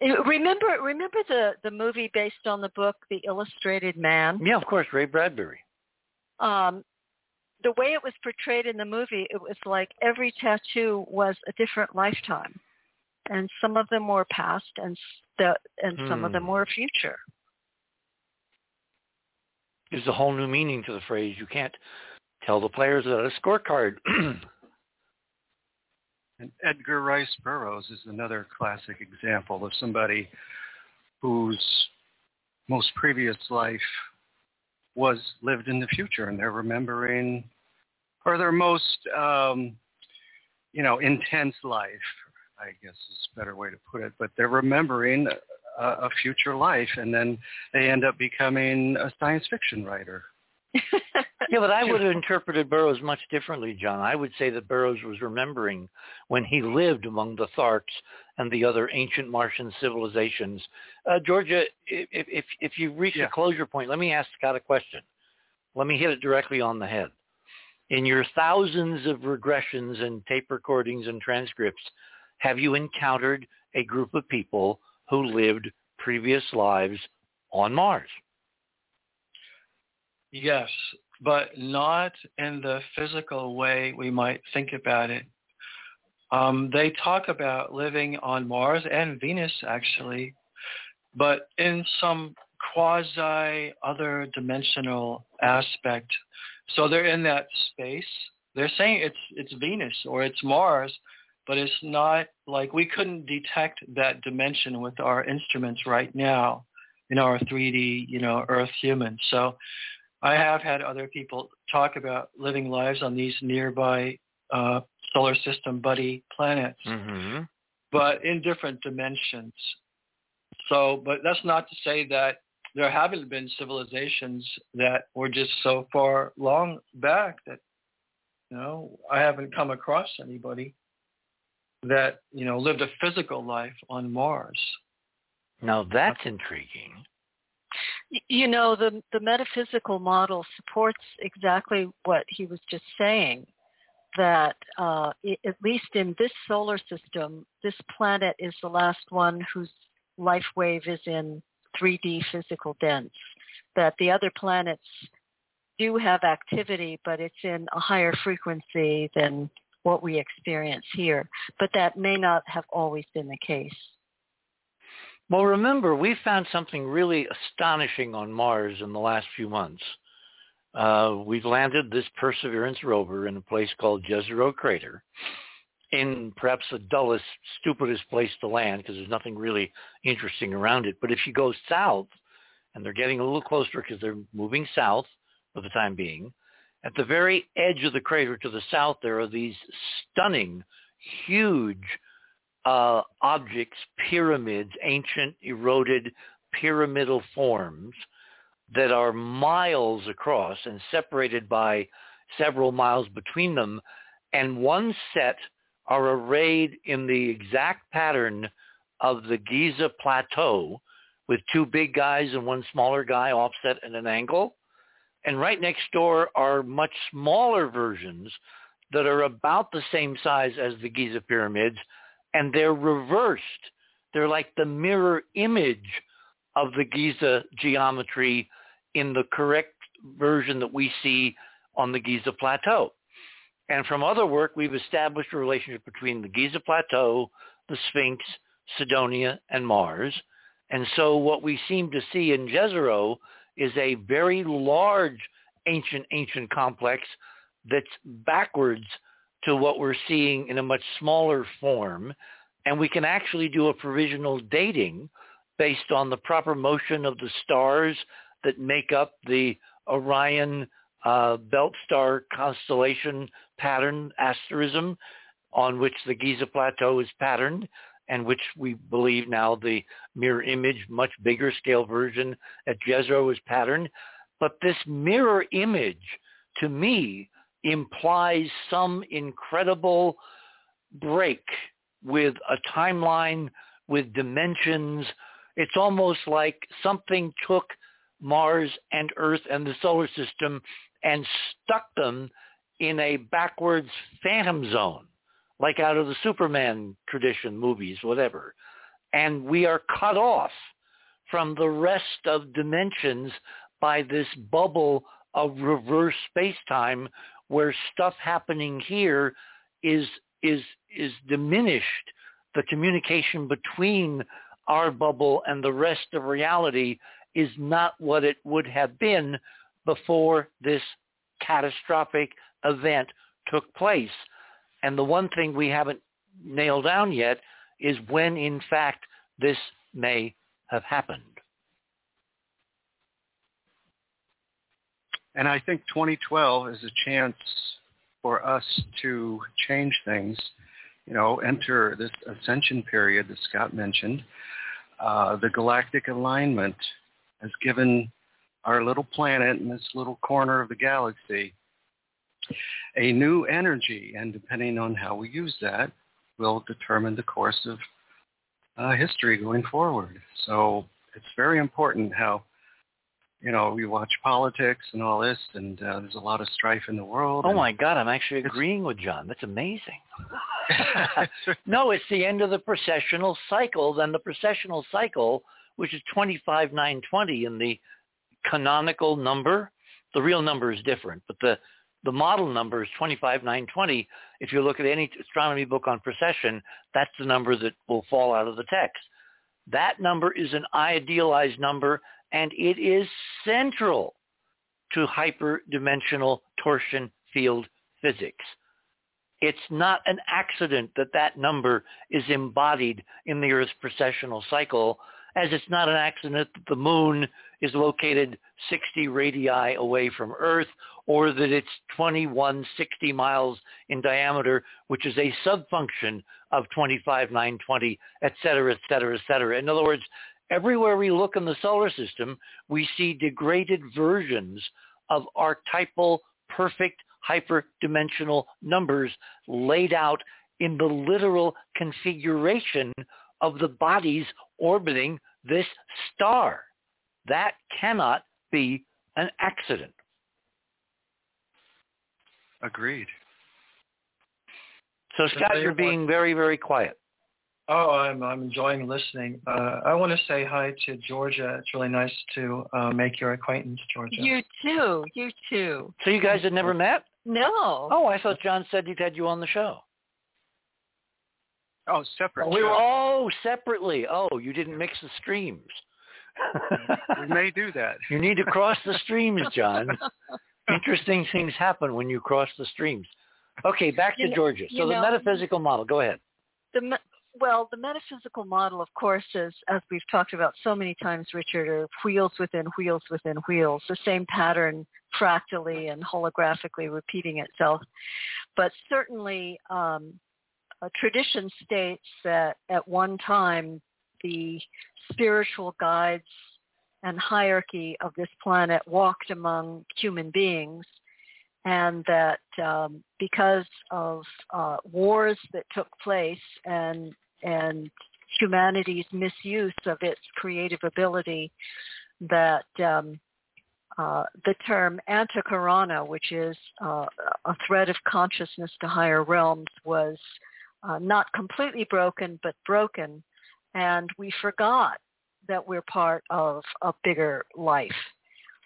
Remember, remember the the movie based on the book, The Illustrated Man. Yeah, of course, Ray Bradbury. Um, the way it was portrayed in the movie, it was like every tattoo was a different lifetime, and some of them were past, and the and some of them hmm. were future. There's a whole new meaning to the phrase. You can't tell the players that a scorecard. and Edgar Rice Burroughs is another classic example of somebody whose most previous life was lived in the future and they're remembering or their most um, you know intense life i guess is a better way to put it but they're remembering a, a future life and then they end up becoming a science fiction writer yeah, but I would have interpreted Burroughs much differently, John. I would say that Burroughs was remembering when he lived among the Tharks and the other ancient Martian civilizations. Uh, Georgia, if, if, if you reach yeah. a closure point, let me ask Scott a question. Let me hit it directly on the head. In your thousands of regressions and tape recordings and transcripts, have you encountered a group of people who lived previous lives on Mars? Yes, but not in the physical way we might think about it. Um, they talk about living on Mars and Venus, actually, but in some quasi other dimensional aspect. So they're in that space. They're saying it's it's Venus or it's Mars, but it's not like we couldn't detect that dimension with our instruments right now in our 3D, you know, Earth humans. So I have had other people talk about living lives on these nearby uh, solar system buddy planets, mm-hmm. but in different dimensions. So, but that's not to say that there haven't been civilizations that were just so far long back that, you know, I haven't come across anybody that, you know, lived a physical life on Mars. Now that's intriguing. You know, the, the metaphysical model supports exactly what he was just saying, that uh, at least in this solar system, this planet is the last one whose life wave is in 3D physical dense, that the other planets do have activity, but it's in a higher frequency than what we experience here. But that may not have always been the case. Well, remember, we found something really astonishing on Mars in the last few months. Uh, we've landed this Perseverance rover in a place called Jezero Crater in perhaps the dullest, stupidest place to land because there's nothing really interesting around it. But if you go south, and they're getting a little closer because they're moving south for the time being, at the very edge of the crater to the south, there are these stunning, huge uh, objects, pyramids, ancient eroded pyramidal forms that are miles across and separated by several miles between them. And one set are arrayed in the exact pattern of the Giza Plateau with two big guys and one smaller guy offset at an angle. And right next door are much smaller versions that are about the same size as the Giza pyramids, and they're reversed. They're like the mirror image of the Giza geometry in the correct version that we see on the Giza Plateau. And from other work, we've established a relationship between the Giza Plateau, the Sphinx, Cydonia, and Mars. And so what we seem to see in Jezero is a very large ancient, ancient complex that's backwards to what we're seeing in a much smaller form. And we can actually do a provisional dating based on the proper motion of the stars that make up the Orion uh, belt star constellation pattern asterism on which the Giza Plateau is patterned and which we believe now the mirror image, much bigger scale version at Jezero is patterned. But this mirror image, to me, implies some incredible break with a timeline, with dimensions. It's almost like something took Mars and Earth and the solar system and stuck them in a backwards phantom zone, like out of the Superman tradition movies, whatever. And we are cut off from the rest of dimensions by this bubble of reverse space-time where stuff happening here is is is diminished the communication between our bubble and the rest of reality is not what it would have been before this catastrophic event took place. And the one thing we haven't nailed down yet is when in fact this may have happened. And I think 2012 is a chance for us to change things, you know, enter this ascension period that Scott mentioned. Uh, the galactic alignment has given our little planet in this little corner of the galaxy a new energy, and depending on how we use that, will determine the course of uh, history going forward. So it's very important how, you know, we watch politics and all this, and uh, there's a lot of strife in the world. Oh my God, I'm actually agreeing with John. That's amazing. no, it's the end of the precessional cycle. Then the precessional cycle, which is 25920 in the canonical number, the real number is different, but the the model number is 25920. If you look at any astronomy book on precession, that's the number that will fall out of the text. That number is an idealized number, and it is central to hyperdimensional torsion field physics. It's not an accident that that number is embodied in the Earth's precessional cycle, as it's not an accident that the moon is located 60 radii away from Earth or that it's 2160 miles in diameter, which is a subfunction of 25920, et cetera, et cetera, et cetera. In other words, everywhere we look in the solar system, we see degraded versions of archetypal perfect hyperdimensional numbers laid out in the literal configuration of the bodies orbiting this star. That cannot be an accident. Agreed. So Scott, you're being very, very quiet. Oh, I'm I'm enjoying listening. Uh, I want to say hi to Georgia. It's really nice to uh, make your acquaintance, Georgia. You too. You too. So you guys had never met? No. Oh, I thought John said he'd had you on the show. Oh, separate. we were shows. oh separately. Oh, you didn't mix the streams. we may do that. you need to cross the streams, John. Interesting things happen when you cross the streams. Okay, back to You know- Georgia. So the know- metaphysical model. Go ahead. The me- well, the metaphysical model, of course, is as we've talked about so many times, Richard, are wheels within wheels within wheels. The same pattern fractally and holographically repeating itself. But certainly, um, a tradition states that at one time the spiritual guides and hierarchy of this planet walked among human beings and that um, because of uh, wars that took place and and humanity's misuse of its creative ability, that um, uh, the term antakarana, which is uh, a thread of consciousness to higher realms, was uh, not completely broken, but broken, and we forgot that we're part of a bigger life.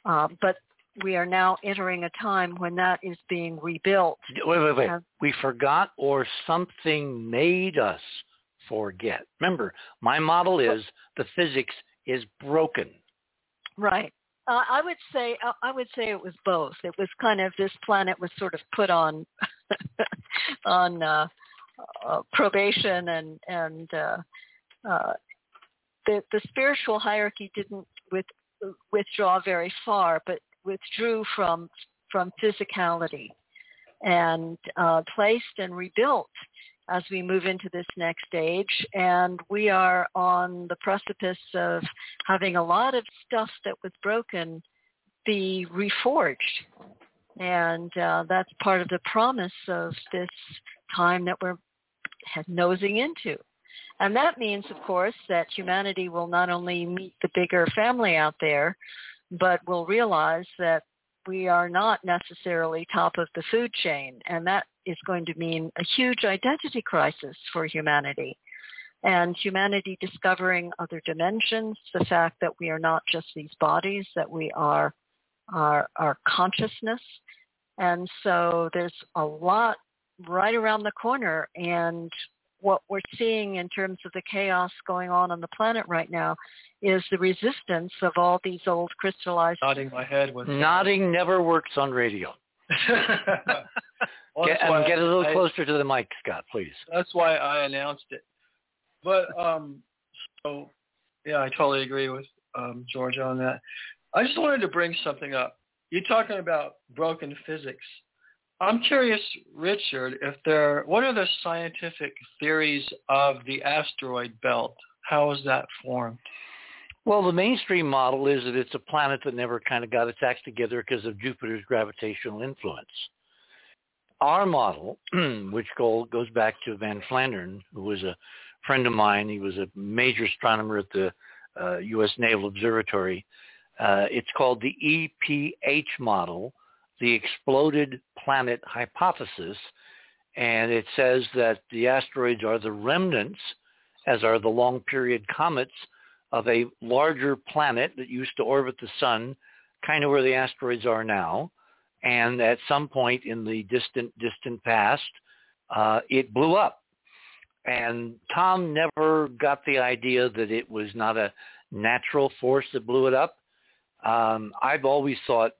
Uh, but we are now entering a time when that is being rebuilt. Wait, wait, wait. And- We forgot or something made us forget. Remember, my model is the physics is broken. Right. Uh, I would say uh, I would say it was both. It was kind of this planet was sort of put on on uh, uh, probation and and uh, uh, the the spiritual hierarchy didn't with, withdraw very far, but withdrew from from physicality and uh, placed and rebuilt as we move into this next stage. And we are on the precipice of having a lot of stuff that was broken be reforged. And uh, that's part of the promise of this time that we're nosing into. And that means, of course, that humanity will not only meet the bigger family out there, but will realize that we are not necessarily top of the food chain. And that is going to mean a huge identity crisis for humanity. And humanity discovering other dimensions, the fact that we are not just these bodies, that we are our, our consciousness. And so there's a lot right around the corner. And what we're seeing in terms of the chaos going on on the planet right now is the resistance of all these old crystallized. Nodding my head with Nodding never works on radio. Well, Get, that's why and get a little I- closer to the mic, Scott, please. That's why I announced it. But um, so yeah, I totally agree with um, Georgia on that. I just wanted to bring something up. You're talking about broken physics. I'm curious, Richard, if there what are the scientific theories of the asteroid belt? How is that formed? Well, the mainstream model is that it's a planet that never kind of got its acts together because of Jupiter's gravitational influence. Our model, which goes back to Van Flandern, who was a friend of mine, he was a major astronomer at the uh, U.S. Naval Observatory. Uh, it's called the EPH model, the Exploded Planet Hypothesis, and it says that the asteroids are the remnants, as are the long period comets, of a larger planet that used to orbit the sun, kind of where the asteroids are now. And at some point in the distant, distant past, uh, it blew up. And Tom never got the idea that it was not a natural force that blew it up. Um, I've always thought,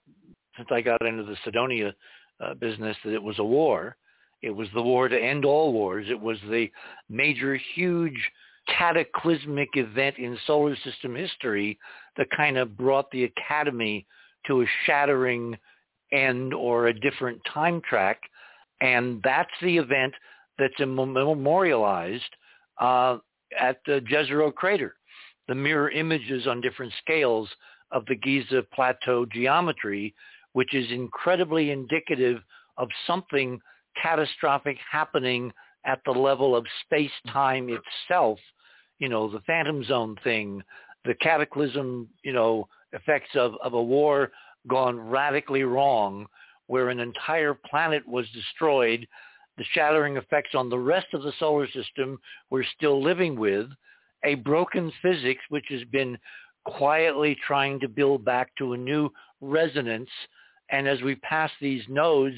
since I got into the Cydonia uh, business, that it was a war. It was the war to end all wars. It was the major, huge cataclysmic event in solar system history that kind of brought the academy to a shattering end or a different time track. And that's the event that's memorialized uh, at the Jezero crater. The mirror images on different scales of the Giza plateau geometry, which is incredibly indicative of something catastrophic happening at the level of space-time itself, you know, the phantom zone thing, the cataclysm, you know, effects of, of a war gone radically wrong where an entire planet was destroyed. the shattering effects on the rest of the solar system we're still living with, a broken physics which has been quietly trying to build back to a new resonance. And as we pass these nodes,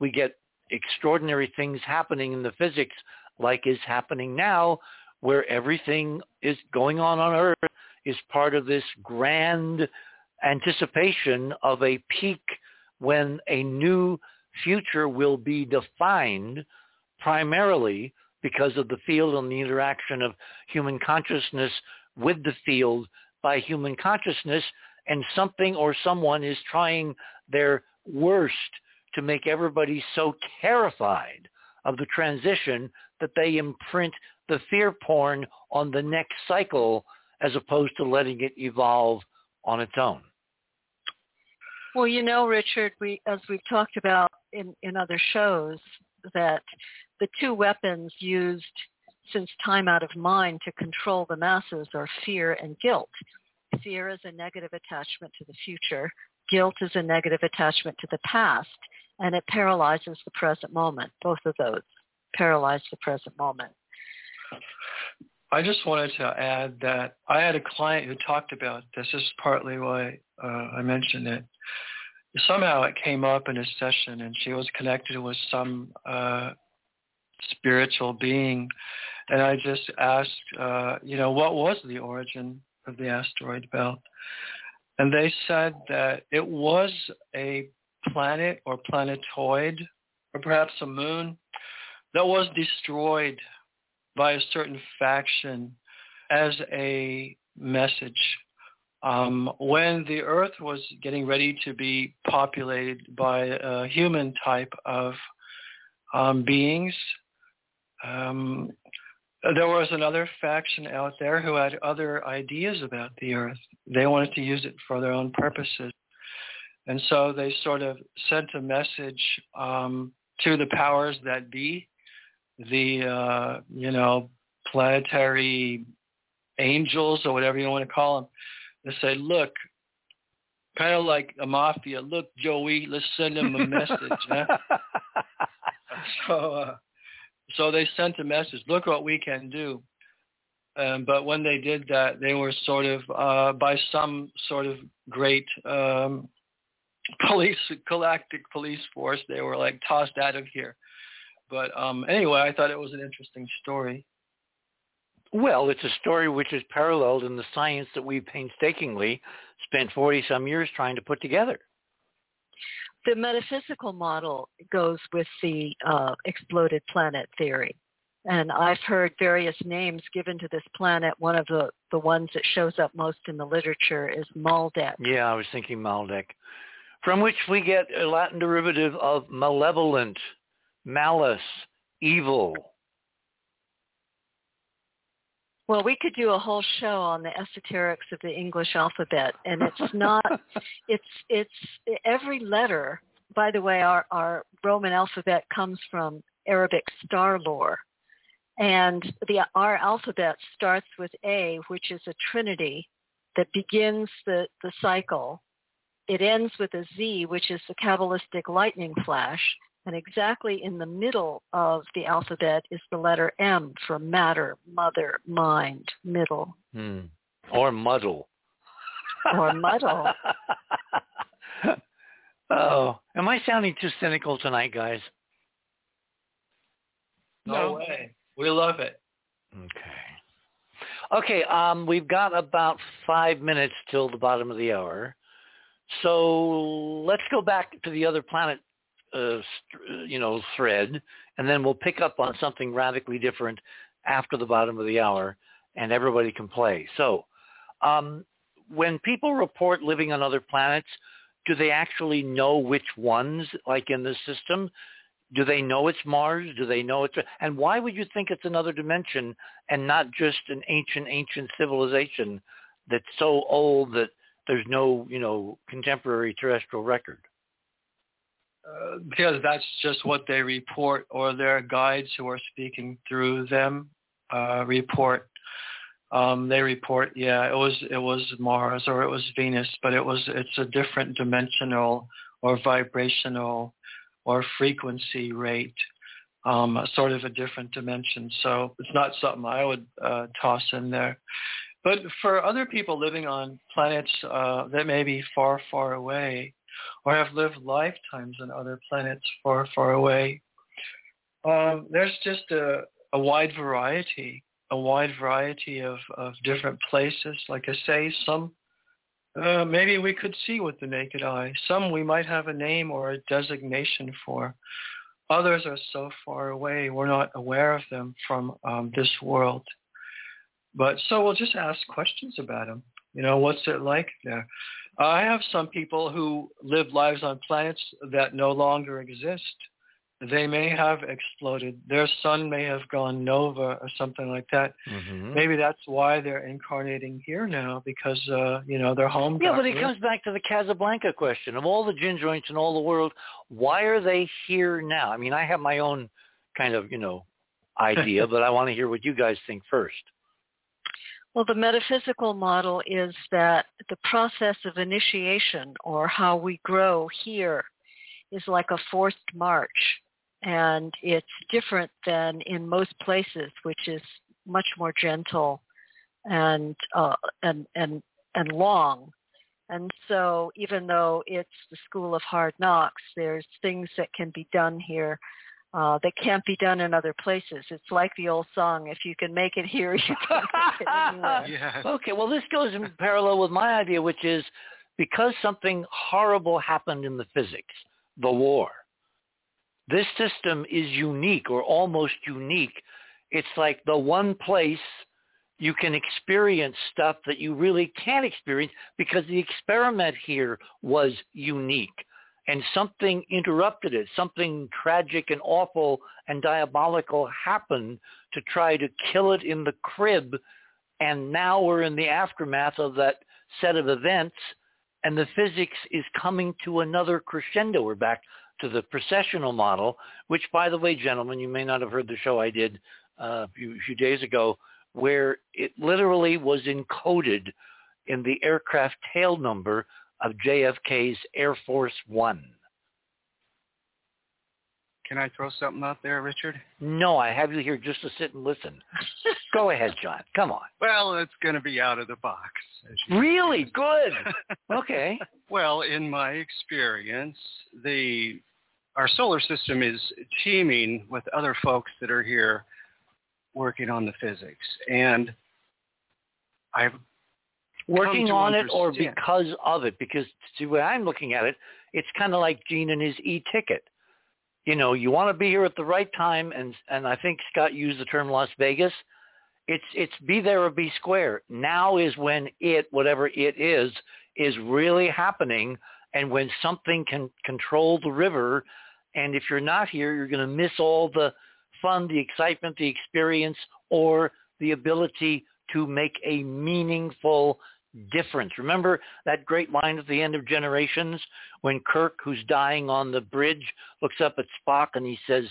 we get extraordinary things happening in the physics like is happening now where everything is going on on Earth is part of this grand anticipation of a peak when a new future will be defined primarily because of the field and the interaction of human consciousness with the field by human consciousness and something or someone is trying their worst to make everybody so terrified of the transition that they imprint the fear porn on the next cycle as opposed to letting it evolve on its own. Well, you know, Richard, we as we've talked about in, in other shows, that the two weapons used since time out of mind to control the masses are fear and guilt. Fear is a negative attachment to the future. Guilt is a negative attachment to the past, and it paralyzes the present moment. Both of those paralyze the present moment. I just wanted to add that I had a client who talked about this. This is partly why uh, I mentioned it. Somehow it came up in a session, and she was connected with some uh, spiritual being, and I just asked, uh, you know, what was the origin of the asteroid belt? And they said that it was a planet or planetoid, or perhaps a moon, that was destroyed by a certain faction as a message. Um, when the earth was getting ready to be populated by a human type of um, beings, um, there was another faction out there who had other ideas about the earth. They wanted to use it for their own purposes. And so they sort of sent a message um, to the powers that be the uh, you know planetary angels or whatever you want to call them. They say, look, kind of like a mafia. Look, Joey, let's send them a message. huh? so, uh, so they sent a message. Look what we can do. Um, but when they did that, they were sort of uh, by some sort of great um, police galactic police force. They were like tossed out of here. But um, anyway, I thought it was an interesting story. Well, it's a story which is paralleled in the science that we painstakingly spent 40 some years trying to put together. The metaphysical model goes with the uh, exploded planet theory. And I've heard various names given to this planet. One of the, the ones that shows up most in the literature is Maldek. Yeah, I was thinking Maldek, from which we get a Latin derivative of malevolent, malice, evil. Well, we could do a whole show on the esoterics of the English alphabet, and it's not. it's it's every letter. By the way, our our Roman alphabet comes from Arabic star lore, and the our alphabet starts with A, which is a trinity that begins the the cycle. It ends with a Z, which is the Kabbalistic lightning flash, and exactly in the middle of the alphabet is the letter M for matter, mother, mind, middle. Hmm. Or muddle. Or muddle. oh, am I sounding too cynical tonight, guys? No, no way. We love it. Okay. Okay, um, we've got about five minutes till the bottom of the hour. So let's go back to the other planet uh, you know, thread, and then we'll pick up on something radically different after the bottom of the hour, and everybody can play. So, um, when people report living on other planets, do they actually know which ones, like in the system? Do they know it's Mars? Do they know it's and why would you think it's another dimension and not just an ancient, ancient civilization that's so old that there's no, you know, contemporary terrestrial record? Uh, because that's just what they report or their guides who are speaking through them uh, report. Um, they report, yeah, it was it was Mars or it was Venus, but it was it's a different dimensional or vibrational or frequency rate. um, sort of a different dimension. So it's not something I would uh, toss in there. But for other people living on planets uh, that may be far, far away, or have lived lifetimes on other planets far, far away, um, there's just a, a wide variety, a wide variety of, of different places. Like I say, some uh, maybe we could see with the naked eye. Some we might have a name or a designation for. Others are so far away we're not aware of them from um, this world. But so we'll just ask questions about them. You know, what's it like there? I have some people who live lives on planets that no longer exist they may have exploded. Their sun may have gone nova or something like that. Mm-hmm. Maybe that's why they're incarnating here now because uh, you know their home. Yeah, but it comes back to the Casablanca question of all the gin joints in all the world. Why are they here now? I mean, I have my own kind of you know idea, but I want to hear what you guys think first. Well, the metaphysical model is that the process of initiation or how we grow here is like a forced march and it's different than in most places, which is much more gentle and uh, and and and long. And so, even though it's the school of hard knocks, there's things that can be done here uh, that can't be done in other places. It's like the old song, if you can make it here, you can make it anywhere. yes. Okay, well, this goes in parallel with my idea, which is because something horrible happened in the physics, the war, this system is unique or almost unique. It's like the one place you can experience stuff that you really can't experience because the experiment here was unique and something interrupted it. Something tragic and awful and diabolical happened to try to kill it in the crib. And now we're in the aftermath of that set of events and the physics is coming to another crescendo. We're back to the precessional model, which, by the way, gentlemen, you may not have heard the show I did uh, a few, few days ago, where it literally was encoded in the aircraft tail number of JFK's Air Force One. Can I throw something out there, Richard? No, I have you here just to sit and listen. Go ahead, John. Come on. Well, it's going to be out of the box. Really? Good. okay. Well, in my experience, the our solar system is teeming with other folks that are here working on the physics. And I've working on understand. it or because of it because see way I'm looking at it, it's kind of like Gene and his e-ticket you know, you want to be here at the right time, and and I think Scott used the term Las Vegas. It's it's be there or be square. Now is when it, whatever it is, is really happening, and when something can control the river. And if you're not here, you're going to miss all the fun, the excitement, the experience, or the ability to make a meaningful difference. Remember that great line at the end of Generations when Kirk, who's dying on the bridge, looks up at Spock and he says,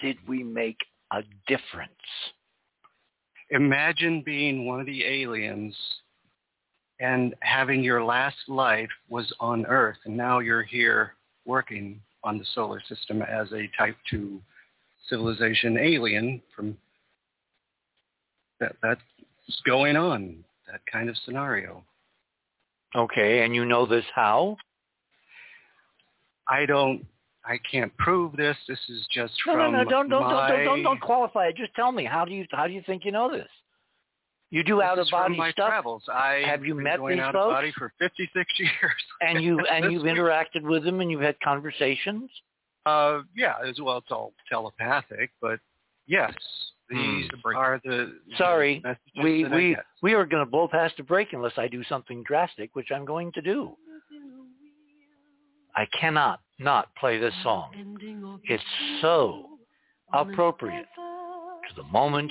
did we make a difference? Imagine being one of the aliens and having your last life was on Earth and now you're here working on the solar system as a type 2 civilization alien from that that's going on that kind of scenario. Okay, and you know this how? I don't. I can't prove this. This is just no, from no, no. Don't don't, my... don't don't don't qualify it. Just tell me how do you how do you think you know this? You do out of body my stuff. Travels. I have you met these out folks? Of body for 56 years. and you and you've interacted with them and you've had conversations. Uh, yeah, as well. It's all telepathic, but yes, these mm. are the sorry. The we we we are going to blow past a break unless I do something drastic, which I'm going to do. I cannot not play this song. It's so appropriate to the moment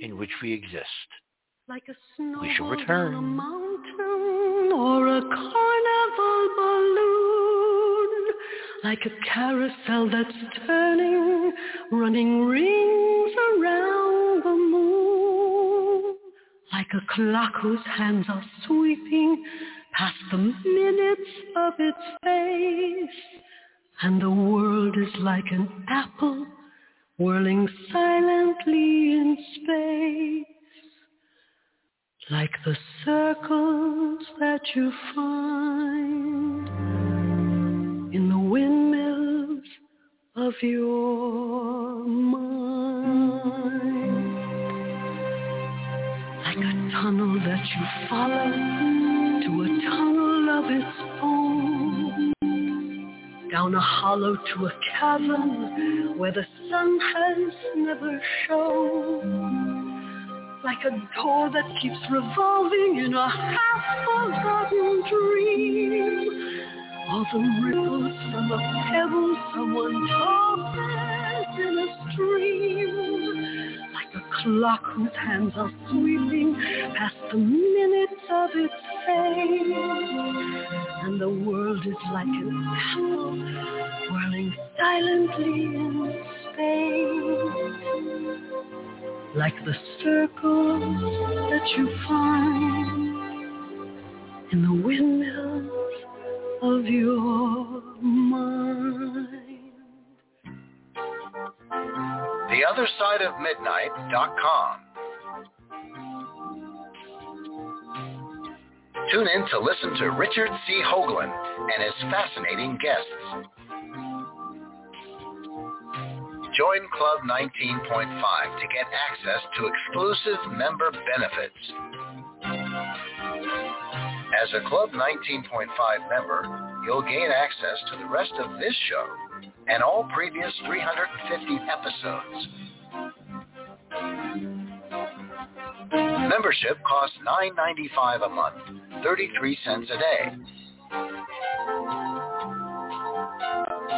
in which we exist. we shall return. or a carnival balloon, like a carousel that's turning, running rings around the moon, like a clock whose hands are sweeping past the minutes of its face, and the world is like an apple whirling silently in space, like the circles that you find windmills of your mind. Like a tunnel that you follow to a tunnel of its own. Down a hollow to a cavern where the sun has never shone. Like a door that keeps revolving in a half-forgotten dream. Or the ripples from a pebble someone tosses in a stream. Like a clock whose hands are sweeping past the minutes of its fame. And the world is like an apple whirling silently in space. Like the circles that you find in the windmills of your mind. TheOtherSideOfMidnight.com. Tune in to listen to Richard C. Hoagland and his fascinating guests. Join Club 19.5 to get access to exclusive member benefits. As a Club 19.5 member, you'll gain access to the rest of this show and all previous 350 episodes. Membership costs $9.95 a month, 33 cents a day.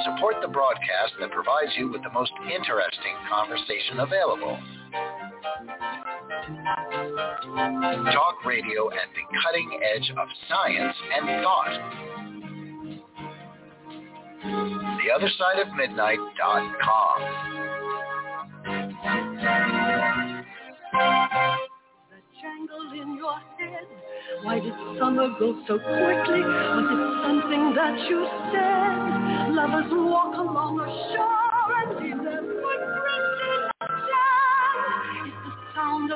Support the broadcast that provides you with the most interesting conversation available. Talk radio at the cutting edge of science and thought. TheOtherSideOfMidnight.com. The jangle in your head. Why did summer go so quickly? Was it something that you said? Lovers walk along a shore and leave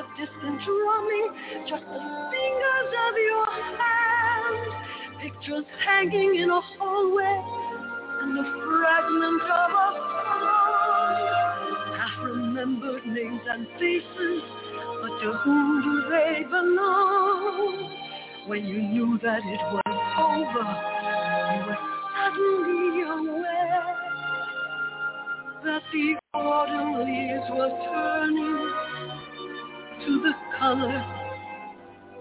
of distant drumming just the fingers of your hand? Pictures hanging in a hallway and the fragment of a song. Half-remembered names and faces, but to whom do they belong? When you knew that it was over, you were suddenly aware that the autumn leaves were turning to the color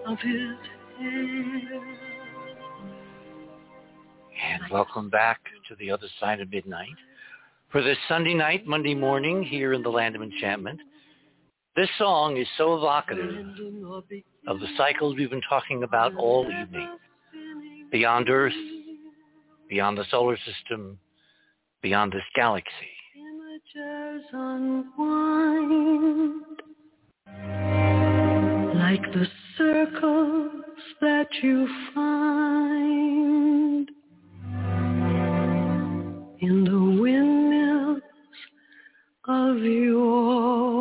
of his hair. And welcome back to the other side of midnight for this Sunday night, Monday morning here in the land of enchantment. This song is so evocative of the cycles we've been talking about all evening. Beyond Earth, beyond the solar system, beyond this galaxy. Like the circles that you find in the windmills of your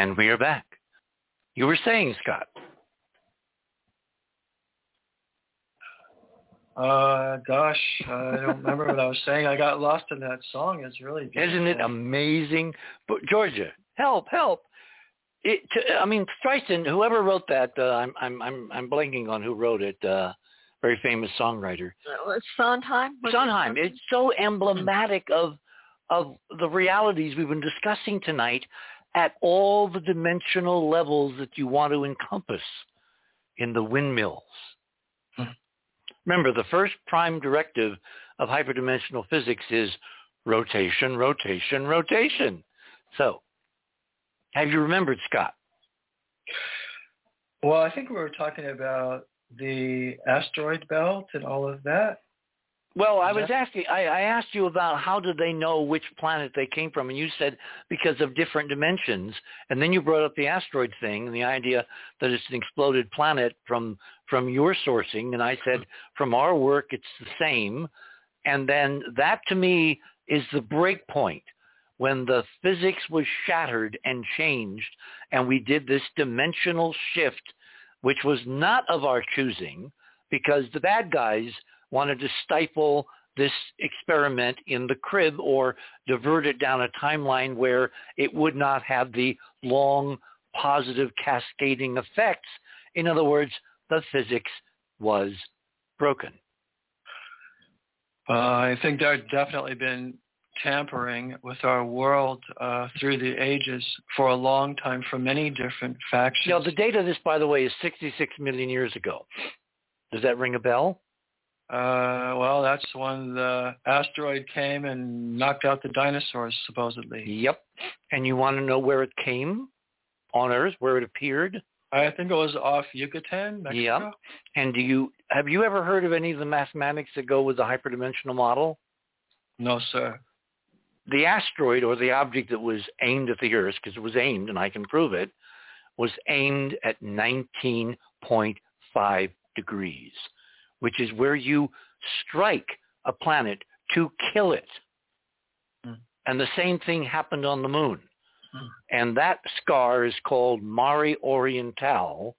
And we are back. You were saying, Scott. Uh, gosh, I don't remember what I was saying. I got lost in that song. It's really beautiful. Isn't it amazing? But Georgia, help, help. It, to, I mean, Streisand, whoever wrote that, uh, I'm, I'm, I'm, I'm blanking on who wrote it. Uh, very famous songwriter. Uh, it's Sondheim. Was it Sondheim. It's so emblematic of, of the realities we've been discussing tonight at all the dimensional levels that you want to encompass in the windmills. Hmm. Remember, the first prime directive of hyperdimensional physics is rotation, rotation, rotation. So, have you remembered, Scott? Well, I think we were talking about the asteroid belt and all of that. Well, I was asking. I, I asked you about how did they know which planet they came from, and you said because of different dimensions. And then you brought up the asteroid thing and the idea that it's an exploded planet from from your sourcing. And I said from our work, it's the same. And then that to me is the break point when the physics was shattered and changed, and we did this dimensional shift, which was not of our choosing, because the bad guys wanted to stifle this experiment in the crib or divert it down a timeline where it would not have the long positive cascading effects. In other words, the physics was broken. Uh, I think there's definitely been tampering with our world uh, through the ages for a long time for many different factions. You know, the date of this, by the way, is 66 million years ago. Does that ring a bell? Uh, well, that's when the asteroid came and knocked out the dinosaurs, supposedly. Yep. And you want to know where it came on Earth, where it appeared? I think it was off Yucatan, Mexico. Yep. And do you have you ever heard of any of the mathematics that go with the hyperdimensional model? No, sir. The asteroid or the object that was aimed at the Earth, because it was aimed, and I can prove it, was aimed at 19.5 degrees which is where you strike a planet to kill it. Mm. And the same thing happened on the moon. Mm. And that scar is called Mare Orientale,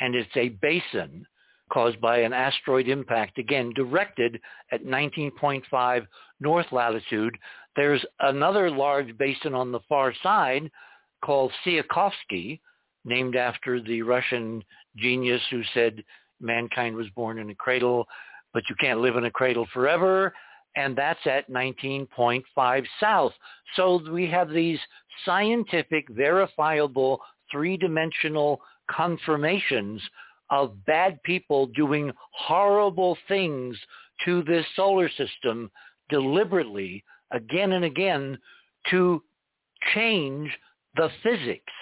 and it's a basin caused by an asteroid impact, again, directed at 19.5 north latitude. There's another large basin on the far side called Tsiolkovsky, named after the Russian genius who said mankind was born in a cradle, but you can't live in a cradle forever. And that's at 19.5 south. So we have these scientific, verifiable, three-dimensional confirmations of bad people doing horrible things to this solar system deliberately again and again to change the physics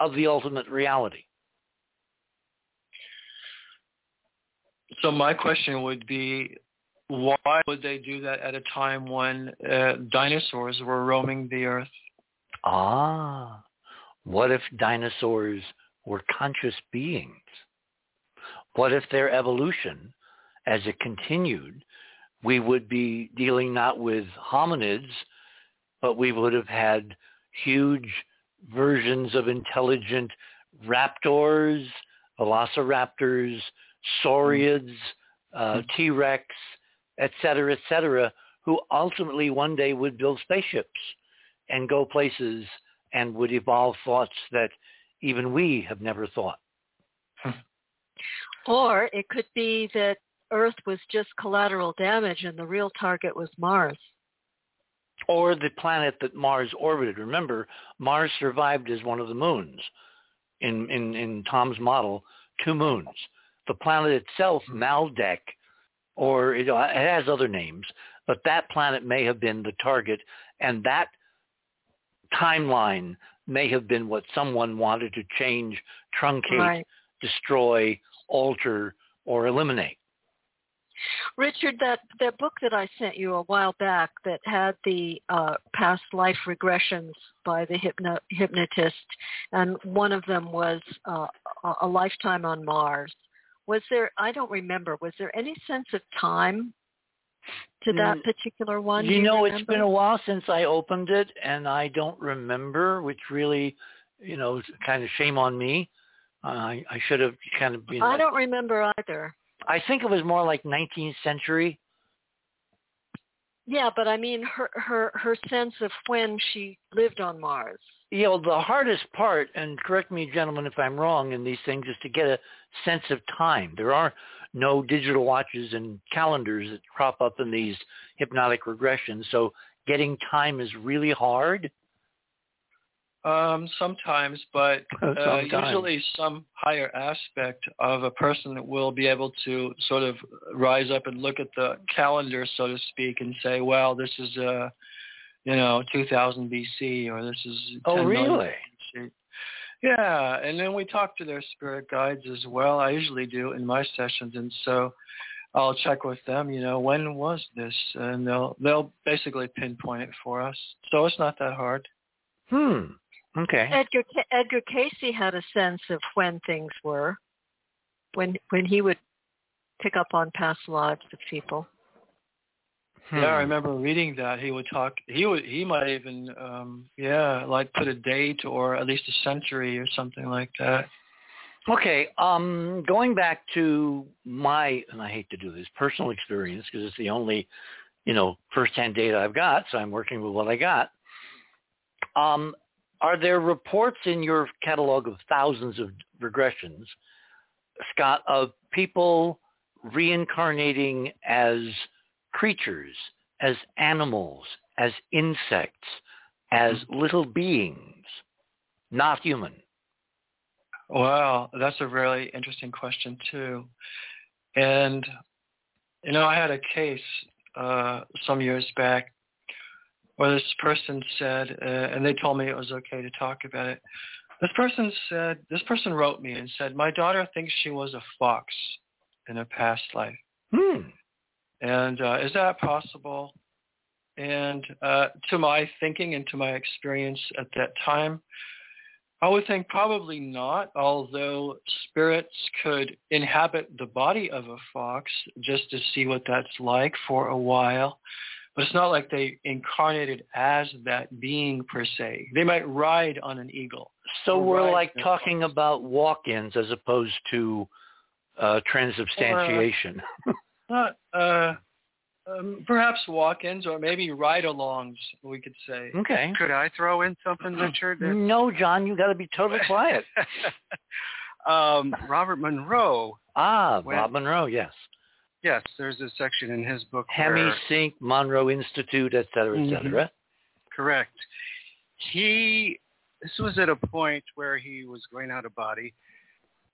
of the ultimate reality. So my question would be, why would they do that at a time when uh, dinosaurs were roaming the earth? Ah, what if dinosaurs were conscious beings? What if their evolution, as it continued, we would be dealing not with hominids, but we would have had huge versions of intelligent raptors, velociraptors, saurians, uh, hmm. T-Rex, et cetera, et cetera, who ultimately one day would build spaceships and go places and would evolve thoughts that even we have never thought. Hmm. Or it could be that Earth was just collateral damage and the real target was Mars. Or the planet that Mars orbited. Remember, Mars survived as one of the moons in, in, in Tom's model, two moons the planet itself, hmm. Maldek, or it, it has other names, but that planet may have been the target, and that timeline may have been what someone wanted to change, truncate, right. destroy, alter, or eliminate. Richard, that, that book that I sent you a while back that had the uh, past life regressions by the hypno- hypnotist, and one of them was uh, a lifetime on Mars was there i don't remember was there any sense of time to that particular one you, you know remember? it's been a while since i opened it and i don't remember which really you know kind of shame on me. Uh, i i should have kind of been i don't remember either. I think it was more like 19th century yeah but i mean her her her sense of when she lived on mars you know, the hardest part, and correct me, gentlemen, if I'm wrong in these things, is to get a sense of time. There are no digital watches and calendars that crop up in these hypnotic regressions, so getting time is really hard. Um, sometimes, but uh, sometimes. usually some higher aspect of a person will be able to sort of rise up and look at the calendar, so to speak, and say, well, this is a you know, 2000 BC or this is oh really? BC. Yeah, and then we talk to their spirit guides as well. I usually do in my sessions, and so I'll check with them. You know, when was this? And they'll they'll basically pinpoint it for us. So it's not that hard. Hmm. Okay. Edgar Edgar Cayce had a sense of when things were, when when he would pick up on past lives of people. Hmm. Yeah, I remember reading that he would talk. He would. He might even, um, yeah, like put a date or at least a century or something like that. Okay. Um, going back to my, and I hate to do this, personal experience because it's the only, you know, firsthand data I've got, so I'm working with what I got. Um, are there reports in your catalog of thousands of regressions, Scott, of people reincarnating as creatures, as animals, as insects, as little beings, not human? Wow, that's a really interesting question too. And you know, I had a case uh, some years back where this person said, uh, and they told me it was okay to talk about it. This person said, this person wrote me and said, my daughter thinks she was a fox in a past life. Hmm. And uh, is that possible? And uh, to my thinking and to my experience at that time, I would think probably not, although spirits could inhabit the body of a fox just to see what that's like for a while. But it's not like they incarnated as that being per se. They might ride on an eagle. So we're like in a talking about walk-ins as opposed to uh, transubstantiation. Not, uh, um, perhaps walk-ins or maybe ride-alongs, we could say. okay. Could I throw in something, Richard? No, John, you got to be totally quiet. um, Robert Monroe. Ah, When- Bob Monroe, yes. Yes, there's a section in his book Hemi where Sync, Monroe Institute, et cetera, et Mhm. Correct. He, this was at a point where he was going out of body,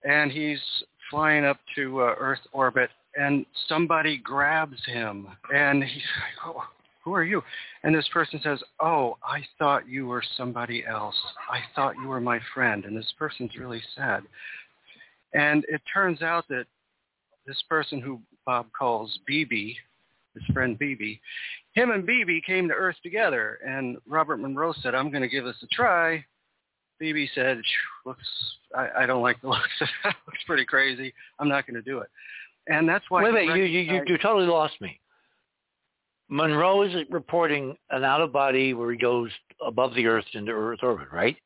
and he's flying up to uh, Earth orbit, and somebody grabs him, and he's like, oh, who are you? And this person says, oh, I thought you were somebody else. I thought you were my friend, and this person's really sad. And it turns out that this person who Bob calls BB, his friend BB, him and BB came to Earth together, and Robert Monroe said, "I'm going to give this a try." BB said, "Looks, I, I don't like the looks. of that. looks pretty crazy. I'm not going to do it." And that's why. Wait, he wait, you, you, you, you totally lost me. Monroe is reporting an out-of-body where he goes above the Earth into Earth orbit, right?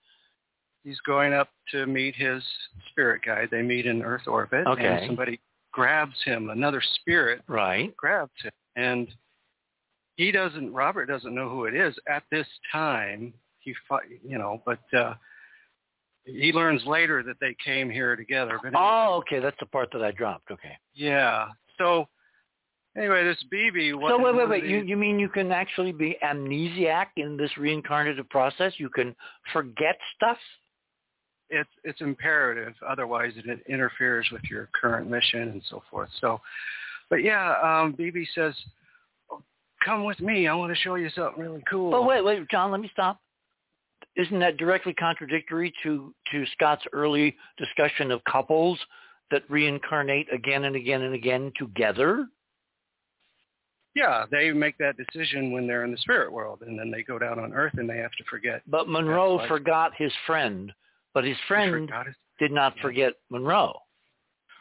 He's going up to meet his spirit guide. They meet in Earth orbit, Okay. and somebody grabs him. Another spirit Right. grabs him, and he doesn't. Robert doesn't know who it is at this time. He, you know, but uh, he learns later that they came here together. But anyway, Oh, okay. That's the part that I dropped. Okay. yeah. So anyway, this BB. What, so wait, wait, wait. You you mean you can actually be amnesiac in this reincarnative process? You can forget stuff? It's it's imperative. Otherwise, it interferes with your current mission and so forth. So, but yeah, um, BB says, "Oh, "Come with me. I want to show you something really cool." But wait, wait, John, let me stop. Isn't that directly contradictory to, to Scott's early discussion of couples that reincarnate again and again and again together? Yeah, they make that decision when they're in the spirit world, and then they go down on Earth and they have to forget. But Monroe forgot his friend, but his friend his- did not forget Monroe.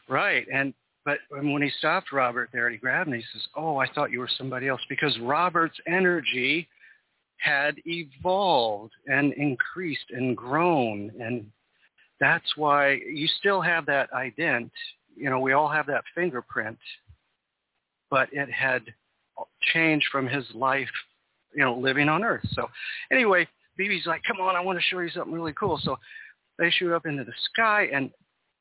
Right, and but when he stopped Robert there, he grabbed him. He says, "Oh, I thought you were somebody else," because Robert's energy had evolved and increased and grown, and that's why you still have that ident. You know, we all have that fingerprint, but it had changed from his life, you know, living on Earth. So, anyway, BB's like, "Come on, I want to show you something really cool." So they shoot up into the sky, and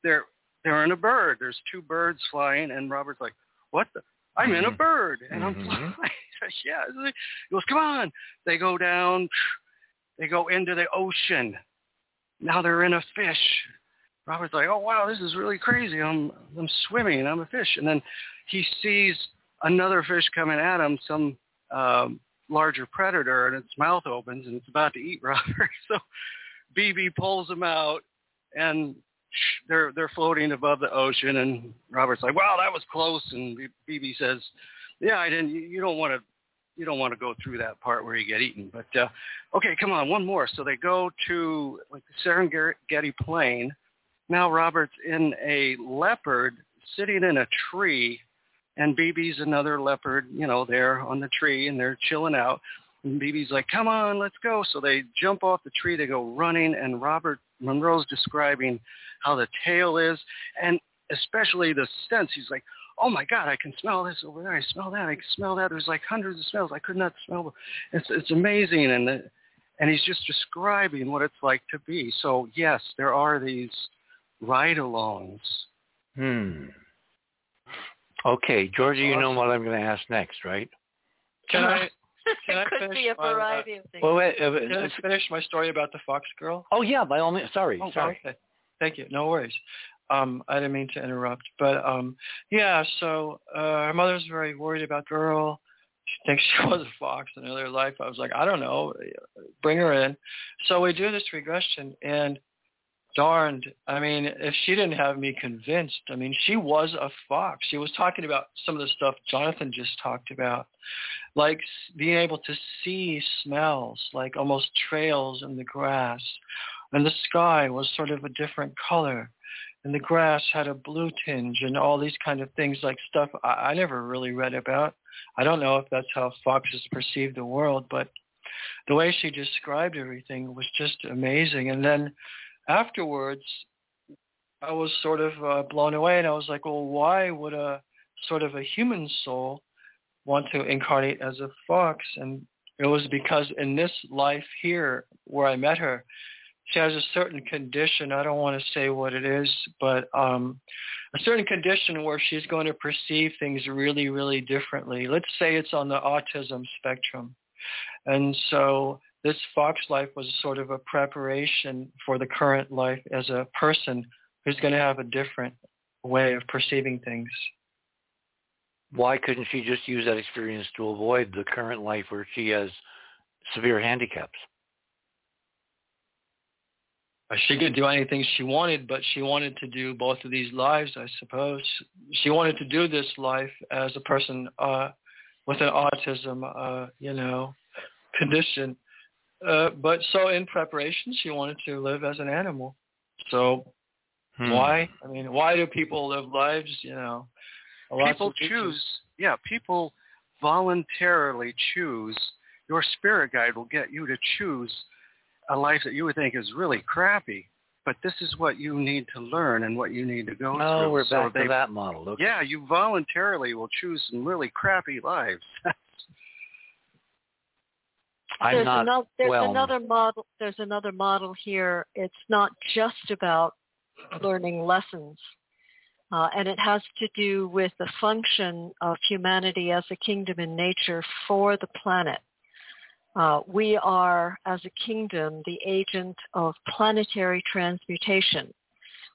they're they're in a bird. There's two birds flying, and Robert's like, "What the? I'm in a Mhm. bird, and I'm Mhm. flying." Says, yeah. He goes, "Come on!" They go down. They go into the ocean. Now they're in a fish. Robert's like, "Oh wow, this is really crazy. I'm I'm swimming. I'm a fish." And then he sees another fish coming at him, some um, larger predator, and its mouth opens and it's about to eat Robert. So BB pulls them out and they're they're floating above the ocean, and Robert's like, "Wow, that was close." And BB says, "Yeah, I didn't. You, don't want to." You don't want to go through that part where you get eaten, but uh, okay, come on, one more. So they go to like the Serengeti Plain. Now Robert's in a leopard sitting in a tree, and BB's another leopard, you know, there on the tree, and they're chilling out. And BB's like, come on, let's go. So they jump off the tree, they go running, and Robert Monroe's describing how the tail is, and especially the sense. He's like, oh my God, I can smell this over there. I smell that. I can smell that. There's like hundreds of smells. I could not smell. It's it's amazing, and the, and he's just describing what it's like to be. So yes, there are these ride-alongs. Hmm. Okay, Georgia, you know what I'm going to ask next, right? Can I? Can I it could finish be a my, uh, variety of things. Well, wait, uh, Can I finish my story about the fox girl? oh yeah, by all means. Sorry, Oh, sorry. okay. Thank you. No worries. Um, I didn't mean to interrupt, but um, yeah. So uh, her mother's very worried about the girl. She thinks she was a fox in another life. I was like, I don't know. Bring her in. So we do this regression, and darned, I mean, if she didn't have me convinced, I mean, she was a fox. She was talking about some of the stuff Jonathan just talked about, like being able to see smells, like almost trails in the grass. And the sky was sort of a different color. And the grass had a blue tinge and all these kind of things like stuff I, I never really read about. I don't know if that's how foxes perceive the world, but the way she described everything was just amazing. And then afterwards, I was sort of uh, blown away, and I was like, well, why would a sort of a human soul want to incarnate as a fox? And it was because in this life here, where I met her, she has a certain condition. I don't want to say what it is, but um, a certain condition where she's going to perceive things really, really differently. Let's say it's on the autism spectrum. And so this fox life was sort of a preparation for the current life as a person who's going to have a different way of perceiving things. Why couldn't she just use that experience to avoid the current life where she has severe handicaps? Uh, She could do anything she wanted, but she wanted to do both of these lives, I suppose. She wanted to do this life as a person uh, with an autism, uh, you know, condition. Uh, but so in preparation, she wanted to live as an animal. So Hmm. why? I mean, why do people live lives? You know, people choose yeah people voluntarily choose your spirit guide will get you to choose a life that you would think is really crappy but this is what you need to learn and what you need to go Oh, through we're So back they- to that model. Okay. yeah you voluntarily will choose some really crappy lives I'm there's not another, there's well. another model there's another model here it's not just about learning lessons uh, and it has to do with the function of humanity as a kingdom in nature for the planet uh, we are as a kingdom the agent of planetary transmutation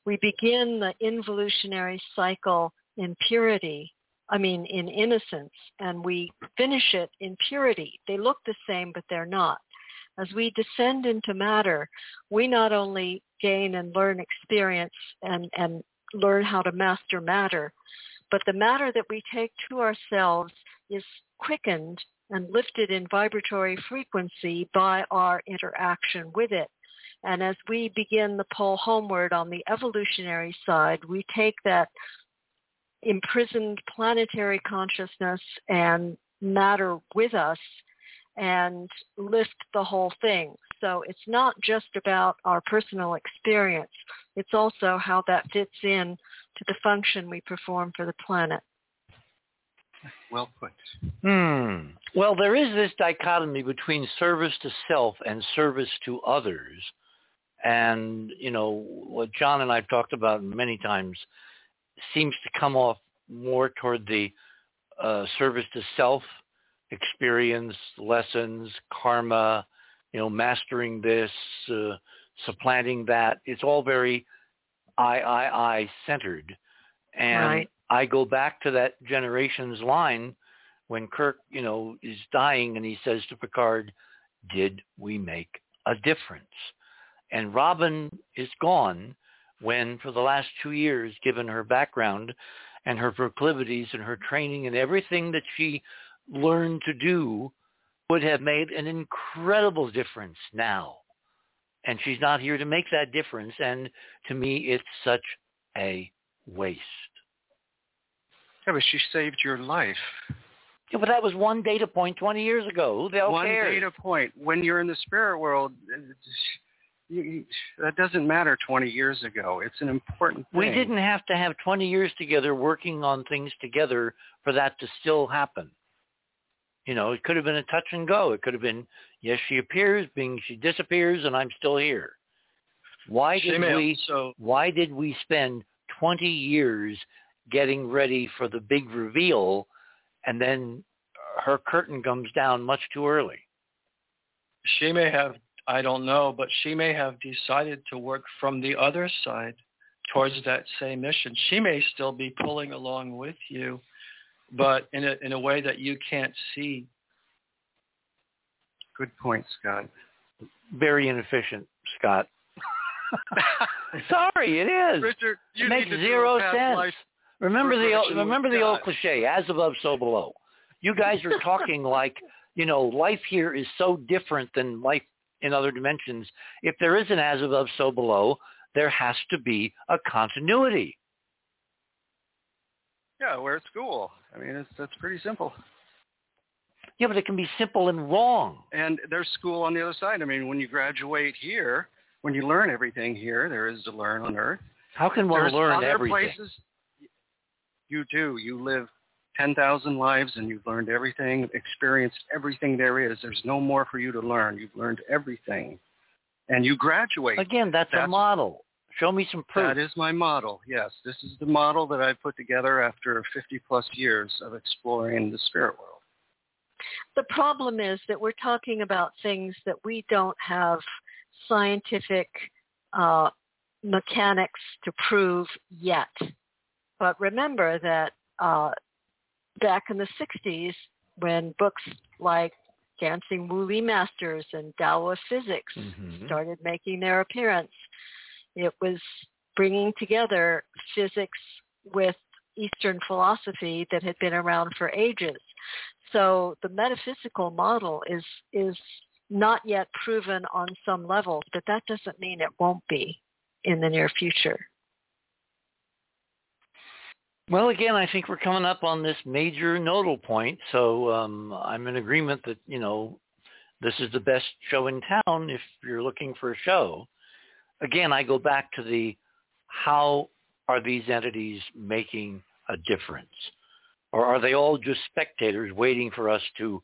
we begin the involutionary cycle in purity I mean, in innocence, and we finish it in purity. They look the same, but they're not. As we descend into matter, we not only gain and learn experience and, and learn how to master matter, but the matter that we take to ourselves is quickened and lifted in vibratory frequency by our interaction with it. And as we begin the pull homeward on the evolutionary side, we take that imprisoned planetary consciousness and matter with us and lift the whole thing. So it's not just about our personal experience. It's also how that fits in to the function we perform for the planet. well put Hmm. Well, there is this dichotomy between service to self and service to others. And, you know, what John and I have talked about many times seems to come off more toward the uh, service to self, experience, lessons, karma, you know, mastering this, uh, supplanting that. It's all very I, I, I centered. And Right. I go back to that generation's line when Kirk, you know, is dying and he says to Picard, did we make a difference? And Robin is gone, when for the last two years, given her background and her proclivities and her training and everything that she learned to do would have made an incredible difference now. And she's not here to make that difference. And to me, it's such a waste. Yeah, but she saved your life. Yeah, but that was one data point 20 years ago. Who the hell One cares? data point. When you're in the spirit world, you, you, that doesn't matter 20 years ago. It's an important thing. We didn't have to have 20 years together working on things together for that to still happen. You know, it could have been a touch and go. It could have been, yes, she appears, being she disappears, and I'm still here. Why did we? also Why did we spend 20 years getting ready for the big reveal, and then her curtain comes down much too early? she may have I don't know, but she may have decided to work from the other side towards that same mission. She may still be pulling along with you, but in a in a way that you can't see. Good point, Scott. Very inefficient, Scott. Sorry, it is. Richard, you it makes need to zero sense. life Remember the old, remember the old cliche, as above, so below. You guys are talking like, you know, life here is so different than life in other dimensions. If there is an as above, so below, there has to be a continuity. Yeah, we're at school. I mean, it's, that's pretty simple. Yeah, but it can be simple and wrong. And there's school on the other side. I mean, when you graduate here, when you learn everything here, there is to learn on Earth. How can one there's learn other everything? places. You do. You live 10,000 lives and you've learned everything, experienced everything there is. There's no more for you to learn. You've learned everything. And you graduate. Again, that's, a model. Show me some proof. That is my model. Yes, this is the model that I put together after 50 plus years of exploring the spirit world. The problem is that we're talking about things that we don't have scientific uh, mechanics to prove yet. But remember that uh, back in the 60s, when books like Dancing Wu Li Masters and Tao of Physics Mhm. started making their appearance, it was bringing together physics with Eastern philosophy that had been around for ages. So the metaphysical model is is not yet proven on some levels, but that doesn't mean it won't be in the near future. Well, again, I think we're coming up on this major nodal point, so um, I'm in agreement that you know this is the best show in town if you're looking for a show. Again, I go back to the how are these entities making a difference, or are they all just spectators waiting for us to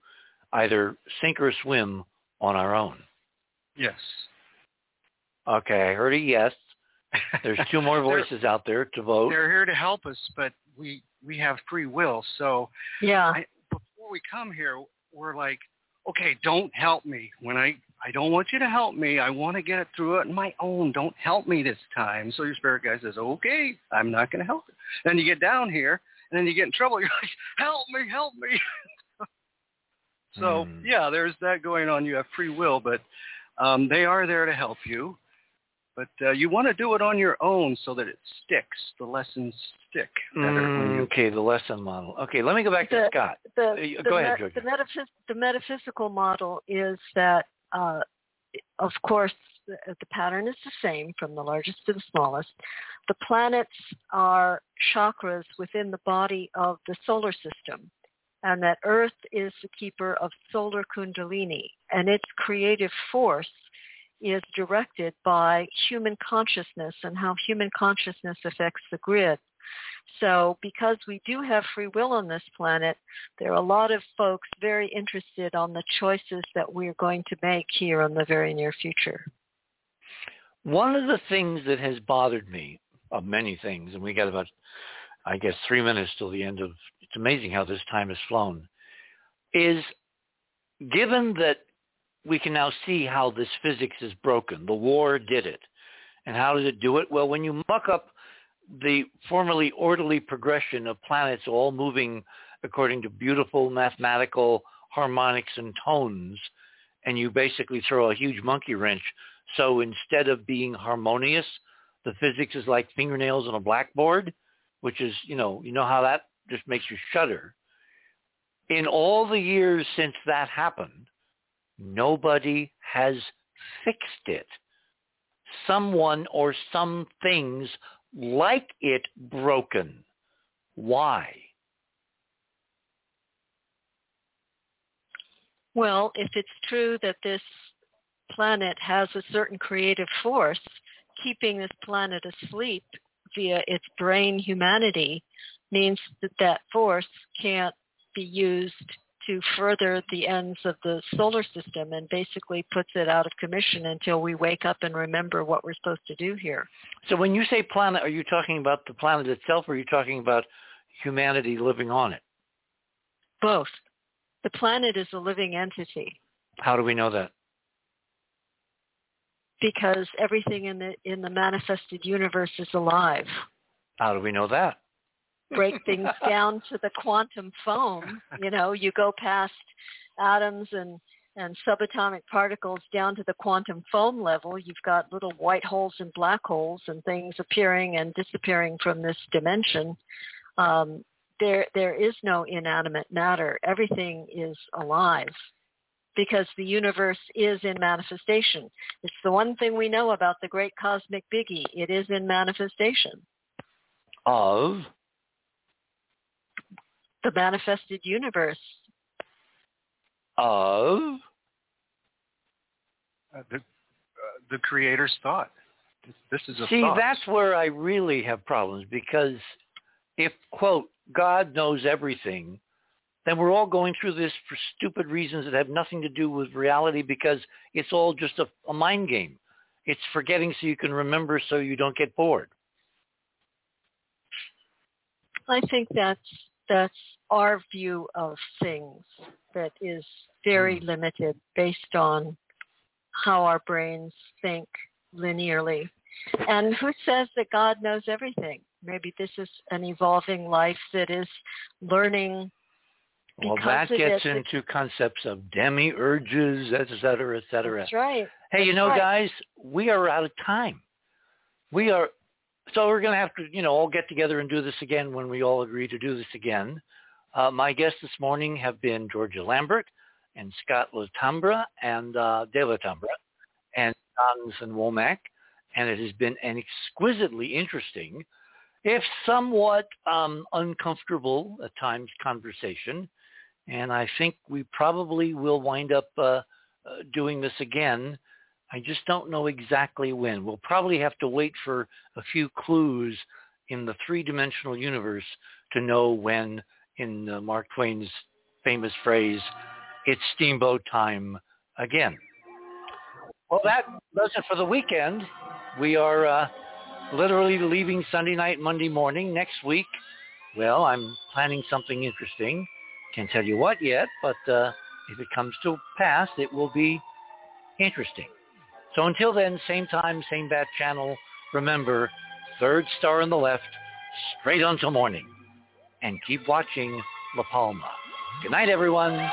either sink or swim on our own? Yes. Okay, I heard a yes. There's two more voices out there to vote. They're here to help us, but we we have free will. So Yeah. I, before we come here, we're like, okay, don't help me. When I I don't want you to help me. I want to get it through it on my own. Don't help me this time. So your spirit guy says, okay, I'm not going to help you. Then you get down here, and then you get in trouble. You're like, help me, help me. so Hmm. yeah, there's that going on. You have free will, but um, they are there to help you. But uh, you want to do it on your own so that it sticks. The lessons stick better Mm, you okay, the lesson model. Okay, let me go back to Scott. the, Uh, the, go ahead, me- Georgia. the, metaphys- the metaphysical model is that, uh, of course, the, the pattern is the same from the largest to the smallest. The planets are chakras within the body of the solar system, and that Earth is the keeper of solar kundalini, and its creative force is directed by human consciousness and how human consciousness affects the grid. So because we do have free will on this planet, there are a lot of folks very interested on the choices that we're going to make here in the very near future. One of the things that has bothered me, of many things, and we got about, I guess, three minutes till the end of, it's amazing how this time has flown, is given that we can now see how this physics is broken, the war did it. And how does it do it? Well, when you muck up the formerly orderly progression of planets all moving according to beautiful mathematical harmonics and tones, and you basically throw a huge monkey wrench. So instead of being harmonious, the physics is like fingernails on a blackboard, which is, you know, you know how that just makes you shudder. In all the years since that happened, nobody has fixed it. Someone or some things like it broken. Why? Well, if it's true that this planet has a certain creative force keeping this planet asleep via its brain humanity means that that force can't be used to further the ends of the solar system and basically puts it out of commission until we wake up and remember what we're supposed to do here. So when you say planet, are you talking about the planet itself or are you talking about humanity living on it? Both. The planet is a living entity. How do we know that? Because everything in the in the manifested universe is alive. How do we know that? Break things down to the quantum foam. You know, you go past atoms and and subatomic particles down to the quantum foam level, you've got little white holes and black holes and things appearing and disappearing from this dimension. Um, there there is no inanimate matter. Everything is alive because the universe is in manifestation. It's the one thing we know about the great cosmic biggie. It is in manifestation. Of the manifested universe. Of uh, the uh, the creator's thought. This is a See, thought. that's where I really have problems because if quote God knows everything, then we're all going through this for stupid reasons that have nothing to do with reality because it's all just a, a mind game. It's forgetting so you can remember so you don't get bored. I think that's that's our view of things that is very mm. limited based on how our brains think linearly. And who says that God knows everything? Maybe this is an evolving life that is learning. Well, that gets into concepts of demiurges, et cetera, et cetera. That's right. Hey, That's you know, right. guys, we are out of time. We are, so we're going to have to, you know, all get together and do this again when we all agree to do this again. Uh, my guests this morning have been Georgia Lambert and Scott De Tamble and uh, De Tamble and Jonathan Womack, and it has been an exquisitely interesting if somewhat um, uncomfortable at times conversation. And I think we probably will wind up uh, uh, doing this again. I just don't know exactly when. We'll probably have to wait for a few clues in the three-dimensional universe to know when, in uh, Mark Twain's famous phrase, it's steamboat time again. Well, that does it for the weekend. We are uh, literally leaving Sunday night, Monday morning. Next week, well, I'm planning something interesting. Can't tell you what yet, but uh, if it comes to pass, it will be interesting. So until then, same time, same bat channel. Remember, third star on the left, straight until morning. And keep watching La Palma. Good night, everyone.